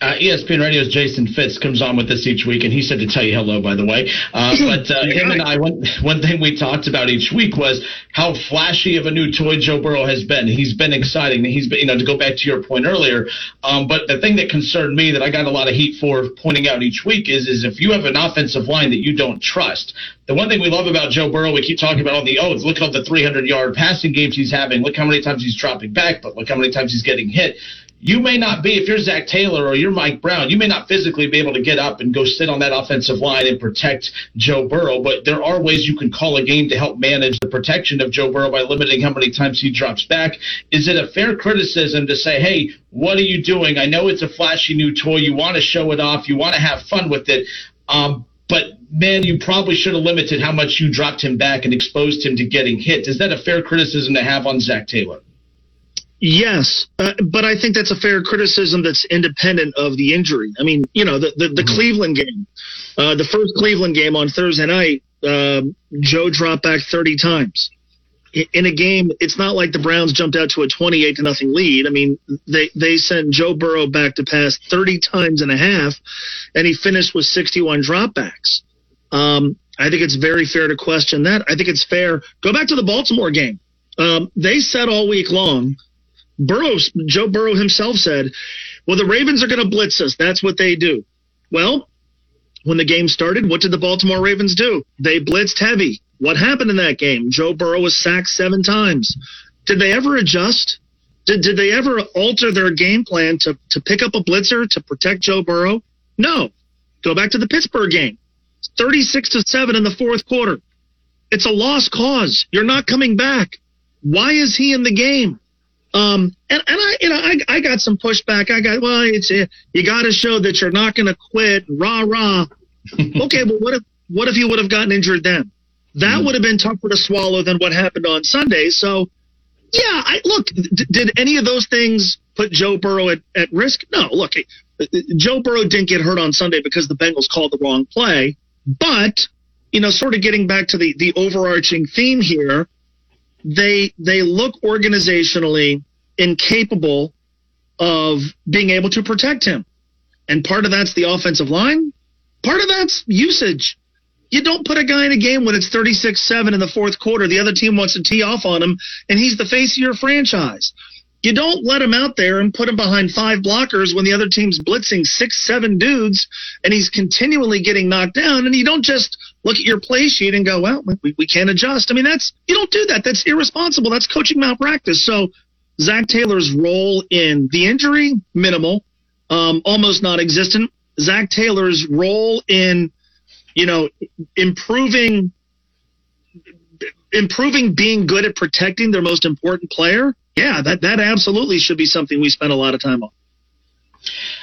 Uh, ESPN Radio's Jason Fitz comes on with us each week, and he said to tell you hello, by the way. Uh, but uh, him and I, one, one thing we talked about each week was how flashy of a new toy Joe Burrow has been. He's been exciting. He's been, you know, to go back to your point earlier. Um, but the thing that concerned me that I got a lot of heat for pointing out each week is, is if you have an offensive line that you don't trust, the one thing we love about Joe Burrow, we keep talking about on the oaths. Look at all the 300 yard passing games he's having. Look how many times he's dropping back, but look how many times he's getting hit you may not be, if you're Zac Taylor or you're Mike Brown, you may not physically be able to get up and go sit on that offensive line and protect Joe Burrow, but there are ways you can call a game to help manage the protection of Joe Burrow by limiting how many times he drops back. Is it a fair criticism to say, hey, what are you doing? I know it's a flashy new toy. You want to show it off. You want to have fun with it. Um, but man, you probably should have limited how much you dropped him back and exposed him to getting hit. Is that a fair criticism to have on Zac Taylor? Yes, uh, but I think that's a fair criticism that's independent of the injury. I mean, you know, the the, the mm-hmm. Cleveland game, uh, the first Cleveland game on Thursday night, uh, Joe dropped back 30 times. In a game, it's not like the Browns jumped out to a 28 to nothing lead. I mean, they they sent Joe Burrow back to pass 30 times and a half, and he finished with 61 dropbacks. Um, I think it's very fair to question that. I think it's fair. Go back to the Baltimore game. Um, they said all week long Joe Burrow himself said, well, the Ravens are going to blitz us. That's what they do. Well, when the game started, what did the Baltimore Ravens do? They blitzed heavy. What happened in that game? Joe Burrow was sacked seven times. Did they ever adjust? Did, did they ever alter their game plan to, to pick up a blitzer to protect Joe Burrow? No. Go back to the Pittsburgh game. 36 to 7 in the fourth quarter. It's a lost cause. You're not coming back. Why is he in the game? Um, and, and I, you know, I, I got some pushback. I got, well, it's, uh, you got to show that you're not going to quit. Rah, rah. okay, but what if, what if you would have gotten injured then? That mm. would have been tougher to swallow than what happened on Sunday. So, yeah, I, look, d- did any of those things put Joe Burrow at, at risk? No, look, uh, Joe Burrow didn't get hurt on Sunday because the Bengals called the wrong play. But, you know, sort of getting back to the, the overarching theme here, they they look organizationally incapable of being able to protect him. And part of that's the offensive line. Part of that's usage. You don't put a guy in a game when it's 36-7 in the fourth quarter. The other team wants to tee off on him, and he's the face of your franchise. You don't let him out there and put him behind five blockers when the other team's blitzing six, seven dudes and he's continually getting knocked down. And you don't just look at your play sheet and go, well, we, we can't adjust. I mean, that's, you don't do that. That's irresponsible. That's coaching malpractice. So Zac Taylor's role in the injury, minimal, um, almost non existent. Zac Taylor's role in, you know, improving improving being good at protecting their most important player yeah, that that absolutely should be something we spend a lot of time on.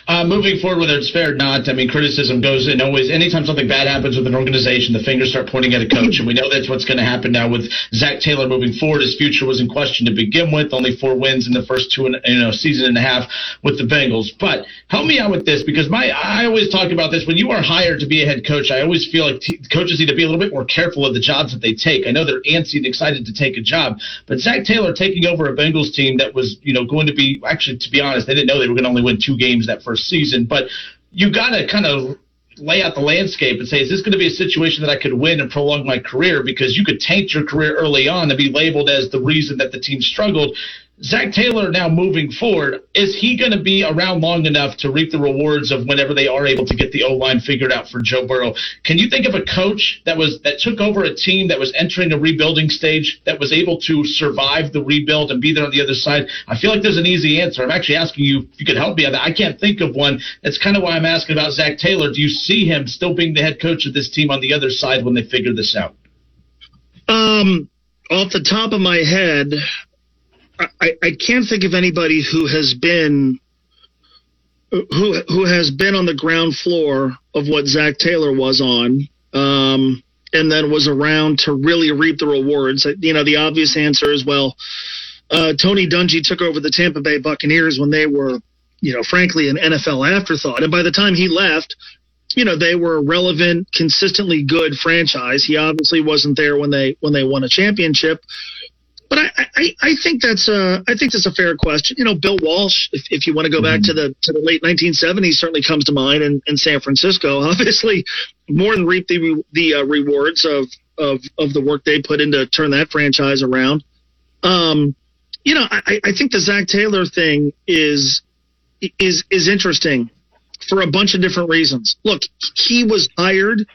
Uh, moving forward, whether it's fair or not, I mean, criticism goes in always. Anytime something bad happens with an organization, the fingers start pointing at a coach, and we know that's what's going to happen now with Zac Taylor moving forward. His future was in question to begin with. Only four wins in the first two, and you know, season and a half with the Bengals. But help me out with this because my I always talk about this. When you are hired to be a head coach, I always feel like t- coaches need to be a little bit more careful of the jobs that they take. I know they're antsy and excited to take a job, but Zac Taylor taking over a Bengals team that was, you know, going to be actually, to be honest, they didn't know they were going to only win two games that first season, but you got to kind of lay out the landscape and say, is this going to be a situation that I could win and prolong my career? Because you could taint your career early on and be labeled as the reason that the team struggled. Zac Taylor now moving forward, is he going to be around long enough to reap the rewards of whenever they are able to get the O line figured out for Joe Burrow? Can you think of a coach that was that took over a team that was entering a rebuilding stage that was able to survive the rebuild and be there on the other side? I feel like there's an easy answer. I'm actually asking you if you could help me on that. I can't think of one. That's kind of why I'm asking about Zac Taylor. Do you see him still being the head coach of this team on the other side when they figure this out? Um, off the top of my head, I, I can't think of anybody who has been who who has been on the ground floor of what Zac Taylor was on, um, and then was around to really reap the rewards. You know, the obvious answer is well, uh, Tony Dungy took over the Tampa Bay Buccaneers when they were, you know, frankly an NFL afterthought, and by the time he left. You know they were a relevant, consistently good franchise. He obviously wasn't there when they when they won a championship, but I, I, I think that's a I think that's a fair question. You know, Bill Walsh, if, if you want to go back to the to the late 1970s, certainly comes to mind in, in San Francisco. Obviously, more than reap the the uh, rewards of, of of the work they put in to turn that franchise around. Um, you know, I, I think the Zac Taylor thing is is is interesting for a bunch of different reasons. Look, he was hired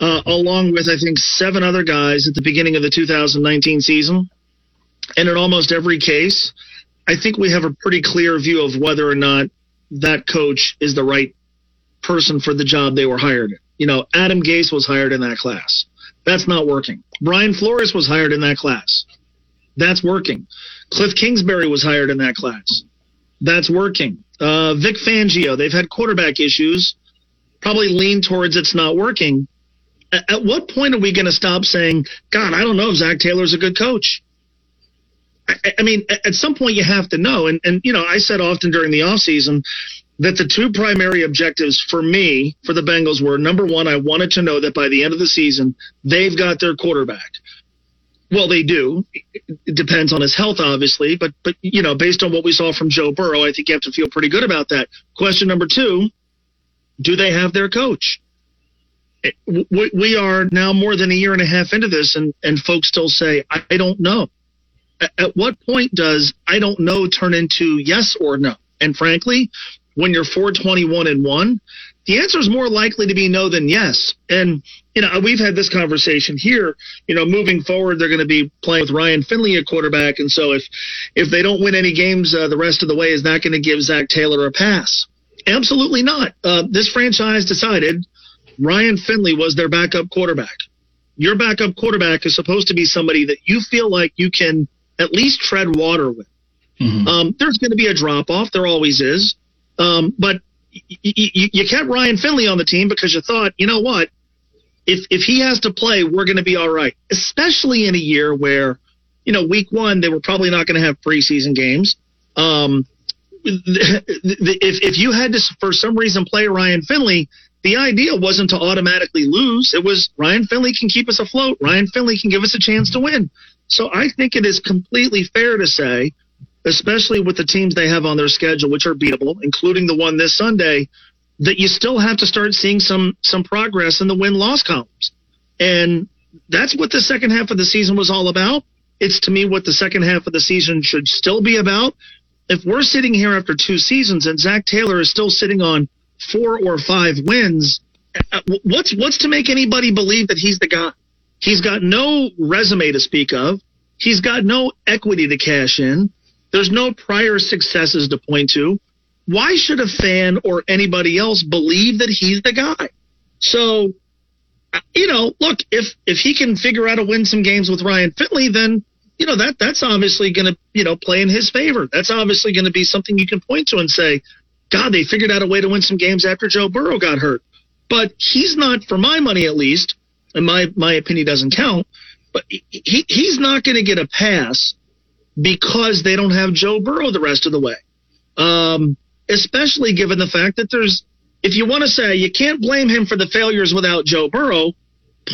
uh, along with I think seven other guys at the beginning of the 2019 season. And in almost every case, I think we have a pretty clear view of whether or not that coach is the right person for the job they were hired. You know, Adam Gase was hired in that class. That's not working. Brian Flores was hired in that class. That's working. Cliff Kingsbury was hired in that class. That's working. Uh, Vic Fangio, they've had quarterback issues. Probably lean towards it's not working. At, at what point are we going to stop saying, God, I don't know if Zac Taylor's a good coach? I, mean, at some point you have to know. And, and, you know, I said often during the offseason that the two primary objectives for me, for the Bengals, were number one, I wanted to know that by the end of the season, they've got their quarterback. Well, they do. It depends on his health, obviously, but but you know, based on what we saw from Joe Burrow, I think you have to feel pretty good about that. Question number two: Do they have their coach? We are now more than a year and a half into this, and and folks still say, "I don't know." At what point does "I don't know" turn into yes or no? And frankly, when you're 421 and one, the answer is more likely to be no than yes. And, you know, we've had this conversation here. You know, moving forward, they're going to be playing with Ryan Finley at quarterback. And so if, if they don't win any games uh, the rest of the way, is that going to give Zac Taylor a pass? Absolutely not. Uh, this franchise decided Ryan Finley was their backup quarterback. Your backup quarterback is supposed to be somebody that you feel like you can at least tread water with. Mm-hmm. Um, there's going to be a drop off. There always is. Um, but you, you kept Ryan Finley on the team because you thought, you know what, if if he has to play, we're going to be all right. Especially in a year where, you know, week one they were probably not going to have preseason games. Um, if if you had to for some reason play Ryan Finley, the idea wasn't to automatically lose. It was Ryan Finley can keep us afloat. Ryan Finley can give us a chance to win. So I think it is completely fair to say especially with the teams they have on their schedule, which are beatable, including the one this Sunday, that you still have to start seeing some some progress in the win loss columns. And that's what the second half of the season was all about. It's to me what the second half of the season should still be about. If we're sitting here after two seasons and Zac Taylor is still sitting on four or five wins, uh, what's what's to make anybody believe that he's the guy? He's got no resume to speak of. He's got no equity to cash in. There's no prior successes to point to. Why should a fan or anybody else believe that he's the guy? So, you know, look, if if he can figure out to win some games with Ryan Finley, then you know that that's obviously going to you know play in his favor. That's obviously going to be something you can point to and say, God, they figured out a way to win some games after Joe Burrow got hurt. But he's not, for my money at least, and my my opinion doesn't count. But he he's not going to get a pass because they don't have Joe Burrow the rest of the way. Um, especially given the fact that there's, if you want to say you can't blame him for the failures without Joe Burrow,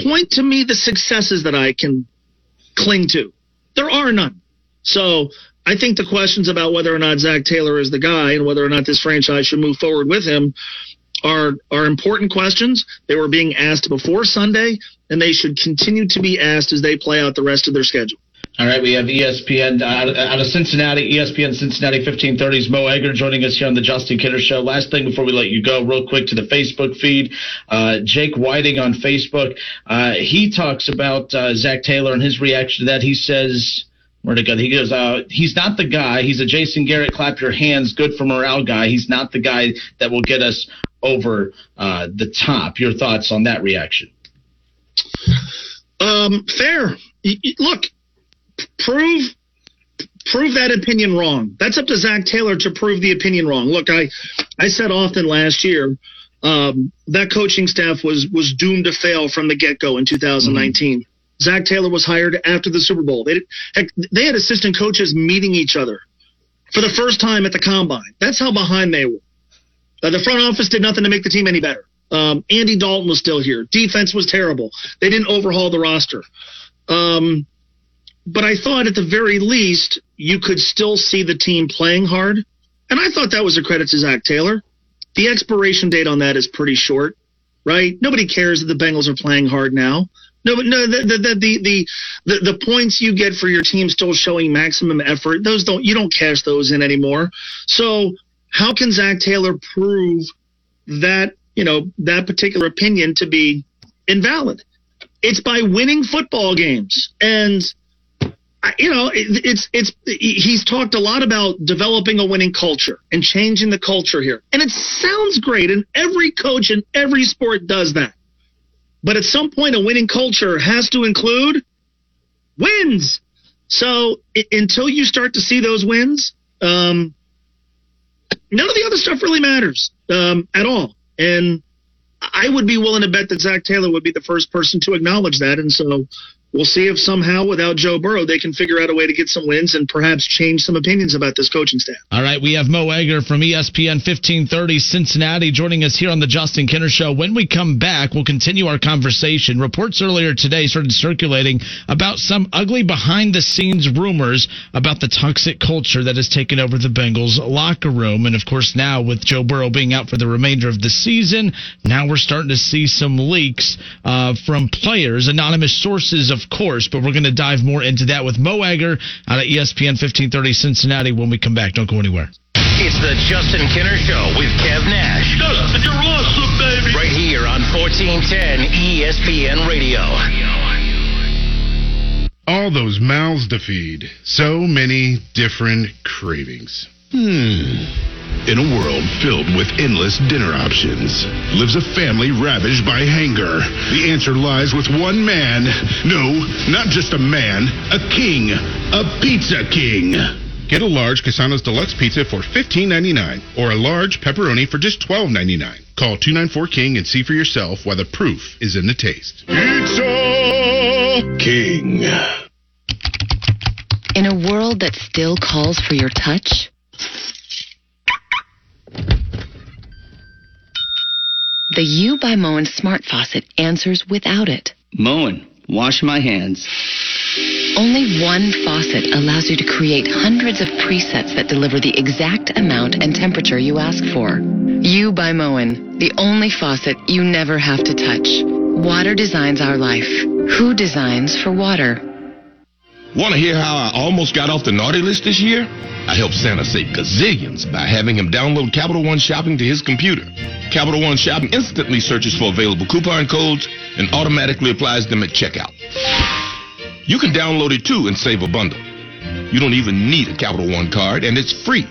point to me the successes that I can cling to. There are none. So I think the questions about whether or not Zac Taylor is the guy and whether or not this franchise should move forward with him are are important questions. They were being asked before Sunday, and they should continue to be asked as they play out the rest of their schedule. All right, we have ESPN out of, out of Cincinnati, ESPN Cincinnati 1530's Mo Egger joining us here on the Justin Kinner Show. Last thing before we let you go, real quick to the Facebook feed. Uh, Jake Whiting on Facebook, uh, he talks about uh, Zac Taylor and his reaction to that. He says, where'd it go? He goes, uh, he's not the guy. He's a Jason Garrett, clap your hands, good for morale guy. He's not the guy that will get us over uh, the top. Your thoughts on that reaction? Um, fair. Look, prove prove that opinion wrong. That's up to Zac Taylor to prove the opinion wrong. Look, I I said often last year um, that coaching staff was was doomed to fail from the get go in 2019. Zac Taylor was hired after the Super Bowl. They heck, they had assistant coaches meeting each other for the first time at the combine. That's how behind they were. Uh, the front office did nothing to make the team any better. Um, Andy Dalton was still here. Defense was terrible. They didn't overhaul the roster. Um, but I thought at the very least you could still see the team playing hard, and I thought that was a credit to Zac Taylor. The expiration date on that is pretty short, right? Nobody cares that the Bengals are playing hard now. No, but no, the the, the the the points you get for your team still showing maximum effort, those don't you don't cash those in anymore. So how can Zac Taylor prove that you know that particular opinion to be invalid? It's by winning football games, and you know it, it's it's he's talked a lot about developing a winning culture and changing the culture here, and it sounds great, and every coach in every sport does that. But at some point, a winning culture has to include wins. So i- until you start to see those wins, um, none of the other stuff really matters um, at all. And I would be willing to bet that Zac Taylor would be the first person to acknowledge that. And so we'll see if somehow, without Joe Burrow, they can figure out a way to get some wins and perhaps change some opinions about this coaching staff. All right, we have Mo Egger from ESPN 1530 Cincinnati joining us here on the Justin Kinner Show. When we come back, we'll continue our conversation. Reports earlier today started circulating about some ugly behind the scenes rumors about the toxic culture that has taken over the Bengals locker room. And of course, now with Joe Burrow being out for the remainder of the season, now we're starting to see some leaks uh, from players, anonymous sources, of course, but we're going to dive more into that with Mo Egger on ESPN 1530 Cincinnati when we come back. Don't go anywhere. It's the Justin Kinner Show with Kev Nash. Justin, you're awesome, baby. Right here on 1410 ESPN Radio. All those mouths to feed. So many different cravings. Hmm. In a world filled with endless dinner options, lives a family ravaged by hunger. The answer lies with one man. No, not just a man, a king. A pizza king. Get a large Cassano's Deluxe Pizza for $15.99 or a large pepperoni for just $12.99. Call 294-KING and see for yourself why the proof is in the taste. Pizza King. In a world that still calls for your touch, the U by Moen smart faucet answers without it. Moen, wash my hands. Only one faucet allows you to create hundreds of presets that deliver the exact amount and temperature you ask for. U by Moen, the only faucet you never have to touch. Water designs our life. Who designs for water? Want to hear how I almost got off the naughty list this year? I helped Santa save gazillions by having him download Capital One Shopping to his computer. Capital One Shopping instantly searches for available coupon codes and automatically applies them at checkout. You can download it too and save a bundle. You don't even need a Capital One card and it's free.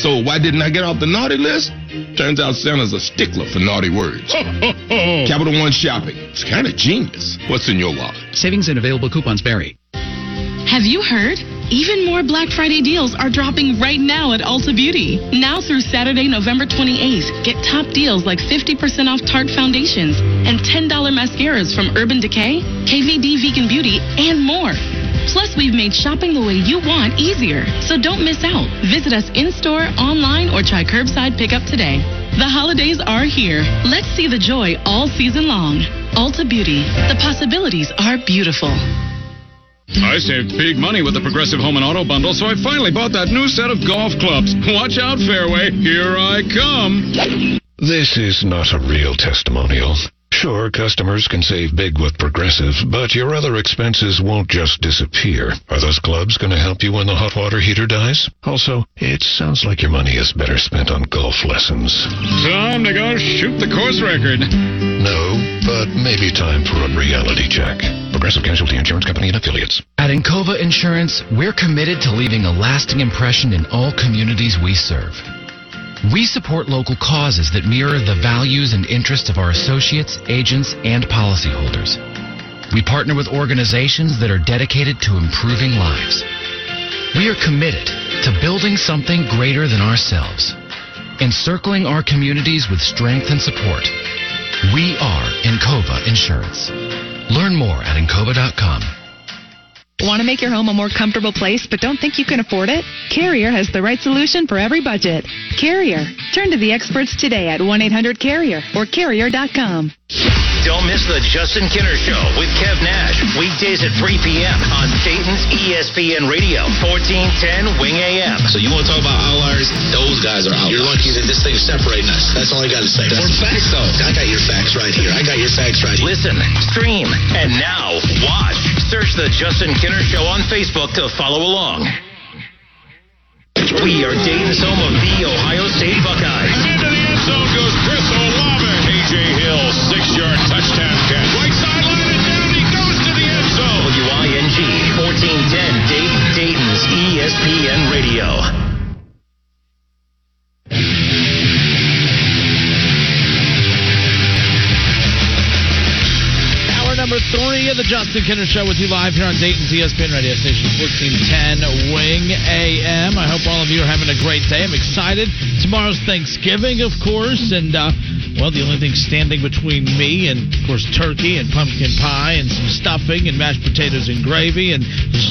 So why didn't I get off the naughty list? Turns out Santa's a stickler for naughty words. Capital One Shopping. It's kind of genius. What's in your wallet? Savings and available coupons vary. Have you heard? Even more Black Friday deals are dropping right now at Ulta Beauty. Now through Saturday, November 28th, get top deals like 50% off Tarte foundations and $10 mascaras from Urban Decay, KVD Vegan Beauty, and more. Plus, we've made shopping the way you want easier. So don't miss out. Visit us in store, online, or try curbside pickup today. The holidays are here. Let's see the joy all season long. Ulta Beauty. The possibilities are beautiful. I saved big money with the Progressive Home and Auto Bundle, so I finally bought that new set of golf clubs. Watch out, fairway. Here I come. This is not a real testimonial. Sure, customers can save big with Progressive, but your other expenses won't just disappear. Are those clubs going to help you when the hot water heater dies? Also, it sounds like your money is better spent on golf lessons. Time to go shoot the course record. No, but maybe time for a reality check. Progressive Casualty Insurance Company and affiliates. At Encova Insurance, we're committed to leaving a lasting impression in all communities we serve. We support local causes that mirror the values and interests of our associates, agents, and policyholders. We partner with organizations that are dedicated to improving lives. We are committed to building something greater than ourselves, encircling our communities with strength and support. We are Encova Insurance. Learn more at Encova.com. Want to make your home a more comfortable place but don't think you can afford it? Carrier has the right solution for every budget. Carrier. Turn to the experts today at 1 800 Carrier or Carrier.com. Don't miss the Justin Kinner Show with Kev Nash. Weekdays at 3 p.m. on Dayton's ESPN Radio, 1410 Wing AM. So you want to talk about outliers? Those guys are outliers. You're lucky that this thing's separating us. That's all I got to say. For facts, though. I got your facts right here. I got your facts right here. Listen, stream, and now watch. Search the Justin Kinner Show on Facebook to follow along. We are Dayton's home of the Ohio State Buckeyes. Six-yard touchdown catch. Right sideline and down he goes to the end zone. WING 1410 Dayton, Dayton's ESPN Radio. Three of the Justin Kinner Show with you live here on Dayton's ESPN radio station 1410 Wing AM. I hope all of you are having a great day. I'm excited. Tomorrow's Thanksgiving, of course, and uh, well, the only thing standing between me and, of course, turkey and pumpkin pie and some stuffing and mashed potatoes and gravy and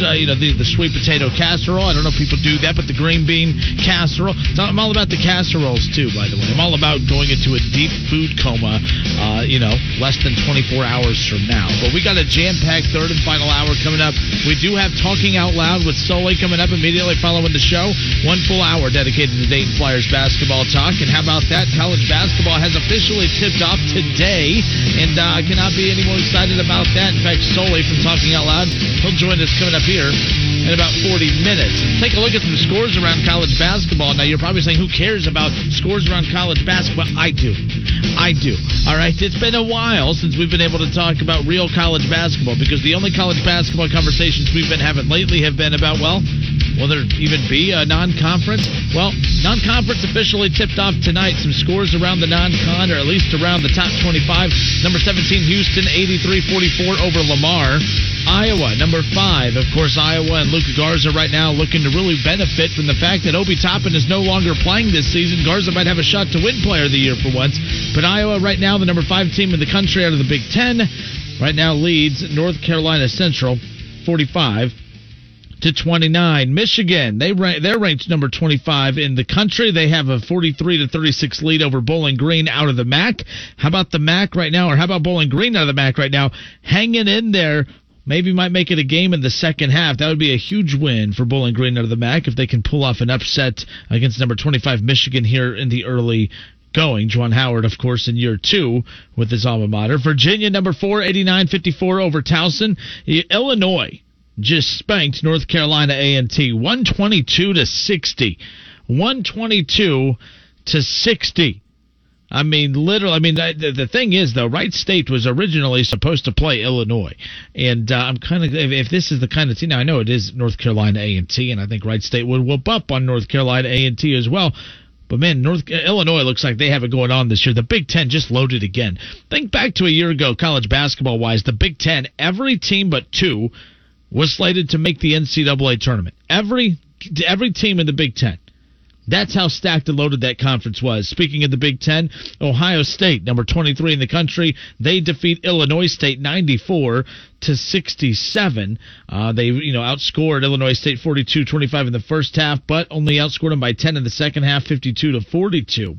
uh, you know the, the sweet potato casserole. I don't know if people do that, but the green bean casserole. I'm all about the casseroles too. By the way, I'm all about going into a deep food coma. Uh, you know, less than 24 hours from now. But we got a jam-packed third and final hour coming up. We do have talking out loud with Sully coming up immediately following the show. One full hour dedicated to Dayton Flyers basketball talk. And how about that? College basketball has officially tipped off today, and uh, I cannot be any more excited about that. In fact, Sully from Talking Out Loud, he'll join us coming up here in about 40 minutes. Take a look at some scores around college basketball. Now, you're probably saying, who cares about scores around college basketball? I do. I do. All right. It's been a while since we've been able to talk about real college basketball because the only college basketball conversations we've been having lately have been about, well, will there even be a non conference? Well, non conference officially tipped off tonight. Some scores around the non con, or at least around the top 25. Number 17, Houston, 83 44 over Lamar. Iowa, number five. Of course, Iowa and Luka Garza right now looking to really benefit from the fact that Obi Toppin is no longer playing this season. Garza might have a shot to win Player of the Year for once. But Iowa, right now, the number five team in the country out of the Big Ten, right now leads North Carolina Central 45 to 29. Michigan, they rank, they're ranked number 25 in the country. They have a 43 to 36 lead over Bowling Green out of the MAC. How about the MAC right now, or how about Bowling Green out of the MAC right now, hanging in there? Maybe might make it a game in the second half. That would be a huge win for Bowling Green out of the MAC if they can pull off an upset against number 25 Michigan here in the early going. Juwan Howard, of course, in year two with his alma mater. Virginia, number four, 89-54 over Towson. Illinois just spanked North Carolina A&T 122 to 60. 122 to 60. I mean, literally. I mean, the, the thing is, though, Wright State was originally supposed to play Illinois, and uh, I'm kind of if, if this is the kind of team. Now I know it is North Carolina A and T, and I think Wright State would whoop up on North Carolina A and T as well. But man, North uh, Illinois looks like they have it going on this year. The Big Ten just loaded again. Think back to a year ago, college basketball wise. The Big Ten, every team but two was slated to make the NCAA tournament. Every every team in the Big Ten. That's how stacked and loaded that conference was. Speaking of the Big Ten, Ohio State, number 23 in the country, they defeat Illinois State 94 to 67. Uh, they, you know, outscored Illinois State 42-25 in the first half, but only outscored them by 10 in the second half, 52 to 42.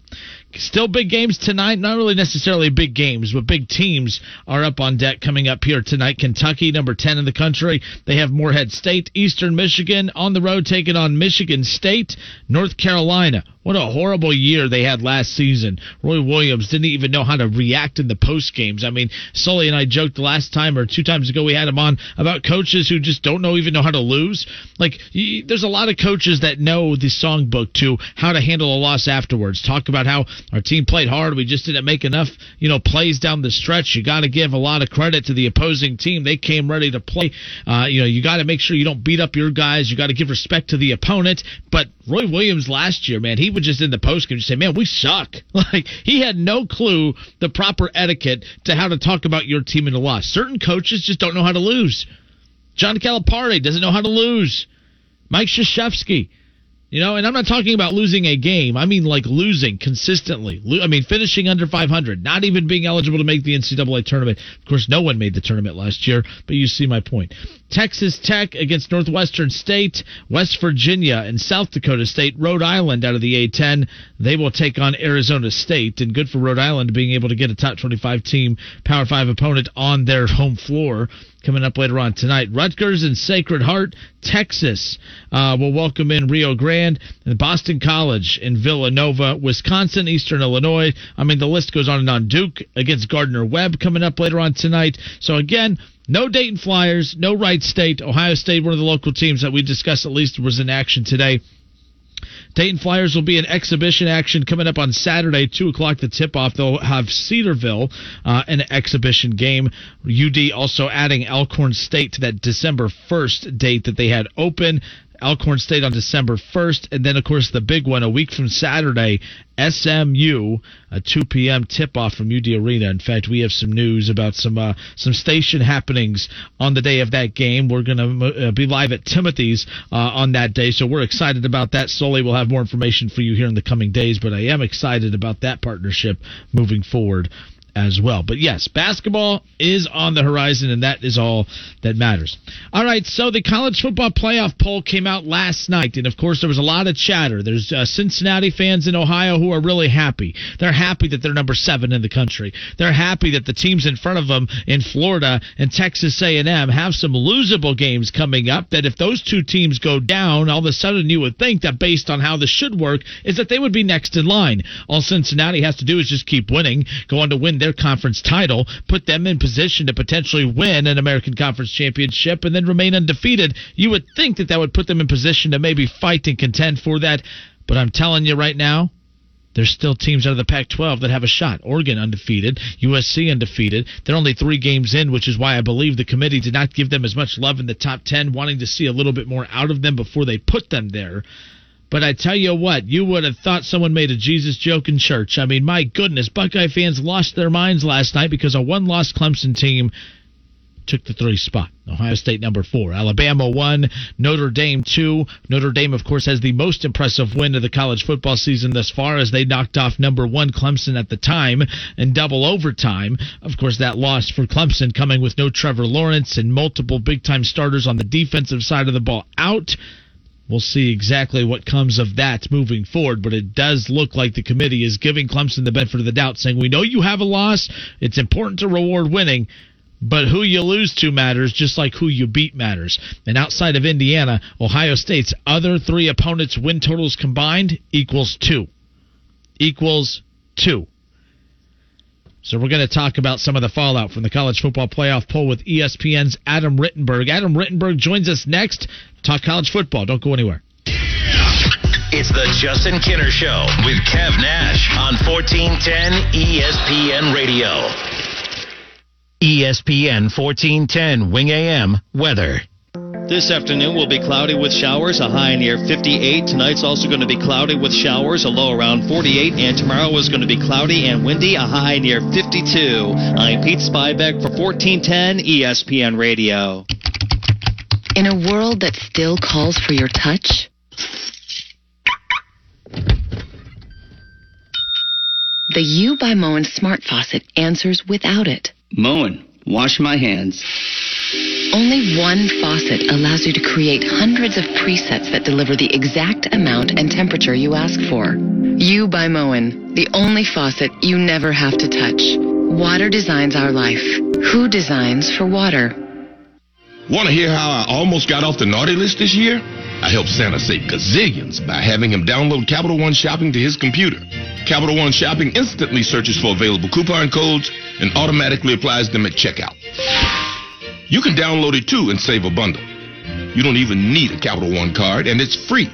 Still big games tonight. Not really necessarily big games, but big teams are up on deck coming up here tonight. Kentucky, number 10 in the country. They have Morehead State, Eastern Michigan on the road taking on Michigan State, North Carolina. What a horrible year they had last season. Roy Williams didn't even know how to react in the post games. I mean, Sully and I joked the last time or two times ago we had him on about coaches who just don't know even know how to lose. Like, there's a lot of coaches that know the songbook to how to handle a loss afterwards. Talk about how our team played hard. We just didn't make enough, you know, plays down the stretch. You got to give a lot of credit to the opposing team. They came ready to play. Uh, you know, you got to make sure you don't beat up your guys. You got to give respect to the opponent. But Roy Williams last year, man, he would just in the post game say, "Man, we suck." Like he had no clue the proper etiquette to how to talk about your team in a loss. Certain coaches just don't know how to lose. John Calipari doesn't know how to lose. Mike Krzyzewski. You know, and I'm not talking about losing a game. I mean, like losing consistently. I mean, finishing under 500, not even being eligible to make the NCAA tournament. Of course, no one made the tournament last year, but you see my point. Texas Tech against Northwestern State, West Virginia, and South Dakota State, Rhode Island out of the A10. They will take on Arizona State, and good for Rhode Island being able to get a top 25 team, Power 5 opponent on their home floor coming up later on tonight. Rutgers and Sacred Heart, Texas uh, will welcome in Rio Grande and Boston College in Villanova, Wisconsin, Eastern Illinois. I mean, the list goes on and on. Duke against Gardner Webb coming up later on tonight. So again. No Dayton Flyers, no Wright State, Ohio State, one of the local teams that we discussed at least was in action today. Dayton Flyers will be in exhibition action coming up on Saturday, 2 o'clock, the tip off. They'll have Cedarville, uh, an exhibition game. UD also adding Alcorn State to that December 1st date that they had open. Alcorn State on December 1st. And then, of course, the big one a week from Saturday, SMU, a 2 p.m. tip off from UD Arena. In fact, we have some news about some uh, some station happenings on the day of that game. We're going to uh, be live at Timothy's uh, on that day, so we're excited about that. Sully we'll have more information for you here in the coming days, but I am excited about that partnership moving forward as well. But yes, basketball is on the horizon, and that is all that matters. All right, so the college football playoff poll came out last night, and of course, there was a lot of chatter. There's uh, Cincinnati fans in Ohio who are really happy. They're happy that they're number seven in the country. They're happy that the teams in front of them in Florida and Texas A&M have some losable games coming up. That if those two teams go down, all of a sudden you would think that based on how this should work, is that they would be next in line. All Cincinnati has to do is just keep winning, go on to win their conference title, put them in position to potentially win an American Conference championship, and then remain undefeated. You would think that that would put them in position to maybe fight and contend for that. But I'm telling you right now, there's still teams out of the Pac 12 that have a shot. Oregon undefeated, USC undefeated. They're only three games in, which is why I believe the committee did not give them as much love in the top 10, wanting to see a little bit more out of them before they put them there. But I tell you what, you would have thought someone made a Jesus joke in church. I mean, my goodness, Buckeye fans lost their minds last night because a one loss Clemson team took the three spot. Ohio State number four. Alabama one. Notre Dame two. Notre Dame, of course, has the most impressive win of the college football season thus far as they knocked off number one Clemson at the time in double overtime. Of course, that loss for Clemson coming with no Trevor Lawrence and multiple big time starters on the defensive side of the ball out. We'll see exactly what comes of that moving forward, but it does look like the committee is giving Clemson the benefit of the doubt, saying, We know you have a loss. It's important to reward winning, but who you lose to matters just like who you beat matters. And outside of Indiana, Ohio State's other three opponents' win totals combined equals two. Equals two. So we're going to talk about some of the fallout from the college football playoff poll with ESPN's Adam Rittenberg. Adam Rittenberg joins us next. Talk college football. Don't go anywhere. It's the Justin Kinner Show with Kev Nash on E 1410 ESPN Radio. ESPN 1410 Wing AM weather. This afternoon will be cloudy with showers, a high near 58. Tonight's also going to be cloudy with showers, a low around 48. And tomorrow is going to be cloudy and windy, a high near 52. I'm Pete Spybeck for 1410 ESPN Radio. In a world that still calls for your touch, the U by Moen smart faucet answers without it. Moen, wash my hands. Only one faucet allows you to create hundreds of presets that deliver the exact amount and temperature you ask for. U by Moen, the only faucet you never have to touch. Water designs our life. Who designs for water? Want to hear how I almost got off the naughty list this year? I helped Santa save gazillions by having him download Capital One Shopping to his computer. Capital One Shopping instantly searches for available coupon codes and automatically applies them at checkout. You can download it too and save a bundle. You don't even need a Capital One card, and it's free.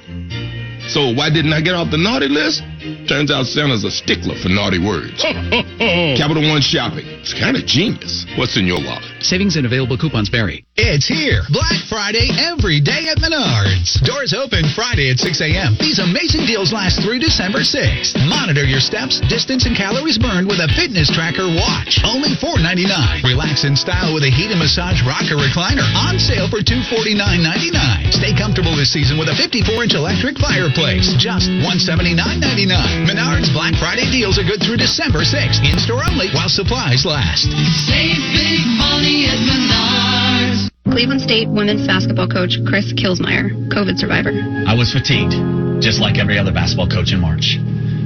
So why didn't I get off the naughty list? Turns out Santa's a stickler for naughty words. Capital One Shopping. It's kind of genius. What's in your wallet? Savings and available coupons vary. It's here. Black Friday every day at Menards. Doors open Friday at 6 a.m. These amazing deals last through December 6th. Monitor your steps, distance, and calories burned with a fitness tracker watch. Only $4.99. Relax in style with a heat and massage rocker recliner. On sale for $249.99. Stay comfortable this season with a 54-inch electric fireplace. Just $179.99. Menards Black Friday deals are good through December 6th. In store only while supplies last. Save big money at Menards. Cleveland State women's basketball coach Chris Kielsmeier, COVID survivor. I was fatigued, just like every other basketball coach in March,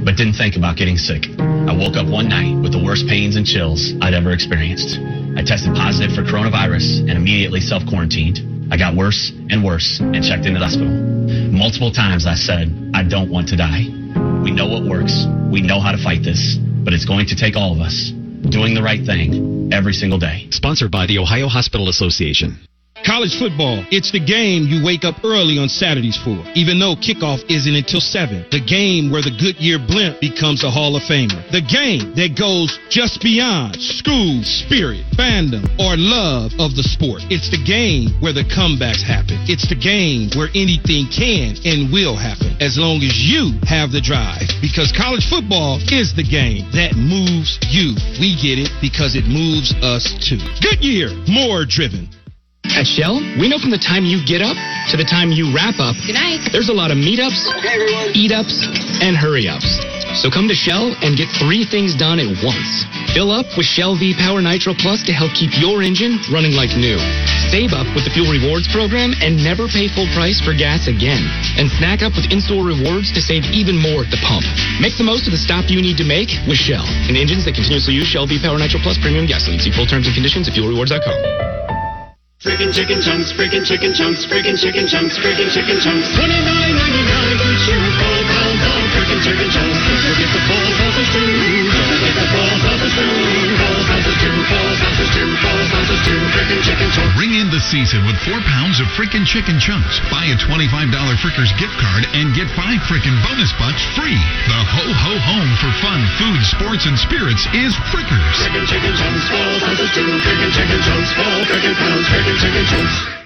but didn't think about getting sick. I woke up one night with the worst pains and chills I'd ever experienced. I tested positive for coronavirus and immediately self quarantined. I got worse and worse and checked into the hospital. Multiple times I said, I don't want to die. We know what works. We know how to fight this, but it's going to take all of us doing the right thing every single day. Sponsored by the Ohio Hospital Association. College football, it's the game you wake up early on Saturdays for, even though kickoff isn't until 7. The game where the Goodyear blimp becomes a Hall of Famer. The game that goes just beyond school, spirit, fandom, or love of the sport. It's the game where the comebacks happen. It's the game where anything can and will happen as long as you have the drive. Because college football is the game that moves you. We get it because it moves us too. Goodyear, more driven. At Shell, we know from the time you get up to the time you wrap up, Good night. there's a lot of meetups, eat ups, and hurry ups. So come to Shell and get three things done at once. Fill up with Shell V Power Nitro Plus to help keep your engine running like new. Save up with the Fuel Rewards program and never pay full price for gas again. And snack up with in-store rewards to save even more at the pump. Make the most of the stop you need to make with Shell. And engines that continuously use Shell V Power Nitro Plus premium gasoline. See full terms and conditions at fuelrewards.com. Freaking chicken chunks, freaking chicken chunks, freaking chicken chunks, freaking chicken chunks. Twenty nine ninety nine each year with full pounds of freaking chicken chunks. Don't forget the full sausage too. Don't forget the full sausage too. Full Ring in the season with four pounds of frickin' chicken chunks. Buy a $25 Frickers gift card and get five frickin' bonus bucks free. The ho ho home for fun, food, sports, and spirits is Frickers. Freaking chicken chunks. Freaking chicken chunks. Pounds. Freaking chicken chunks.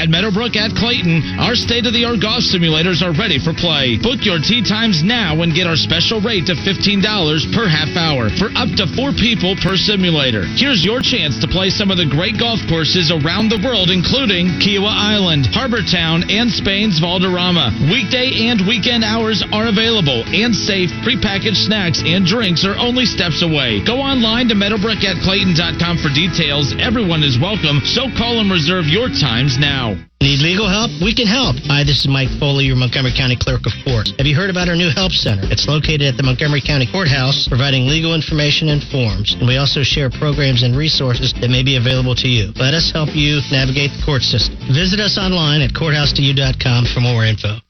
At Meadowbrook at Clayton, our state-of-the-art golf simulators are ready for play. Book your tee times now and get our special rate of $15 per half hour for up to four people per simulator. Here's your chance to play some of the great golf courses around the world, including Kiawah Island, Harbor Town, and Spain's Valderrama. Weekday and weekend hours are available, and safe prepackaged snacks and drinks are only steps away. Go online to meadowbrookatclayton.com for details. Everyone is welcome, so call and reserve your times now. Need legal help? We can help. Hi, this is Mike Foley, your Montgomery County Clerk of Court. Have you heard about our new help center? It's located at the Montgomery County Courthouse, providing legal information and forms. And we also share programs and resources that may be available to you. Let us help you navigate the court system. Visit us online at courthouse2u.com for more info.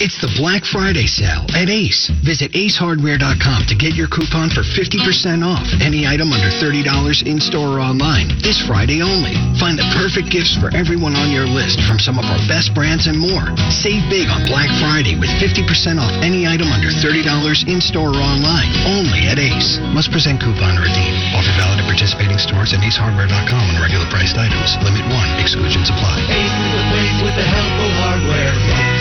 It's the Black Friday sale at Ace. Visit acehardware.com to get your coupon for 50% off any item under $30 in store or online this Friday only. Find the perfect gifts for everyone on your list from some of our best brands and more. Save big on Black Friday with 50% off any item under $30 in store or online only at Ace. Must present coupon or redeem. Offer valid at participating stores and acehardware.com on regular priced items. Limit 1. Exclusions apply. Ace is the place with the help of hardware.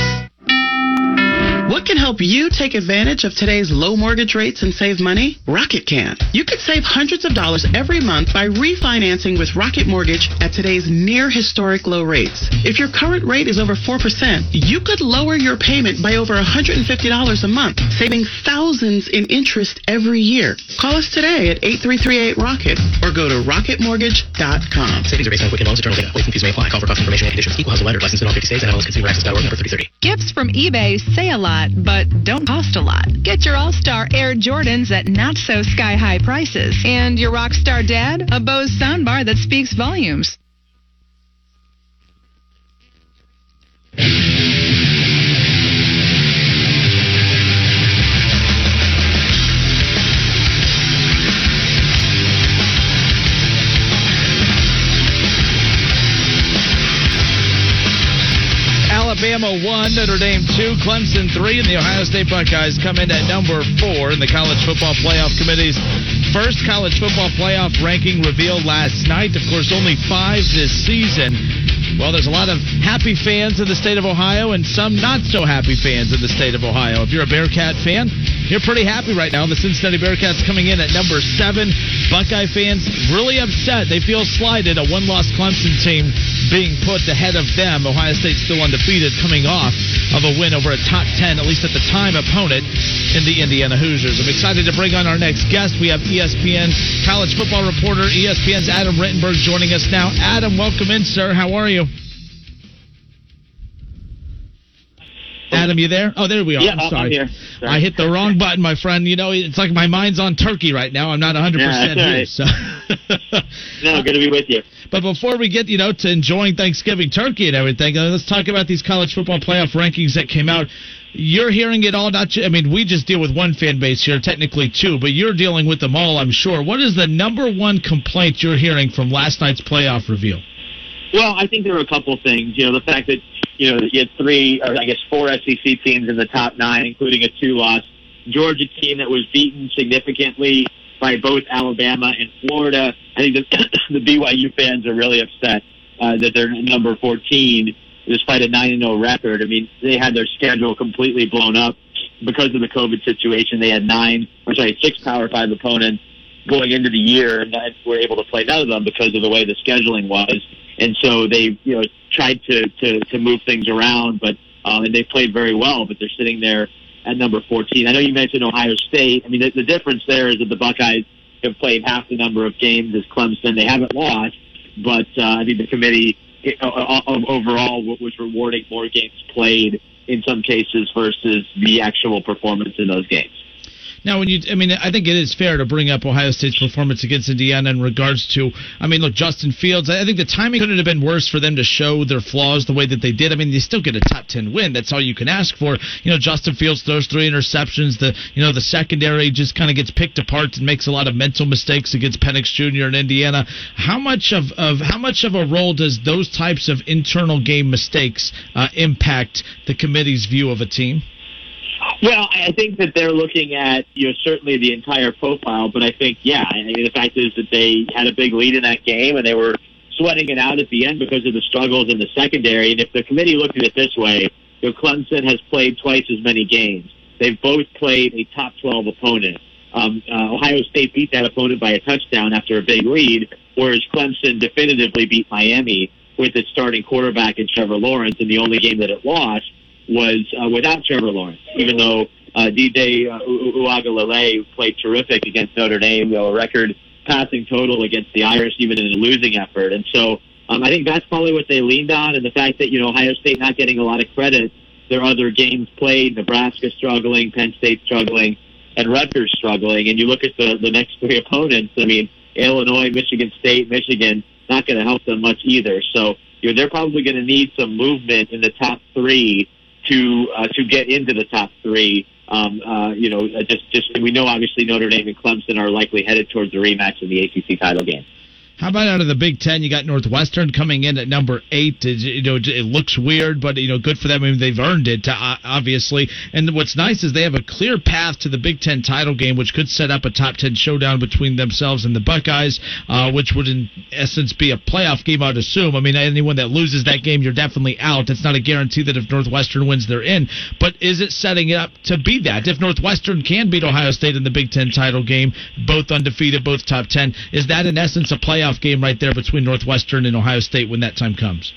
What can help you take advantage of today's low mortgage rates and save money? Rocket can. You could save hundreds of dollars every month by refinancing with Rocket Mortgage at today's near historic low rates. If your current rate is over 4%, you could lower your payment by over $150 a month, saving thousands in interest every year. Call us today at 8338-ROCKET or go to rocketmortgage.com. Savings are based on Quicken loans. Internal data. Ways fees may apply. Call for cost information and conditions. Equal housing lender. Licensed in all 50 states. NMLSConsumerAccess.org. Number 3030. Gifts from eBay say a lot, but don't cost a lot. Get your All Star Air Jordans at not so sky high prices. And your Rockstar Dad, a Bose soundbar that speaks volumes. Clemson 3, and the Ohio State Buckeyes come in at number 4 in the College Football Playoff Committee's first college football playoff ranking revealed last night. Of course, only five this season. Well, there's a lot of happy fans in the state of Ohio and some not so happy fans in the state of Ohio. If you're a Bearcat fan, you're pretty happy right now. The Cincinnati Bearcats coming in at number seven. Buckeye fans really upset. They feel slighted. A one loss Clemson team being put ahead of them. Ohio State still undefeated, coming off of a win over a top 10, at least at the time, opponent in the Indiana Hoosiers. I'm excited to bring on our next guest. We have ESPN college football reporter, ESPN's Adam Rittenberg joining us now. Adam, welcome in, sir. How are you? Adam, you there? Oh, there we are. Yeah, I'm I'm sorry. here. Sorry. I hit the wrong button, my friend. You know, it's like my mind's on turkey right now. I'm not 100% Yeah, here. that's So. No, good to be with you. But before we get, you know, to enjoying Thanksgiving turkey and everything, uh, let's talk about these college football playoff rankings that came out. You're hearing it all. Not, I mean, we just deal with one fan base here, technically two, but you're dealing with them all, I'm sure. What is the number one complaint you're hearing from last night's playoff reveal? Well, I think there are a couple things. You know, the fact that you know you had three, or I guess four SEC teams in the top nine, including a two-loss Georgia team that was beaten significantly by both Alabama and Florida. I think the, the BYU fans are really upset uh, that they're number 14 despite a 9 and 0 record. I mean, they had their schedule completely blown up because of the COVID situation. They had nine, or sorry, six Power Five opponents going into the year, and were able to play none of them because of the way the scheduling was. And so they, you know, tried to to, to move things around, but um, and they played very well. But they're sitting there at number 14. I know you mentioned Ohio State. I mean, the, the difference there is that the Buckeyes have played half the number of games as Clemson. They haven't lost, but uh, I think the committee uh, uh, overall was rewarding more games played in some cases versus the actual performance in those games. Now, when you, I mean, I think it is fair to bring up Ohio State's performance against Indiana in regards to, I mean, look, Justin Fields. I think the timing couldn't have been worse for them to show their flaws the way that they did. I mean, they still get a top ten win. That's all you can ask for. You know, Justin Fields throws three interceptions. The, you know, the secondary just kind of gets picked apart and makes a lot of mental mistakes against Penix Jr. in Indiana. How much of, of how much of a role does those types of internal game mistakes uh, impact the committee's view of a team? Well, I think that they're looking at you know certainly the entire profile, but I think yeah, I mean the fact is that they had a big lead in that game and they were sweating it out at the end because of the struggles in the secondary. And if the committee looked at it this way, you know, Clemson has played twice as many games. They've both played a top 12 opponent. Um, uh, Ohio State beat that opponent by a touchdown after a big lead, whereas Clemson definitively beat Miami with its starting quarterback in Trevor Lawrence, and the only game that it lost was uh, without Trevor Lawrence, even though uh, DJ uh, Uiagalelei played terrific against Notre Dame, you know, a record passing total against the Irish, even in a losing effort. And so um, I think that's probably what they leaned on, and the fact that you know Ohio State not getting a lot of credit. There are other games played, Nebraska struggling, Penn State struggling, and Rutgers struggling. And you look at the the next three opponents. I mean, Illinois, Michigan State, Michigan, not going to help them much either. So you know they're probably going to need some movement in the top three to uh, to get into the top three. Um, uh, you know, uh, just just we know obviously Notre Dame and Clemson are likely headed towards the rematch in the ACC title game. How about out of the Big Ten? You got Northwestern coming in at number eight. You know, it looks weird, but you know, good for them. I mean, they've earned it, uh, obviously. And what's nice is they have a clear path to the Big Ten title game, which could set up a top ten showdown between themselves and the Buckeyes, uh, which would in essence be a playoff game, I'd assume. I mean, anyone that loses that game, you're definitely out. It's not a guarantee that if Northwestern wins, they're in. But is it setting up to be that? If Northwestern can beat Ohio State in the Big Ten title game, both undefeated, both top ten, is that in essence a playoff? Game right there between Northwestern and Ohio State when that time comes.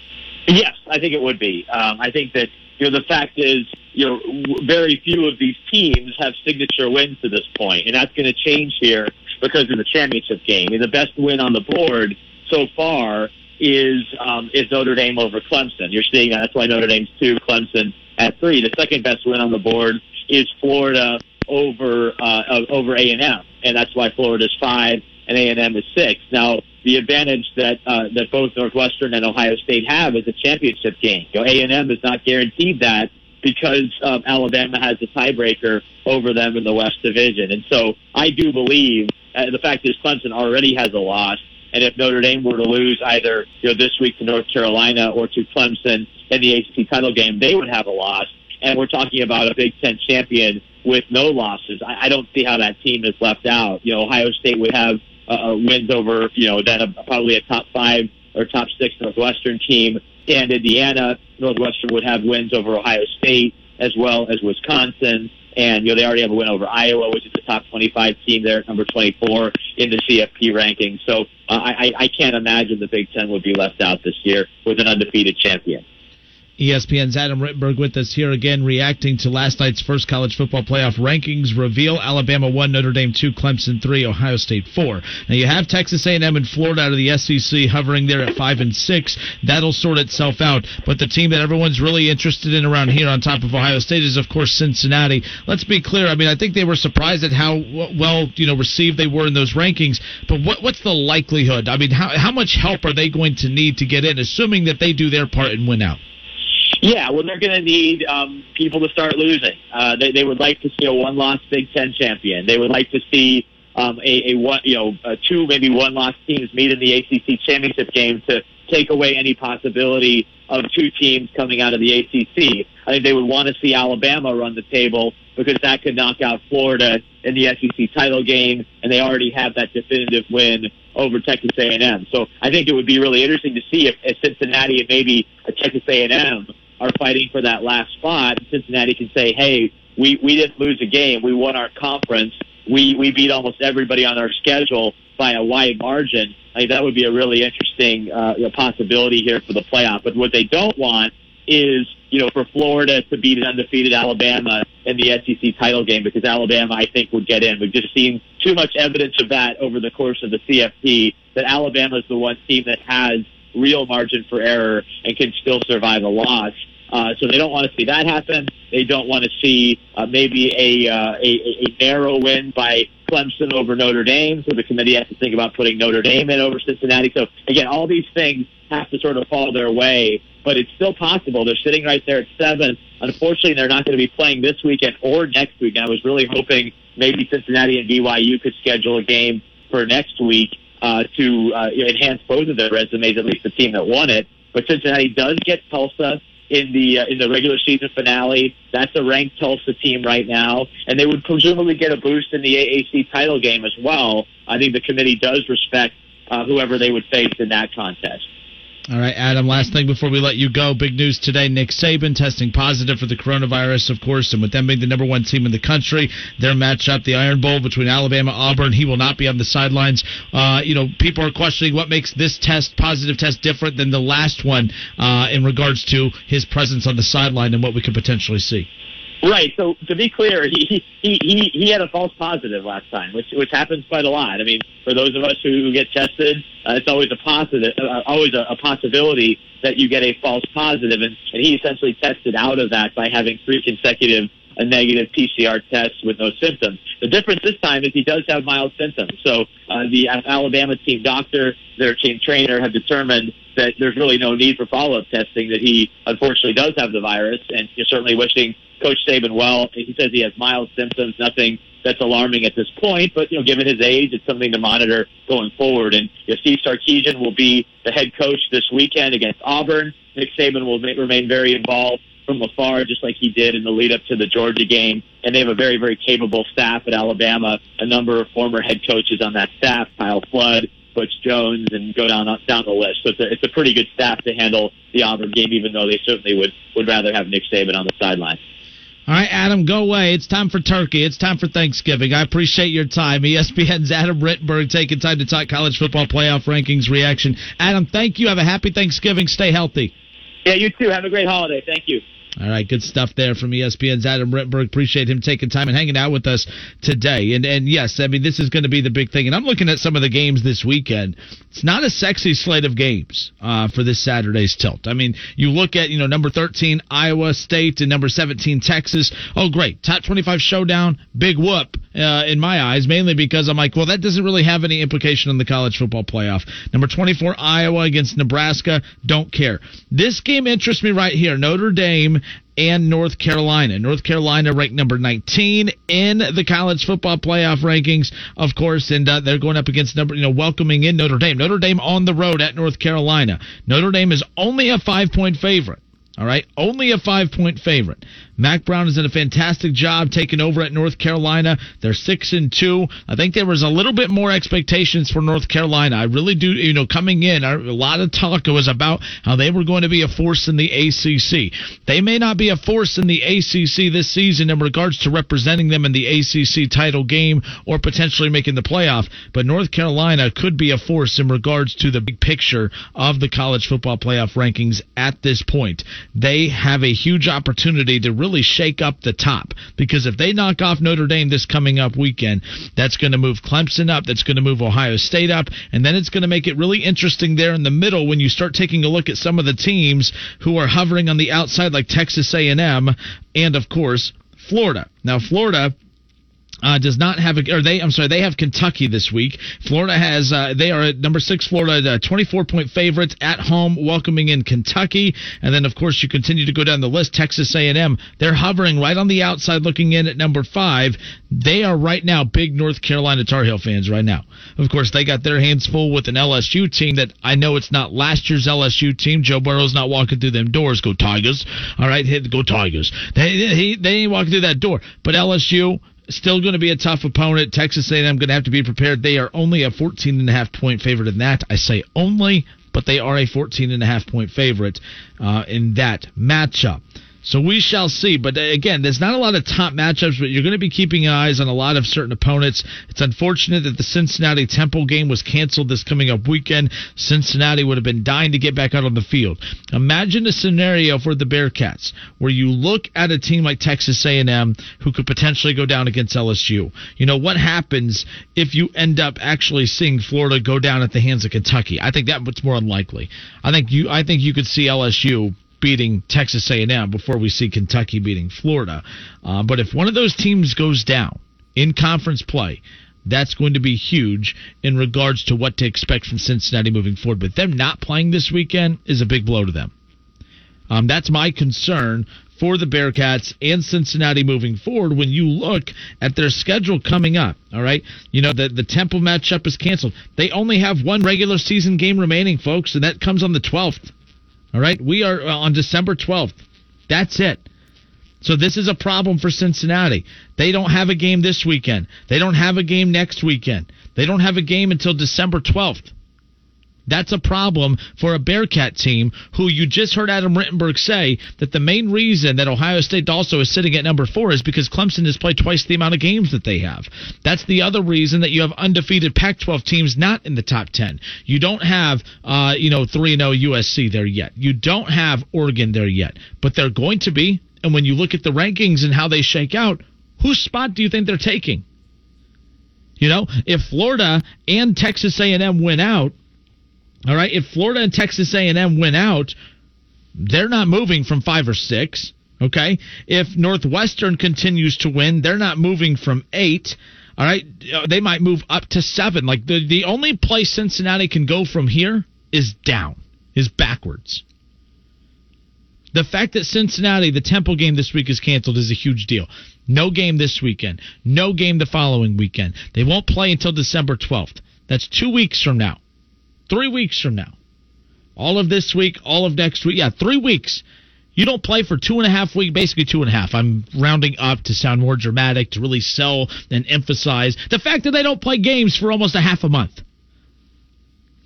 Yes, I think it would be. Um, I think that you know the fact is you know very few of these teams have signature wins to this point, and that's going to change here because of the championship game. And the best win on the board so far is um, is Notre Dame over Clemson. You're seeing that. That's why Notre Dame's two, Clemson at three. The second best win on the board is Florida over uh, over A and M, and that's why Florida's five and A and M is six. Now the advantage that uh, that both Northwestern and Ohio State have is a championship game. You know, A and M is not guaranteed that because um, Alabama has a tiebreaker over them in the West Division, and so I do believe uh, the fact is Clemson already has a loss, and if Notre Dame were to lose either you know this week to North Carolina or to Clemson in the ACC title game, they would have a loss. and we're talking about a Big Ten champion with no losses. I, I don't see how that team is left out. You know, Ohio State would have uh, wins over, you know, then a, probably a top five or top six Northwestern team, and Indiana Northwestern would have wins over Ohio State as well as Wisconsin. And, you know, they already have a win over Iowa, which is a top 25 team there at number 24 in the CFP ranking. So uh, I, I can't imagine the Big Ten would be left out this year with an undefeated champion. ESPN's Adam Rittenberg with us here again, reacting to last night's first college football playoff rankings reveal. Alabama one, Notre Dame two, Clemson three, Ohio State four. Now you have Texas A&M and Florida out of the SEC hovering there at five and six. That'll sort itself out. But the team that everyone's really interested in around here, on top of Ohio State, is of course Cincinnati. Let's be clear. I mean, I think they were surprised at how well you know received they were in those rankings. But what what's the likelihood? I mean, how how much help are they going to need to get in, assuming that they do their part and win out? Yeah, well, they're going to need um, people to start losing. Uh, they, they would like to see a one-loss Big Ten champion. They would like to see um, a, a one, you know, uh, two maybe one-loss teams meet in the ACC championship game to take away any possibility of two teams coming out of the ACC. I think they would want to see Alabama run the table because that could knock out Florida in the SEC title game, and they already have that definitive win over Texas A&M. So I think it would be really interesting to see if, if Cincinnati and maybe a Texas A&M are fighting for that last spot. Cincinnati can say, "Hey, we we didn't lose a game. We won our conference. We we beat almost everybody on our schedule by a wide margin." I think that would be a really interesting uh, possibility here for the playoff. But what they don't want is you know for Florida to beat an undefeated Alabama in the SEC title game because Alabama I think would get in. We've just seen too much evidence of that over the course of the CFP that Alabama is the one team that has real margin for error and can still survive a loss. Uh, so they don't want to see that happen. They don't want to see uh, maybe a, uh, a a narrow win by Clemson over Notre Dame. So the committee has to think about putting Notre Dame in over Cincinnati. So again, all these things have to sort of fall their way, but it's still possible. They're sitting right there at seven. Unfortunately, they're not going to be playing this weekend or next week. I was really hoping maybe Cincinnati and BYU could schedule a game for next week uh, to uh, enhance both of their resumes, at least the team that won it. But Cincinnati does get Tulsa in the uh, in the regular season finale. That's a ranked Tulsa team right now, and they would presumably get a boost in the AAC title game as well. I think the committee does respect uh, whoever they would face in that contest. All right, Adam, last thing before we let you go. Big news today. Nick Saban testing positive for the coronavirus, of course, and with them being the number one team in the country, their matchup, the Iron Bowl between Alabama Auburn, he will not be on the sidelines. Uh, you know, people are questioning what makes this test, positive test, different than the last one uh, in regards to his presence on the sideline and what we could potentially see. Right. So to be clear, he he he he had a false positive last time, which which happens quite a lot. I mean, for those of us who get tested, uh, it's always a positive, uh, always a, a possibility that you get a false positive, and, and he essentially tested out of that by having three consecutive a negative PCR test with no symptoms. The difference this time is he does have mild symptoms. So uh, the Alabama team doctor, their team trainer, have determined that there's really no need for follow-up testing. That he unfortunately does have the virus, and you're certainly wishing Coach Saban well. He says he has mild symptoms, nothing that's alarming at this point. But you know, given his age, it's something to monitor going forward. And you know, Steve Sarkisian will be the head coach this weekend against Auburn. Nick Saban will remain very involved from afar, just like he did in the lead up to the Georgia game. And they have a very, very capable staff at Alabama. A number of former head coaches on that staff, Kyle Flood, Butch Jones, and go down down the list. So it's a, it's a pretty good staff to handle the Auburn game, even though they certainly would would rather have Nick Saban on the sideline. All right, Adam, go away. It's time for turkey. It's time for Thanksgiving. I appreciate your time. ESPN's Adam Rittenberg taking time to talk college football playoff rankings reaction. Adam, thank you. Have a happy Thanksgiving. Stay healthy. Yeah, you too. Have a great holiday. Thank you. All right, good stuff there from ESPN's Adam Rittenberg. Appreciate him taking time and hanging out with us today. And and yes, I mean this is going to be the big thing. And I'm looking at some of the games this weekend. It's not a sexy slate of games uh, for this Saturday's tilt. I mean, you look at you know number 13 Iowa State and number 17 Texas. Oh, great, top 25 showdown, big whoop uh, in my eyes. Mainly because I'm like, well, that doesn't really have any implication on the college football playoff. Number 24 Iowa against Nebraska. Don't care. This game interests me right here. Notre Dame and North Carolina. North Carolina ranked number 19 in the college football playoff rankings, of course, and uh, they're going up against number, you know, welcoming in Notre Dame. Notre Dame on the road at North Carolina. Notre Dame is only a five point favorite. All right, only a five point favorite. Mack Brown has done a fantastic job taking over at North Carolina. They're six and two. I think there was a little bit more expectations for North Carolina. I really do. You know, coming in, a lot of talk was about how they were going to be a force in the ACC. They may not be a force in the ACC this season in regards to representing them in the ACC title game or potentially making the playoff, but North Carolina could be a force in regards to the big picture of the college football playoff rankings at this point. They have a huge opportunity to really shake up the top because if they knock off Notre Dame this coming up weekend, that's going to move Clemson up, that's going to move Ohio State up, and then it's going to make it really interesting there in the middle when you start taking a look at some of the teams who are hovering on the outside like Texas A&M and of course Florida. Now Florida uh, does not have a, or they, I'm sorry, they have Kentucky this week. Florida has, uh, they are at number six, Florida, uh, 24 point favorites at home, welcoming in Kentucky. And then, of course, you continue to go down the list. Texas A&M, they're hovering right on the outside, looking in at number five. They are right now big North Carolina Tar Heel fans right now. Of course, they got their hands full with an LSU team that I know it's not last year's LSU team. Joe Burrow's not walking through them doors. Go Tigers. All right, hit, go Tigers. They, he, they ain't walking through that door. But LSU, Still going to be a tough opponent. Texas A&M going to have to be prepared. They are only a 14 and a half point favorite in that. I say only, but they are a 14 and a half point favorite uh, in that matchup. So we shall see. But uh, again, there's not a lot of top matchups, but you're going to be keeping eyes on a lot of certain opponents. It's unfortunate that the Cincinnati Temple game was canceled this coming up weekend. Cincinnati would have been dying to get back out on the field. Imagine a scenario for the Bearcats where you look at a team like Texas A&M who could potentially go down against LSU. You know what happens if you end up actually seeing Florida go down at the hands of Kentucky? I think that's more unlikely. I think you I think you could see LSU beating Texas A&M before we see Kentucky beating Florida. Uh, but if one of those teams goes down in conference play, that's going to be huge in regards to what to expect from Cincinnati moving forward. But them not playing this weekend is a big blow to them. Um, that's my concern for the Bearcats and Cincinnati moving forward when you look at their schedule coming up. All right. You know, the, the Temple matchup is canceled. They only have one regular season game remaining, folks, and that comes on the 12th. All right. We are uh, on December 12th. That's it. So this is a problem for Cincinnati. They don't have a game this weekend. They don't have a game next weekend. They don't have a game until December 12th. That's a problem for a Bearcat team who you just heard Adam Rittenberg say that the main reason that Ohio State also is sitting at number four is because Clemson has played twice the amount of games that they have. That's the other reason that you have undefeated Pac-12 teams not in the top 10. You don't have, uh, you know, 3 0 USC there yet. You don't have Oregon there yet, but they're going to be. And when you look at the rankings and how they shake out, whose spot do you think they're taking? You know, if Florida and Texas A&M win out, all right, if Florida and Texas A&M win out, they're not moving from 5 or 6, okay? If Northwestern continues to win, they're not moving from 8. All right, uh, they might move up to 7. Like the the only place Cincinnati can go from here is down, is backwards. The fact that Cincinnati, the Temple game this week is canceled is a huge deal. No game this weekend. No game the following weekend. They won't play until December 12th. That's two weeks from now. Three weeks from now. All of this week, all of next week. Yeah, three weeks. You don't play for two and a half weeks, basically two and a half. I'm rounding up to sound more dramatic, to really sell and emphasize the fact that they don't play games for almost a half a month.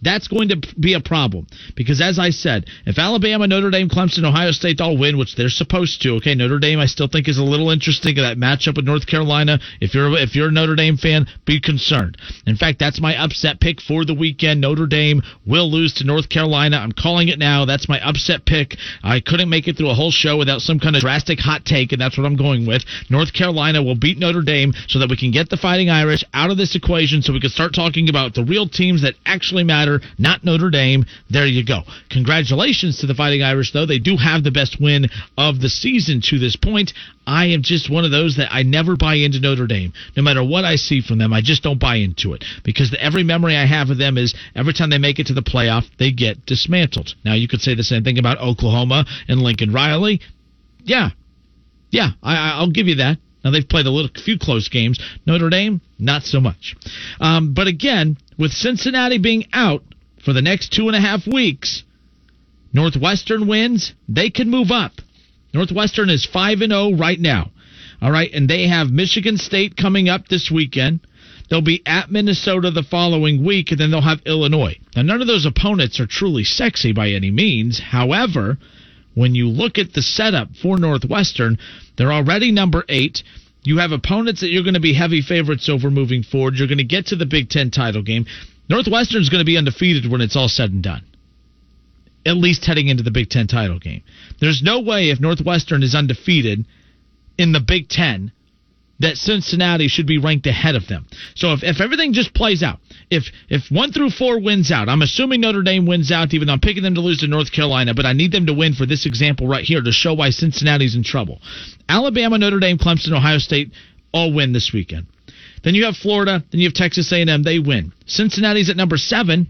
That's going to be a problem because, as I said, if Alabama, Notre Dame, Clemson, Ohio State all win, which they're supposed to, okay, Notre Dame I still think is a little interesting that matchup with North Carolina. If you're if you're a Notre Dame fan, be concerned. In fact, that's my upset pick for the weekend. Notre Dame will lose to North Carolina. I'm calling it now. That's my upset pick. I couldn't make it through a whole show without some kind of drastic hot take, and that's what I'm going with. North Carolina will beat Notre Dame so that we can get the Fighting Irish out of this equation, so we can start talking about the real teams that actually matter not Notre Dame. There you go. Congratulations to the Fighting Irish, though. They do have the best win of the season to this point. I am just one of those that I never buy into Notre Dame. No matter what I see from them, I just don't buy into it because the, every memory I have of them is every time they make it to the playoff, they get dismantled. Now, you could say the same thing about Oklahoma and Lincoln Riley. Yeah. Yeah, I, I'll give you that. Now they've played a little, few close games. Notre Dame, not so much. Um, but again, with Cincinnati being out for the next two and a half weeks, Northwestern wins, they can move up. Northwestern is 5 and 0 right now. All right, and they have Michigan State coming up this weekend. They'll be at Minnesota the following week, and then they'll have Illinois. Now, none of those opponents are truly sexy by any means. However, when you look at the setup for Northwestern, they're already number eight. You have opponents that you're going to be heavy favorites over moving forward. You're going to get to the Big Ten title game. Northwestern's going to be undefeated when it's all said and done. At least heading into the Big Ten title game. There's no way if Northwestern is undefeated in the Big Ten that Cincinnati should be ranked ahead of them. So if, if everything just plays out, if if one through four wins out, I'm assuming Notre Dame wins out, even though I'm picking them to lose to North Carolina, but I need them to win for this example right here to show why Cincinnati's in trouble. Alabama, Notre Dame, Clemson, Ohio State all win this weekend. Then you have Florida, then you have Texas A&M, they win. Cincinnati's at number seven.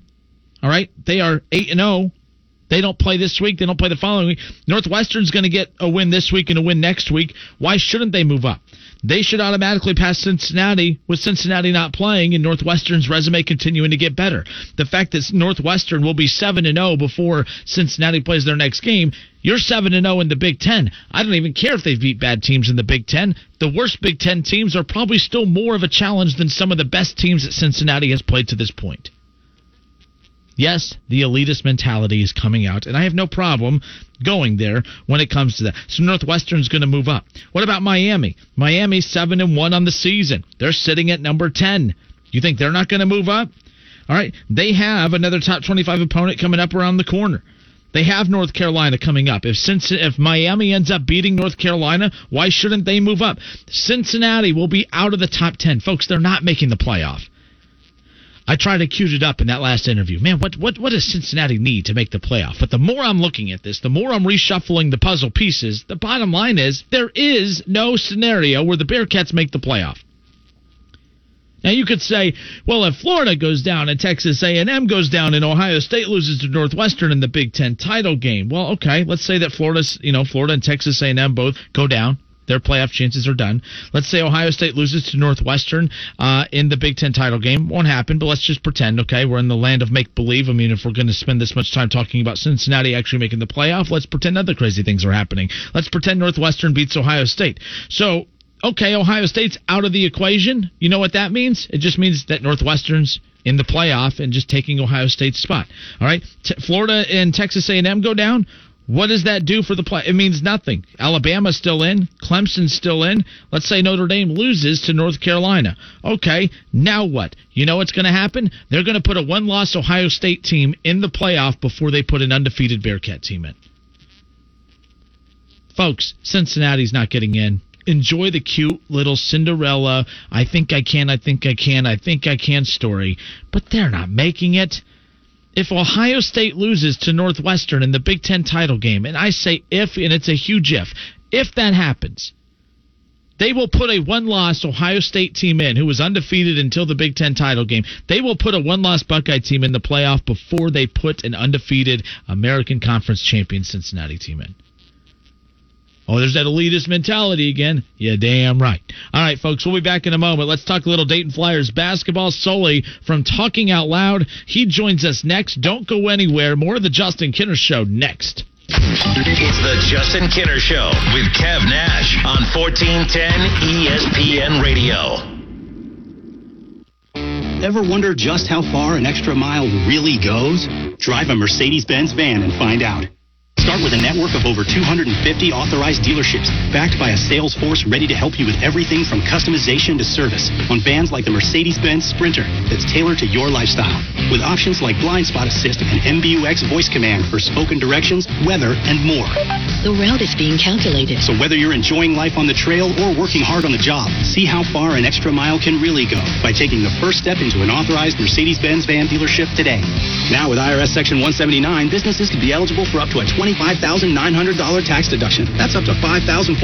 All right, they are eight and zero. They don't play this week. They don't play the following week. Northwestern's going to get a win this week and a win next week. Why shouldn't they move up? They should automatically pass Cincinnati with Cincinnati not playing and Northwestern's resume continuing to get better. The fact that Northwestern will be 7 and 0 before Cincinnati plays their next game, you're 7 and 0 in the Big 10. I don't even care if they beat bad teams in the Big 10. The worst Big 10 teams are probably still more of a challenge than some of the best teams that Cincinnati has played to this point. Yes, the elitist mentality is coming out, and I have no problem going there when it comes to that. So Northwestern's going to move up. What about Miami? Miami's seven and one on the season. They're sitting at number ten. You think they're not going to move up? All right, they have another top twenty-five opponent coming up around the corner. They have North Carolina coming up. If if Miami ends up beating North Carolina, why shouldn't they move up? Cincinnati will be out of the top ten, folks. They're not making the playoff. I tried to cue it up in that last interview. Man, what what what does Cincinnati need to make the playoff? But the more I'm looking at this, the more I'm reshuffling the puzzle pieces. The bottom line is there is no scenario where the Bearcats make the playoff. Now you could say, well, if Florida goes down and Texas A&M goes down and Ohio State loses to Northwestern in the Big Ten title game, well, okay, let's say that Florida's, you know, Florida and Texas A&M both go down. Their playoff chances are done. Let's say Ohio State loses to Northwestern uh, in the Big Ten title game. Won't happen, but let's just pretend, okay? We're in the land of make believe. I mean, if we're going to spend this much time talking about Cincinnati actually making the playoff, let's pretend other crazy things are happening. Let's pretend Northwestern beats Ohio State. So, okay, Ohio State's out of the equation. You know what that means? It just means that Northwestern's in the playoff and just taking Ohio State's spot. All right, T- Florida and Texas A&M go down. What does that do for the play? It means nothing. Alabama's still in. Clemson's still in. Let's say Notre Dame loses to North Carolina. Okay, now what? You know what's going to happen? They're going to put a one loss Ohio State team in the playoff before they put an undefeated Bearcat team in. Folks, Cincinnati's not getting in. Enjoy the cute little Cinderella, I think I can, I think I can, I think I can story, but they're not making it if Ohio State loses to Northwestern in the Big Ten title game, and I say if, and it's a huge if, if that happens, they will put a one loss Ohio State team in who was undefeated until the Big Ten title game. They will put a one loss Buckeye team in the playoff before they put an undefeated American Conference champion Cincinnati team in. Oh, there's that elitist mentality again. Yeah, damn right. All right, folks, we'll be back in a moment. Let's talk a little Dayton Flyers basketball. Sully from Talking Out Loud. He joins us next. Don't go anywhere. More of the Justin Kinner Show next. It's the Justin Kinner Show with Kev Nash on 1410 ESPN Radio. Ever wonder just how far an extra mile really goes? Drive a Mercedes Benz van and find out. Start with a network of over 250 authorized dealerships, backed by a sales force ready to help you with everything from customization to service on vans like the Mercedes-Benz Sprinter that's tailored to your lifestyle, with options like blind spot assist and MBUX voice command for spoken directions, weather, and more. The route is being calculated. So whether you're enjoying life on the trail or working hard on the job, see how far an extra mile can really go by taking the first step into an authorized Mercedes-Benz van dealership today. Now with IRS Section 179, businesses can be eligible for up to a 20 $25,900 tax deduction. That's up to $5,439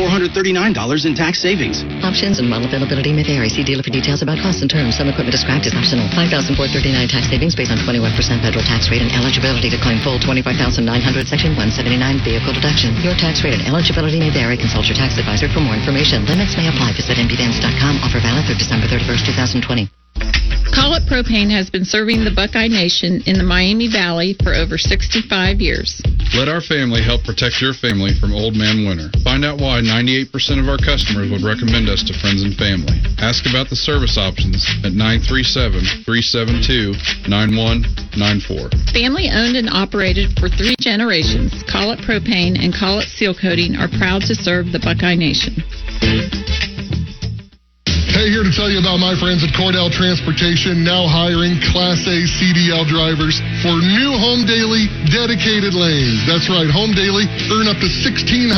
in tax savings. Options and model availability may vary. See dealer for details about costs and terms. Some equipment described is optional. 5,439 tax savings based on 21% federal tax rate and eligibility to claim full 25,900 Section 179 vehicle deduction. Your tax rate and eligibility may vary. Consult your tax advisor for more information. Limits may apply. Visit mbvans.com. Offer valid through December 31st, 2020. Call Collett Propane has been serving the Buckeye Nation in the Miami Valley for over 65 years. Let our family help protect your family from old man winter. Find out why 98% of our customers would recommend us to friends and family. Ask about the service options at 937 372 9194. Family owned and operated for three generations, Collett Propane and Collett Seal Coating are proud to serve the Buckeye Nation. Hey, here to tell you about my friends at Cordell Transportation, now hiring Class A CDL drivers for new Home Daily dedicated lanes. That's right, Home Daily earn up to $1,620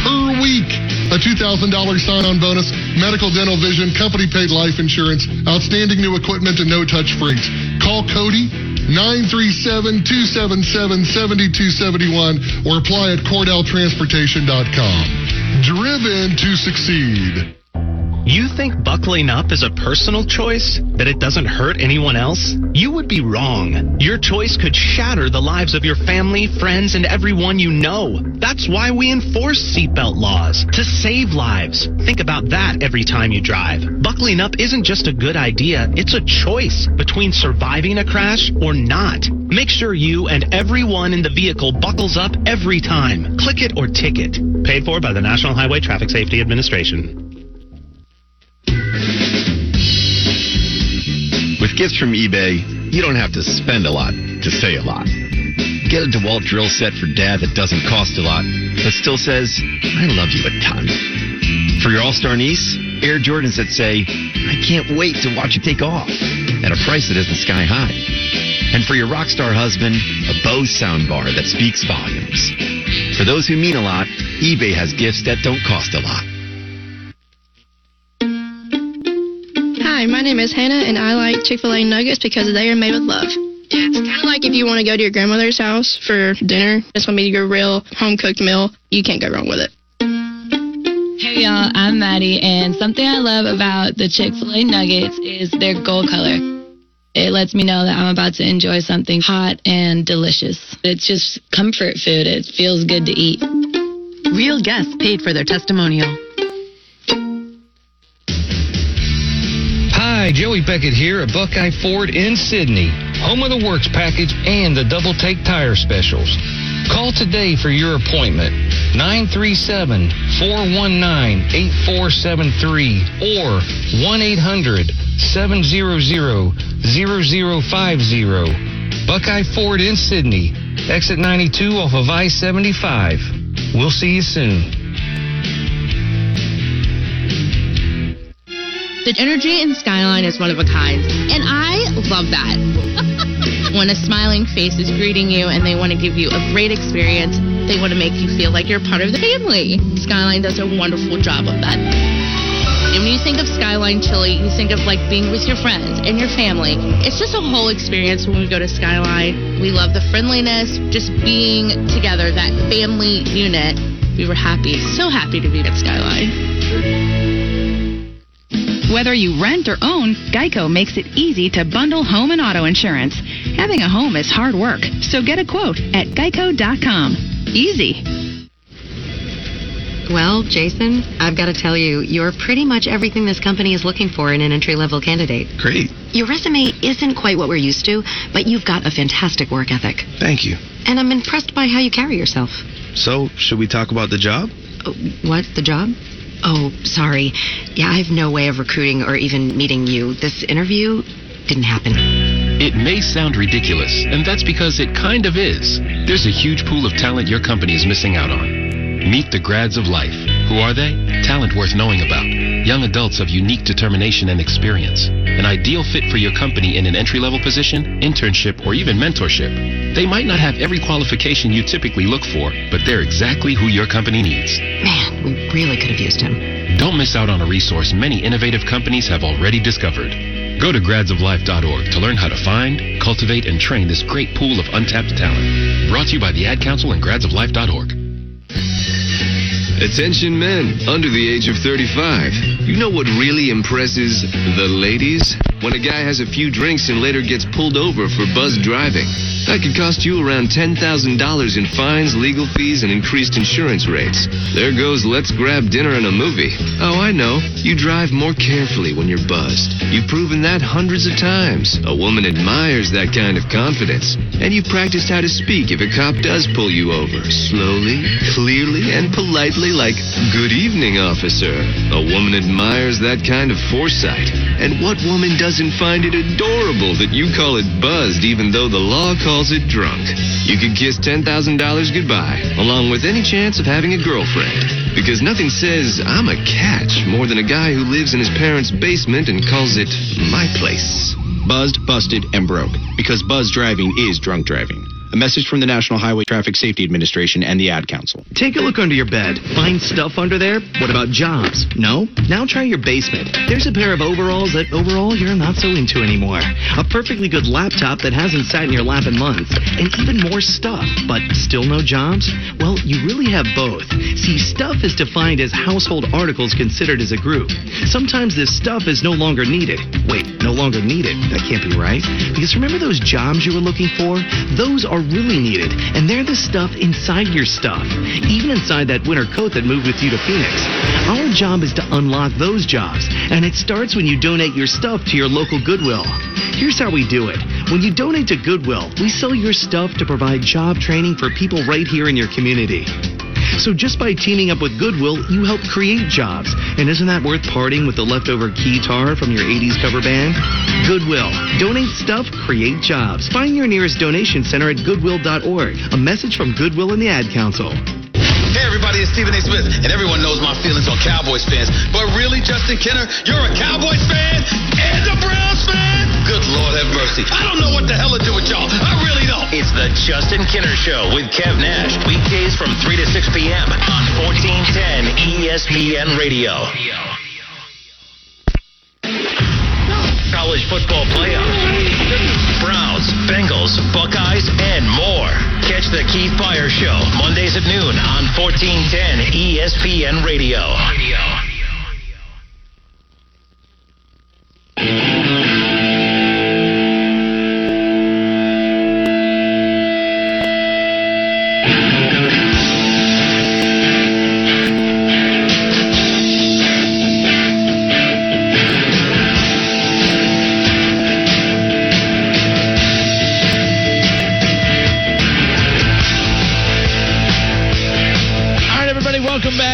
per week. A $2,000 sign-on bonus, medical, dental, vision, company-paid life insurance, outstanding new equipment, and no-touch freight. Call Cody 937-277-7271 or apply at CordellTransportation.com. Driven to succeed. You think buckling up is a personal choice? That it doesn't hurt anyone else? You would be wrong. Your choice could shatter the lives of your family, friends, and everyone you know. That's why we enforce seatbelt laws to save lives. Think about that every time you drive. Buckling up isn't just a good idea, it's a choice between surviving a crash or not. Make sure you and everyone in the vehicle buckles up every time. Click it or ticket. Paid for by the National Highway Traffic Safety Administration. With gifts from eBay, you don't have to spend a lot to say a lot. Get a DeWalt drill set for dad that doesn't cost a lot, but still says, I love you a ton. For your all-star niece, Air Jordans that say, I can't wait to watch you take off at a price that isn't sky high. And for your rock star husband, a Bose soundbar that speaks volumes. For those who mean a lot, eBay has gifts that don't cost a lot. Hi, my name is Hannah, and I like Chick fil A nuggets because they are made with love. It's kind of like if you want to go to your grandmother's house for dinner, it's going to be your real home cooked meal. You can't go wrong with it. Hey y'all, I'm Maddie, and something I love about the Chick fil A nuggets is their gold color. It lets me know that I'm about to enjoy something hot and delicious. It's just comfort food. It feels good to eat. Real guests paid for their testimonial. Hi, Joey Beckett here at Buckeye Ford in Sidney, home of the Works package and the Double Take Tire Specials. Call today for your appointment, 937 419 8473 or 1 800 700 0050. Buckeye Ford in Sidney, exit 92 off of I 75. We'll see you soon. The energy in Skyline is one of a kind, and I love that. when a smiling face is greeting you and they want to give you a great experience, they want to make you feel like you're part of the family. Skyline does a wonderful job of that. And when you think of Skyline Chili, you think of like being with your friends and your family. It's just a whole experience when we go to Skyline. We love the friendliness, just being together, that family unit. We were happy, so happy to be at Skyline. Whether you rent or own, Geico makes it easy to bundle home and auto insurance. Having a home is hard work, so get a quote at geico.com. Easy. Well, Jason, I've got to tell you, you're pretty much everything this company is looking for in an entry level candidate. Great. Your resume isn't quite what we're used to, but you've got a fantastic work ethic. Thank you. And I'm impressed by how you carry yourself. So, should we talk about the job? Oh, what? The job? Oh, sorry. Yeah, I have no way of recruiting or even meeting you. This interview didn't happen. It may sound ridiculous, and that's because it kind of is. There's a huge pool of talent your company is missing out on. Meet the grads of life. Who are they? Talent worth knowing about. Young adults of unique determination and experience. An ideal fit for your company in an entry level position, internship, or even mentorship. They might not have every qualification you typically look for, but they're exactly who your company needs. Man, we really could have used him. Don't miss out on a resource many innovative companies have already discovered. Go to gradsoflife.org to learn how to find, cultivate, and train this great pool of untapped talent. Brought to you by the Ad Council and gradsoflife.org. Attention men under the age of 35. You know what really impresses the ladies? When a guy has a few drinks and later gets pulled over for buzz driving. That could cost you around $10,000 in fines, legal fees, and increased insurance rates. There goes let's grab dinner and a movie. Oh, I know. You drive more carefully when you're buzzed. You've proven that hundreds of times. A woman admires that kind of confidence. And you practiced how to speak if a cop does pull you over. Slowly, clearly, and politely like, Good evening, officer. A woman admires that kind of foresight. And what woman doesn't find it adorable that you call it buzzed even though the law calls it drunk? You could kiss $10,000 goodbye, along with any chance of having a girlfriend. Because nothing says, I'm a catch, more than a guy who lives in his parents' basement and calls it my place. Buzzed, busted, and broke. Because buzz driving is drunk driving. A message from the National Highway Traffic Safety Administration and the Ad Council. Take a look under your bed. Find stuff under there? What about jobs? No? Now try your basement. There's a pair of overalls that overall you're not so into anymore. A perfectly good laptop that hasn't sat in your lap in months. And even more stuff. But still no jobs? Well, you really have both. See, stuff is defined as household articles considered as a group. Sometimes this stuff is no longer needed. Wait, no longer needed? That can't be right. Because remember those jobs you were looking for? Those are really needed, and they're the stuff inside your stuff, even inside that winter coat that moved with you to Phoenix. Our job is to unlock those jobs, and it starts when you donate your stuff to your local Goodwill. Here's how we do it. When you donate to Goodwill, we sell your stuff to provide job training for people right here in your community. So just by teaming up with Goodwill, you help create jobs. And isn't that worth parting with the leftover keytar from your 80s cover band? Goodwill. Donate stuff, create jobs. Find your nearest donation center at goodwill.org. A message from Goodwill and the Ad Council. Hey everybody, it's Stephen A. Smith, and everyone knows my feelings on Cowboys fans. But really, Justin Kinner, you're a Cowboys fan and a Browns fan? Good Lord have mercy. I don't know what the hell to do with y'all. I really don't. It's the Justin Kinner Show with Kev Nash. Weekdays from 3 to 6 p.m. on 1410 ESPN Radio. College football playoffs. Browns, Bengals, Buckeyes, and more. Catch the Keith Byars Show Mondays at noon on 1410 ESPN Radio. All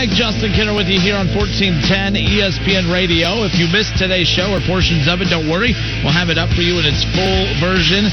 Justin Kinner with you here on 1410 ESPN Radio. If you missed today's show or portions of it, don't worry. We'll have it up for you in its full version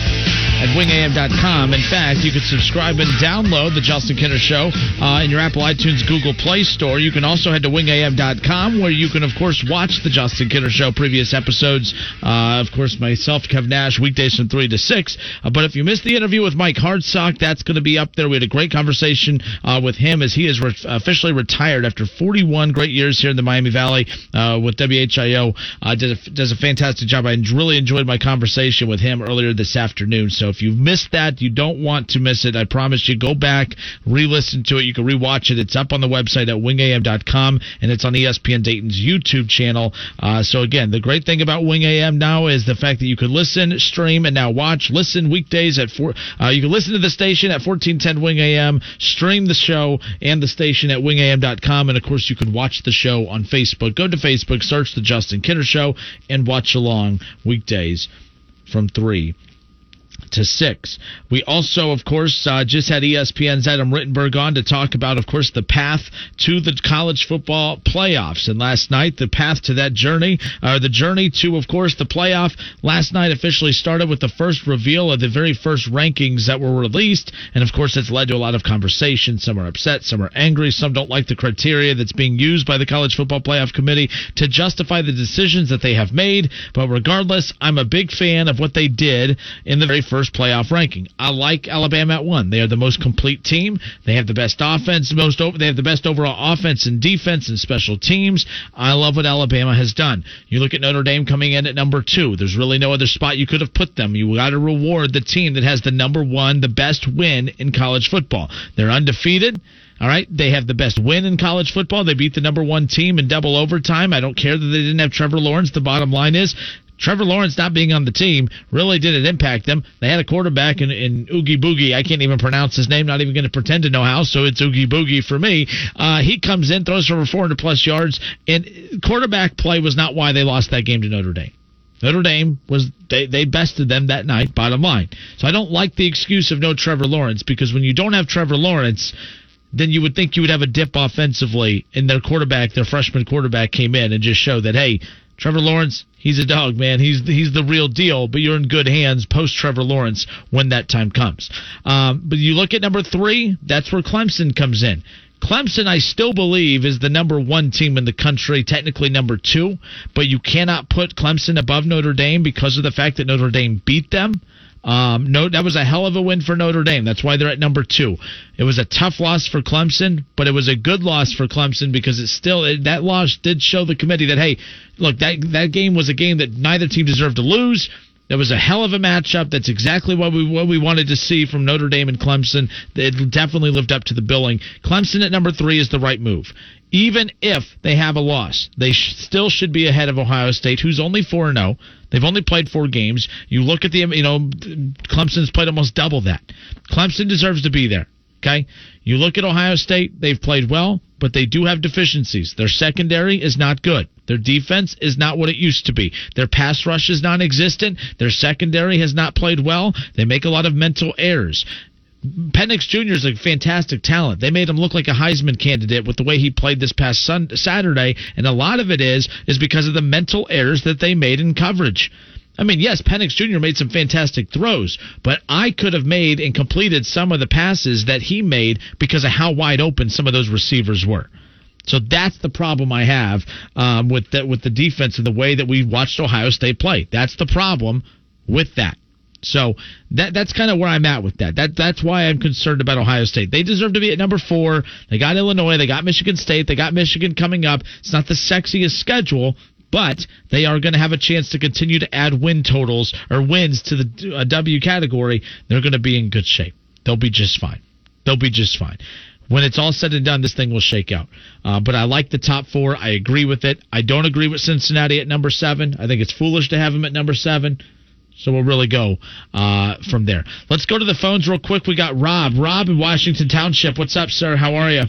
at wingam.com. In fact, you can subscribe and download the Justin Kinner Show uh, in your Apple iTunes Google Play Store. You can also head to wingam.com where you can, of course, watch the Justin Kinner Show previous episodes. Uh, of course, myself, Kev Nash, weekdays from 3 to 6. Uh, but if you missed the interview with Mike Hartsock, that's going to be up there. We had a great conversation uh, with him as he is re- officially retired after 41 great years here in the Miami Valley uh, with WHIO. Uh, a, does a fantastic job. I really enjoyed my conversation with him earlier this afternoon. So if you've missed that, you don't want to miss it. I promise you, go back, re-listen to it. You can rewatch it. It's up on the website at wingam.com and it's on ESPN Dayton's YouTube channel. Uh, so again, the great thing about Wing AM now is the fact that you can listen, stream, and now watch. Listen weekdays at four. Uh, you can listen to the station at 1410 Wing AM, stream the show and the station at wingam.com, and of course you can watch the show on Facebook. Go to Facebook, search the Justin Kinner Show, and watch along weekdays from three to six. We also, of course, uh, just had ESPN's Adam Rittenberg on to talk about, of course, the path to the college football playoffs. And last night, the path to that journey, or the journey to, of course, the playoff, last night officially started with the first reveal of the very first rankings that were released. And of course, it's led to a lot of conversation. Some are upset, some are angry, some don't like the criteria that's being used by the College Football Playoff Committee to justify the decisions that they have made. But regardless, I'm a big fan of what they did in the very first playoff ranking. I like Alabama at one. They are the most complete team. They have the best offense, most over, they have the best overall offense and defense and special teams. I love what Alabama has done. You look at Notre Dame coming in at number two. There's really no other spot you could have put them. You got to reward the team that has the number one, the best win in college football. They're undefeated. All right, they have the best win in college football. They beat the number one team in double overtime. I don't care that they didn't have Trevor Lawrence. The bottom line is Trevor Lawrence not being on the team really didn't impact them. They had a quarterback in, in Oogie Boogie. I can't even pronounce his name, not even going to pretend to know how, so it's Oogie Boogie for me. Uh, he comes in, throws for over 400 plus yards, and quarterback play was not why they lost that game to Notre Dame. Notre Dame was they, they bested them that night, bottom line. So I don't like the excuse of no Trevor Lawrence because when you don't have Trevor Lawrence, then you would think you would have a dip offensively, and their quarterback, their freshman quarterback, came in and just showed that hey, Trevor Lawrence, he's a dog, man. He's he's the real deal. But you're in good hands post Trevor Lawrence when that time comes. Um, but you look at number three, that's where Clemson comes in. Clemson, I still believe, is the number one team in the country, technically number two, but you cannot put Clemson above Notre Dame because of the fact that Notre Dame beat them. Um, no, that was a hell of a win for Notre Dame. That's why they're at number two. It was a tough loss for Clemson, but it was a good loss for Clemson because it still it, that loss did show the committee that hey, look that that game was a game that neither team deserved to lose. That was a hell of a matchup. That's exactly what we what we wanted to see from Notre Dame and Clemson. It definitely lived up to the billing. Clemson at number three is the right move. Even if they have a loss, they sh- still should be ahead of Ohio State, who's only four and zero. They've only played four games. You look at the, you know, Clemson's played almost double that. Clemson deserves to be there. Okay. You look at Ohio State, they've played well, but they do have deficiencies. Their secondary is not good. Their defense is not what it used to be. Their pass rush is non existent. Their secondary has not played well. They make a lot of mental errors. Penix Jr. is a fantastic talent. They made him look like a Heisman candidate with the way he played this past sun- Saturday, and a lot of it is is because of the mental errors that they made in coverage. I mean, yes, Penix Jr. made some fantastic throws, but I could have made and completed some of the passes that he made because of how wide open some of those receivers were. So that's the problem I have um, with the, with the defense and the way that we watched Ohio State play. That's the problem with that. So that that's kind of where I'm at with that. That that's why I'm concerned about Ohio State. They deserve to be at number four. They got Illinois. They got Michigan State. They got Michigan coming up. It's not the sexiest schedule, but they are going to have a chance to continue to add win totals or wins to the uh, W category. They're going to be in good shape. They'll be just fine. They'll be just fine. When it's all said and done, this thing will shake out. Uh, but I like the top four. I agree with it. I don't agree with Cincinnati at number seven. I think it's foolish to have them at number seven. So we'll really go uh, from there. Let's go to the phones real quick. We got Rob. Rob in Washington Township. What's up, sir? How are you?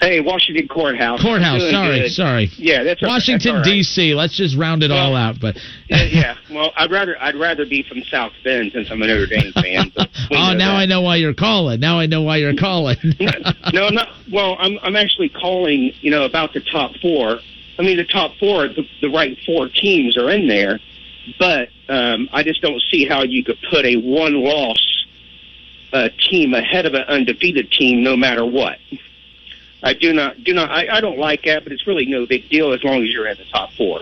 Hey, Washington Courthouse. Courthouse. Doing Sorry, good. sorry. Yeah, that's right. Washington right. D.C. Let's just round it all out. But yeah, yeah. Well, I'd rather I'd rather be from South Bend since I'm a Notre Dame fan. Oh, now that. I know why you're calling. Now I know why you're calling. no, I'm not. Well, I'm I'm actually calling. You know about the top four. I mean, the top four, the, the right four teams are in there, but um, I just don't see how you could put a one-loss uh, team ahead of an undefeated team, no matter what. I do not do not. I, I don't like that, but it's really no big deal as long as you're in the top four.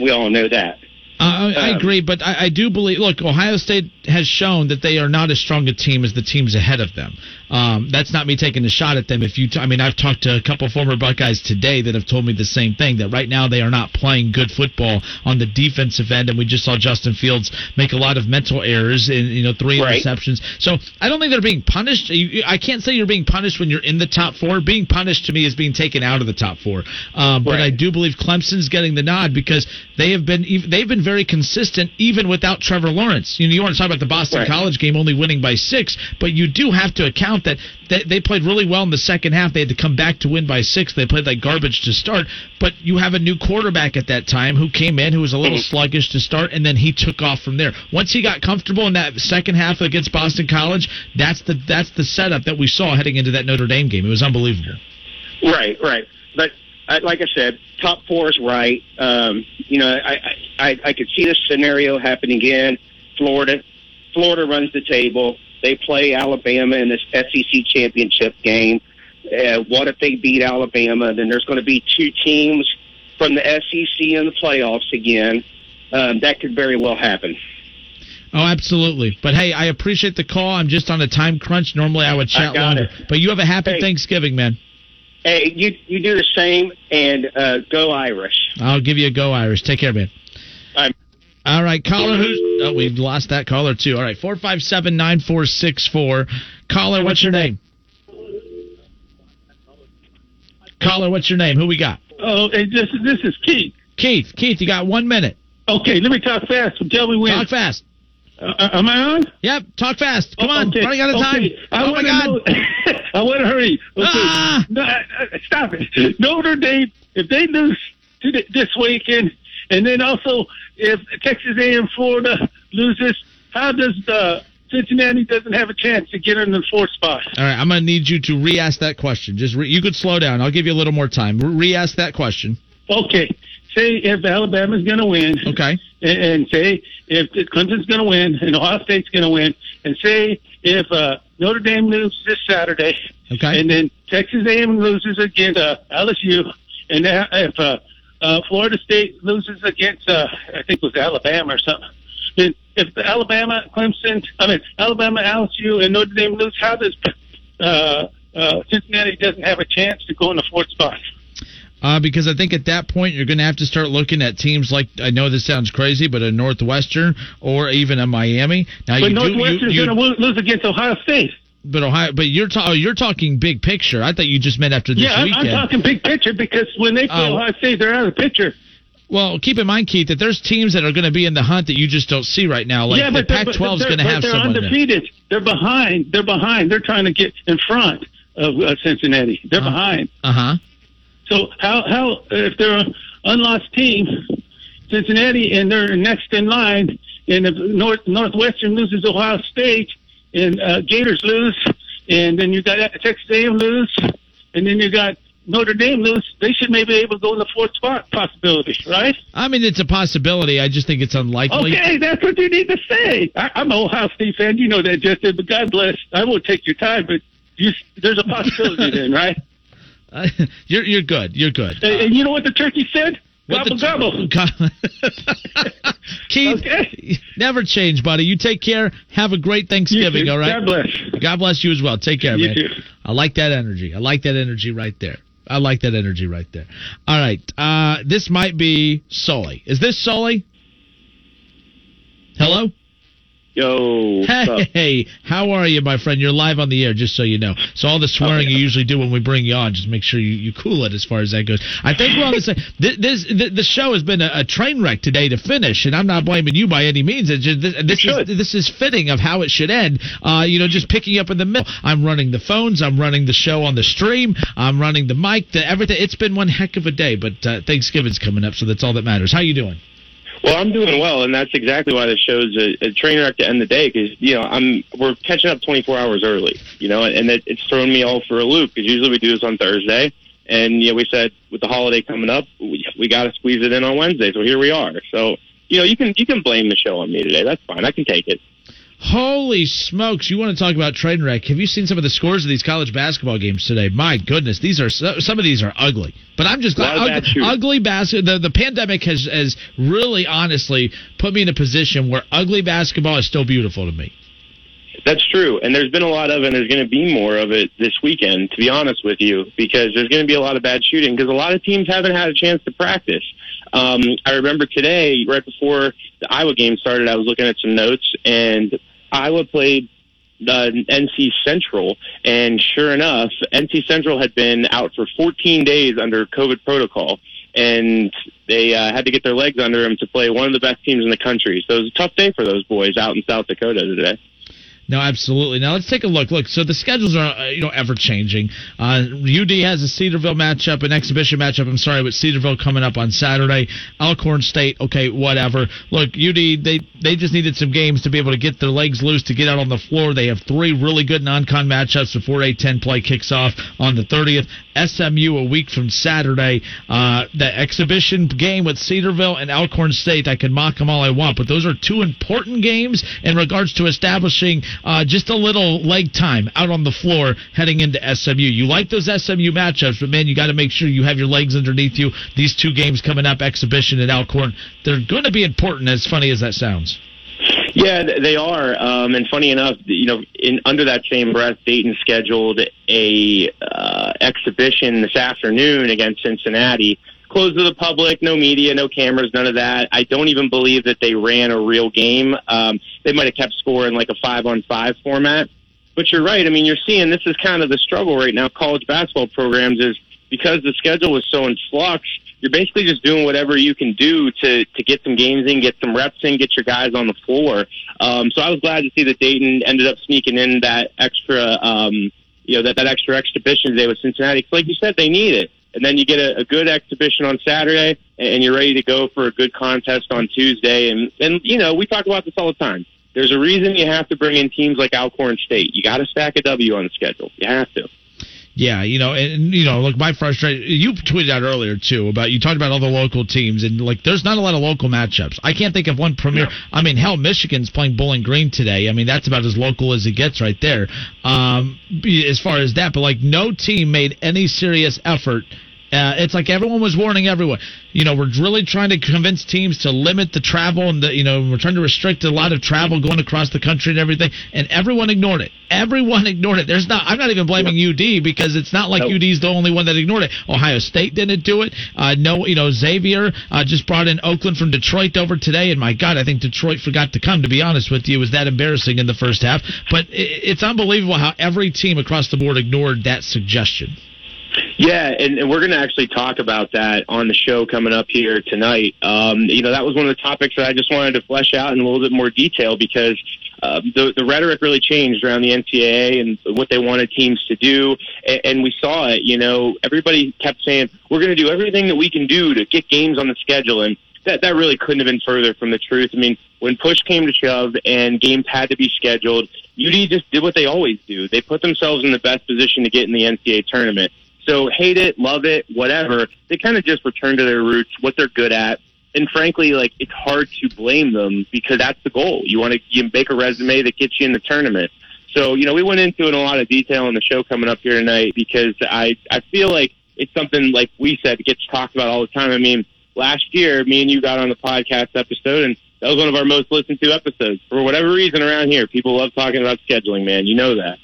We all know that. Uh, I, I Um, agree, but I, I do believe. Look, Ohio State has shown that they are not as strong a team as the teams ahead of them. Um, that's not me taking a shot at them. If you, t- I mean, I've talked to a couple former Buckeyes today that have told me the same thing. That right now they are not playing good football on the defensive end, and we just saw Justin Fields make a lot of mental errors in you know three Right. interceptions. So I don't think they're being punished. You, I can't say you're being punished when you're in the top four. Being punished to me is being taken out of the top four. Um, but I do believe Clemson's getting the nod because they have been they've been very consistent even without Trevor Lawrence. You know, you want to talk about the Boston Right. College game only winning by six, but you do have to account that they, they played really well in the second half. They had to come back to win by six. They played like garbage to start, but you have a new quarterback at that time who came in who was a little sluggish to start, and then he took off from there. Once he got comfortable in that second half against Boston College, that's the that's the setup that we saw heading into that Notre Dame game. It was unbelievable. Right, right. But like I said, top four is right. Um, you know, I, I I I could see this scenario happening again. Florida, Florida runs the table. They play Alabama in this SEC championship game. Uh, what if they beat Alabama? Then there's going to be two teams from the SEC in the playoffs again. Um, that could very well happen. Oh, absolutely. But hey, I appreciate the call. I'm just on a time crunch. Normally, I would I chat got longer. it. But you have a happy Hey. Thanksgiving, man. Hey, you you do the same and uh, go Irish. I'll give you a go, Irish. Take care, man. I'm- All right, caller. Who's? Oh, we lost that caller too. All right, four five seven nine four six four. Caller, what's your name? Caller, what's your name? Who we got? Oh, and this this is Keith. Keith. Keith, you got one minute. Okay, let me talk fast. Tell me when. Talk fast. Uh, am I on? Yep. Talk fast. Come Oh, on. Running out of time. Okay. I oh my God. know- I want to hurry. Okay. Ah! No, uh, uh, stop it. Notre Dame, if they lose this weekend, and then also if Texas A&M Florida loses, how does the Cincinnati doesn't have a chance to get in the fourth spot? All right, I'm gonna need you to re-ask that question. Just re- you could slow down. I'll give you a little more time. Re- Re-ask that question. Okay. Say if Alabama's going to win. Okay. And, and say if Clemson's going to win and Ohio State's going to win, and say if uh, Notre Dame loses this Saturday. Okay. And then Texas A&M loses against uh, LSU, and if uh, uh, Florida State loses against uh, I think it was Alabama or something. If Alabama, Clemson, I mean Alabama, LSU, and Notre Dame lose, how does uh, uh, Cincinnati doesn't have a chance to go in the fourth spot? Uh, because I think at that point you're going to have to start looking at teams like I know this sounds crazy, but a Northwestern or even a Miami. Now But you Northwestern's going to lose against Ohio State. But Ohio, but you're ta- oh, you're talking big picture. I thought you just meant after this yeah, I'm, weekend. I'm talking big picture because when they play Oh. Ohio State, they're out of the picture. Well, keep in mind, Keith, that there's teams that are going to be in the hunt that you just don't see right now. Like yeah, but they're- Pac-12 is going to they're- have they're someone. there. undefeated. They're behind. They're behind. They're trying to get in front of uh, Cincinnati. They're behind. Uh huh. So how how if they're an unlost team, Cincinnati, and they're next in line, and if North Northwestern loses Ohio State, and uh, Gators lose, and then you got Texas A&M lose, and then you got Notre Dame lose, they should maybe be able to go in the fourth spot possibility, right? I mean, it's a possibility. I just think it's unlikely. Okay, that's what you need to say. I, I'm an Ohio State fan, you know that, Justin. But God bless. I won't take your time, but you, there's a possibility then, right? Uh, you're you're good. You're good. And, and you know what the turkey said? The- gobble. Keith, never change, buddy. You take care. Have a great Thanksgiving. All right. God bless. God bless you as well. Take care, You man. too. I like that energy. I like that energy right there. I like that energy right there. All right. Uh, this might be Sully. Is this Sully? Hello. Yo. Hey, how are you, my friend? You're live on the air, just so you know. So all the swearing you usually do when we bring you on, just make sure you, you cool it as far as that goes. I think we're on the same. This, this the, the show has been a, a train wreck today to finish, and I'm not blaming you by any means. It's just, this, this is this is fitting of how it should end. Uh, you know, just picking up in the middle. I'm running the phones. I'm running the show on the stream. I'm running the mic. The everything. It's been one heck of a day, but uh, Thanksgiving's coming up, so that's all that matters. How you doing? Well, I'm doing well, and that's exactly why the show's a, a train wreck to end the day because you know I'm we're catching up 24 hours early, you know, and it, it's thrown me all for a loop because usually we do this on Thursday, and you know we said with the holiday coming up, we, we got to squeeze it in on Wednesday, so here we are. So you know you can you can blame the show on me today. That's fine. I can take it. Holy smokes! You want to talk about train wreck? Have you seen some of the scores of these college basketball games today? My goodness, these are so- some of these are ugly. But I'm just ug- ugly basketball. The, the pandemic has has really, honestly, put me in a position where ugly basketball is still beautiful to me. That's true, and there's been a lot of, it, and there's going to be more of it this weekend. To be honest with you, because there's going to be a lot of bad shooting because a lot of teams haven't had a chance to practice. Um, I remember today, right before the Iowa game started, I was looking at some notes, and Iowa played uh, NC Central, and sure enough, NC Central had been out for 14 days under COVID protocol, and they uh, had to get their legs under them to play one of the best teams in the country. So it was a tough day for those boys out in South Dakota today. No, absolutely. Now let's take a look. Look, so the schedules are uh, you know ever changing. Uh, UD has a Cedarville matchup, an exhibition matchup. I'm sorry, with Cedarville coming up on Saturday. Alcorn State, okay, whatever. Look, UD they they just needed some games to be able to get their legs loose to get out on the floor. They have three really good non-con matchups before A10 play kicks off on the 30th. SMU a week from Saturday. Uh, the exhibition game with Cedarville and Alcorn State. I can mock them all I want, but those are two important games in regards to establishing uh, just a little leg time out on the floor heading into SMU. You like those SMU matchups, but man, you got to make sure you have your legs underneath you. These two games coming up, exhibition and Alcorn, they're going to be important. As funny as that sounds. Yeah, they are. Um, and funny enough, you know, in under that same breath, Dayton scheduled a uh, exhibition this afternoon against Cincinnati. Closed to the public, no media, no cameras, none of that. I don't even believe that they ran a real game. Um, they might have kept score in like a five on five format. But you're right. I mean, you're seeing this is kind of the struggle right now. College basketball programs is because the schedule is so in flux. You're basically just doing whatever you can do to to get some games in, get some reps in, get your guys on the floor. Um, so I was glad to see that Dayton ended up sneaking in that extra, um, you know, that that extra exhibition today with Cincinnati. 'Cause like you said, they need it. And then you get a, a good exhibition on Saturday, and you're ready to go for a good contest on Tuesday. And and you know, we talk about this all the time. There's a reason you have to bring in teams like Alcorn State. You got to stack a W on the schedule. You have to. Yeah, you know, and you know, look, my frustration. You tweeted out earlier too about you talked about all the local teams, and like, there's not a lot of local matchups. I can't think of one premier. I mean, hell, Michigan's playing Bowling Green today. I mean, that's about as local as it gets right there. Um, as far as that, but like, no team made any serious effort. Uh, it's like everyone was warning everyone. You know, we're really trying to convince teams to limit the travel and the, you know, we're trying to restrict a lot of travel going across the country and everything. And everyone ignored it. Everyone ignored it. There's not, I'm not even blaming UD because it's not like UD's the only one that ignored it. Ohio State didn't do it. Uh, no, you know, Xavier uh, just brought in Oakland from Detroit over today. And my God, I think Detroit forgot to come, to be honest with you. It was that embarrassing in the first half. But it, it's unbelievable how every team across the board ignored that suggestion. Yeah, and, and we're going to actually talk about that on the show coming up here tonight. Um, you know, that was one of the topics that I just wanted to flesh out in a little bit more detail because uh, the, the rhetoric really changed around the NCAA and what they wanted teams to do, and, and we saw it. You know, everybody kept saying we're going to do everything that we can do to get games on the schedule, and that that really couldn't have been further from the truth. I mean, when push came to shove and games had to be scheduled, UD just did what they always do. They put themselves in the best position to get in the NCAA tournament. So hate it, love it, whatever. They kind of just return to their roots, what they're good at. And frankly, like it's hard to blame them because that's the goal. You want to you make a resume that gets you in the tournament. So you know, we went into it in a lot of detail in the show coming up here tonight because I I feel like it's something like we said gets talked about all the time. I mean, last year, me and you got on the podcast episode, and that was one of our most listened to episodes. For whatever reason, around here, people love talking about scheduling. Man, you know that.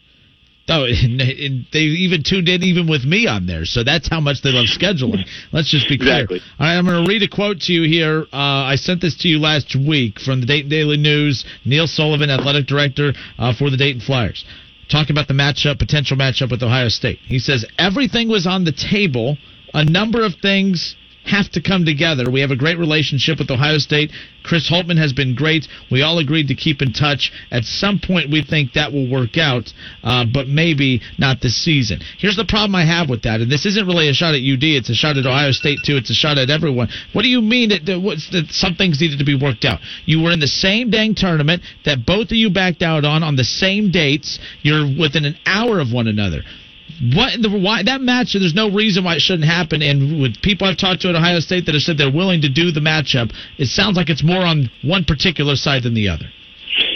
Oh, and, and they even tuned in even with me on there. So that's how much they love scheduling. Let's just be clear. Exactly. All right, I'm going to read a quote to you here. Uh, I sent this to you last week from the Dayton Daily News. Neil Sullivan, athletic director uh, for the Dayton Flyers, talking about the matchup, potential matchup with Ohio State. He says everything was on the table. A number of things have to come together. We have a great relationship with Ohio State. Chris Holtmann has been great. We all agreed to keep in touch. At some point, we think that will work out, uh, but maybe not this season. Here's the problem I have with that, and this isn't really a shot at UD. It's a shot at Ohio State too. It's a shot at everyone. What do you mean that, that, some things needed to be worked out? You were in the same dang tournament that both of you backed out on on the same dates. You're within an hour of one another what the why that match there's no reason why it shouldn't happen and with people I've talked to at Ohio State that have said they're willing to do the matchup it sounds like it's more on one particular side than the other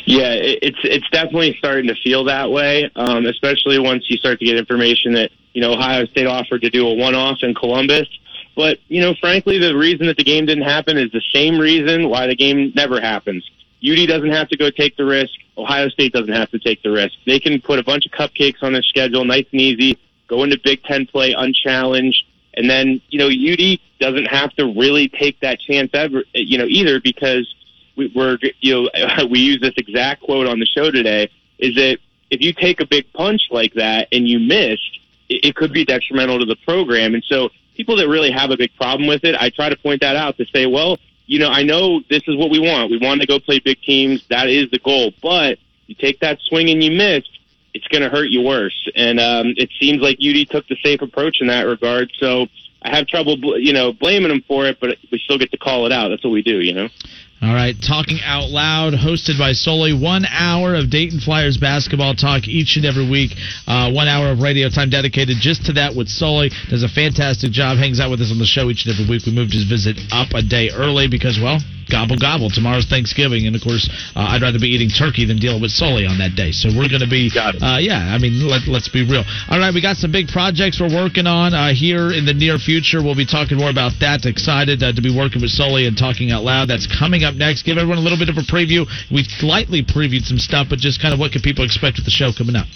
Yeah, it- it's it's definitely starting to feel that way, um, especially once you start to get information that you know Ohio State offered to do a one-off in Columbus. But you know, frankly, the reason that the game didn't happen is the same reason why the game never happens. UD doesn't have to go take the risk. Ohio State doesn't have to take the risk. They can put a bunch of cupcakes on their schedule, nice and easy, go into Big Ten play unchallenged, and then you know UD doesn't have to really take that chance ever, you know, either because we, we're you know we use this exact quote on the show today is that if you take a big punch like that and you miss, it, it could be detrimental to the program. And so people that really have a big problem with it, I try to point that out to say, well, you know, I know this is what we want. We want to go play big teams. That is the goal. But you take that swing and you miss, it's going to hurt you worse. And um, it seems like UD took the safe approach in that regard. So I have trouble, bl- you know, blaming them for it, but we still get to call it out. That's what we do, you know. All right, Talking Out Loud, hosted by Sully. One hour of Dayton Flyers basketball talk each and every week. Uh, one hour of radio time dedicated just to that with Sully. Does a fantastic job, hangs out with us on the show each and every week. We moved his visit up a day early because, well, gobble gobble. Tomorrow's Thanksgiving, and of course, uh, I'd rather be eating turkey than dealing with Sully on that day. So we're going to be, uh, yeah. I mean, let, let's be real. All right, we got some big projects we're working on uh, here in the near future. We'll be talking more about that. Excited uh, to be working with Sully and talking out loud. That's coming up next. Give everyone a little bit of a preview. We slightly previewed some stuff, but just kind of what can people expect with the show coming up.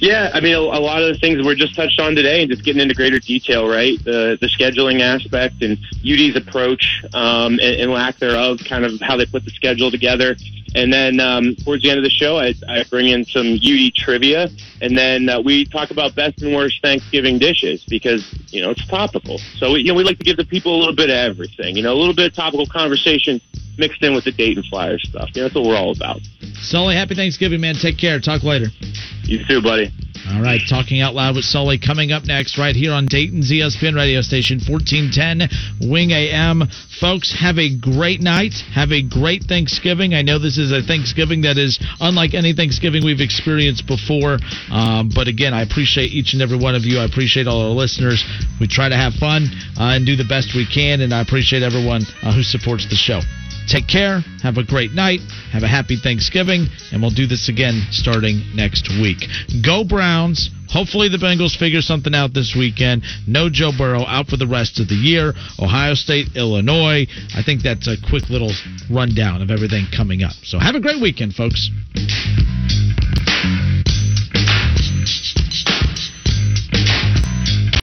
Yeah, I mean, a, a lot of the things we're just touched on today, and just getting into greater detail, right? The the scheduling aspect and UD's approach um, and, and lack thereof, kind of how they put the schedule together. And then um, towards the end of the show, I, I bring in some UD trivia, and then uh, we talk about best and worst Thanksgiving dishes because you know it's topical. So we, you know we like to give the people a little bit of everything, you know, a little bit of topical conversation mixed in with the Dayton Flyers stuff. You know, that's what we're all about. Sully, happy Thanksgiving, man. Take care. Talk later. You too, buddy. All right, talking out loud with Sully coming up next, right here on Dayton's ESPN radio station, 1410 Wing AM. Folks, have a great night. Have a great Thanksgiving. I know this is a Thanksgiving that is unlike any Thanksgiving we've experienced before. Um, but again, I appreciate each and every one of you. I appreciate all our listeners. We try to have fun uh, and do the best we can, and I appreciate everyone uh, who supports the show. Take care. Have a great night. Have a happy Thanksgiving. And we'll do this again starting next week. Go Browns. Hopefully the Bengals figure something out this weekend. No Joe Burrow out for the rest of the year. Ohio State, Illinois. I think that's a quick little rundown of everything coming up. So have a great weekend, folks.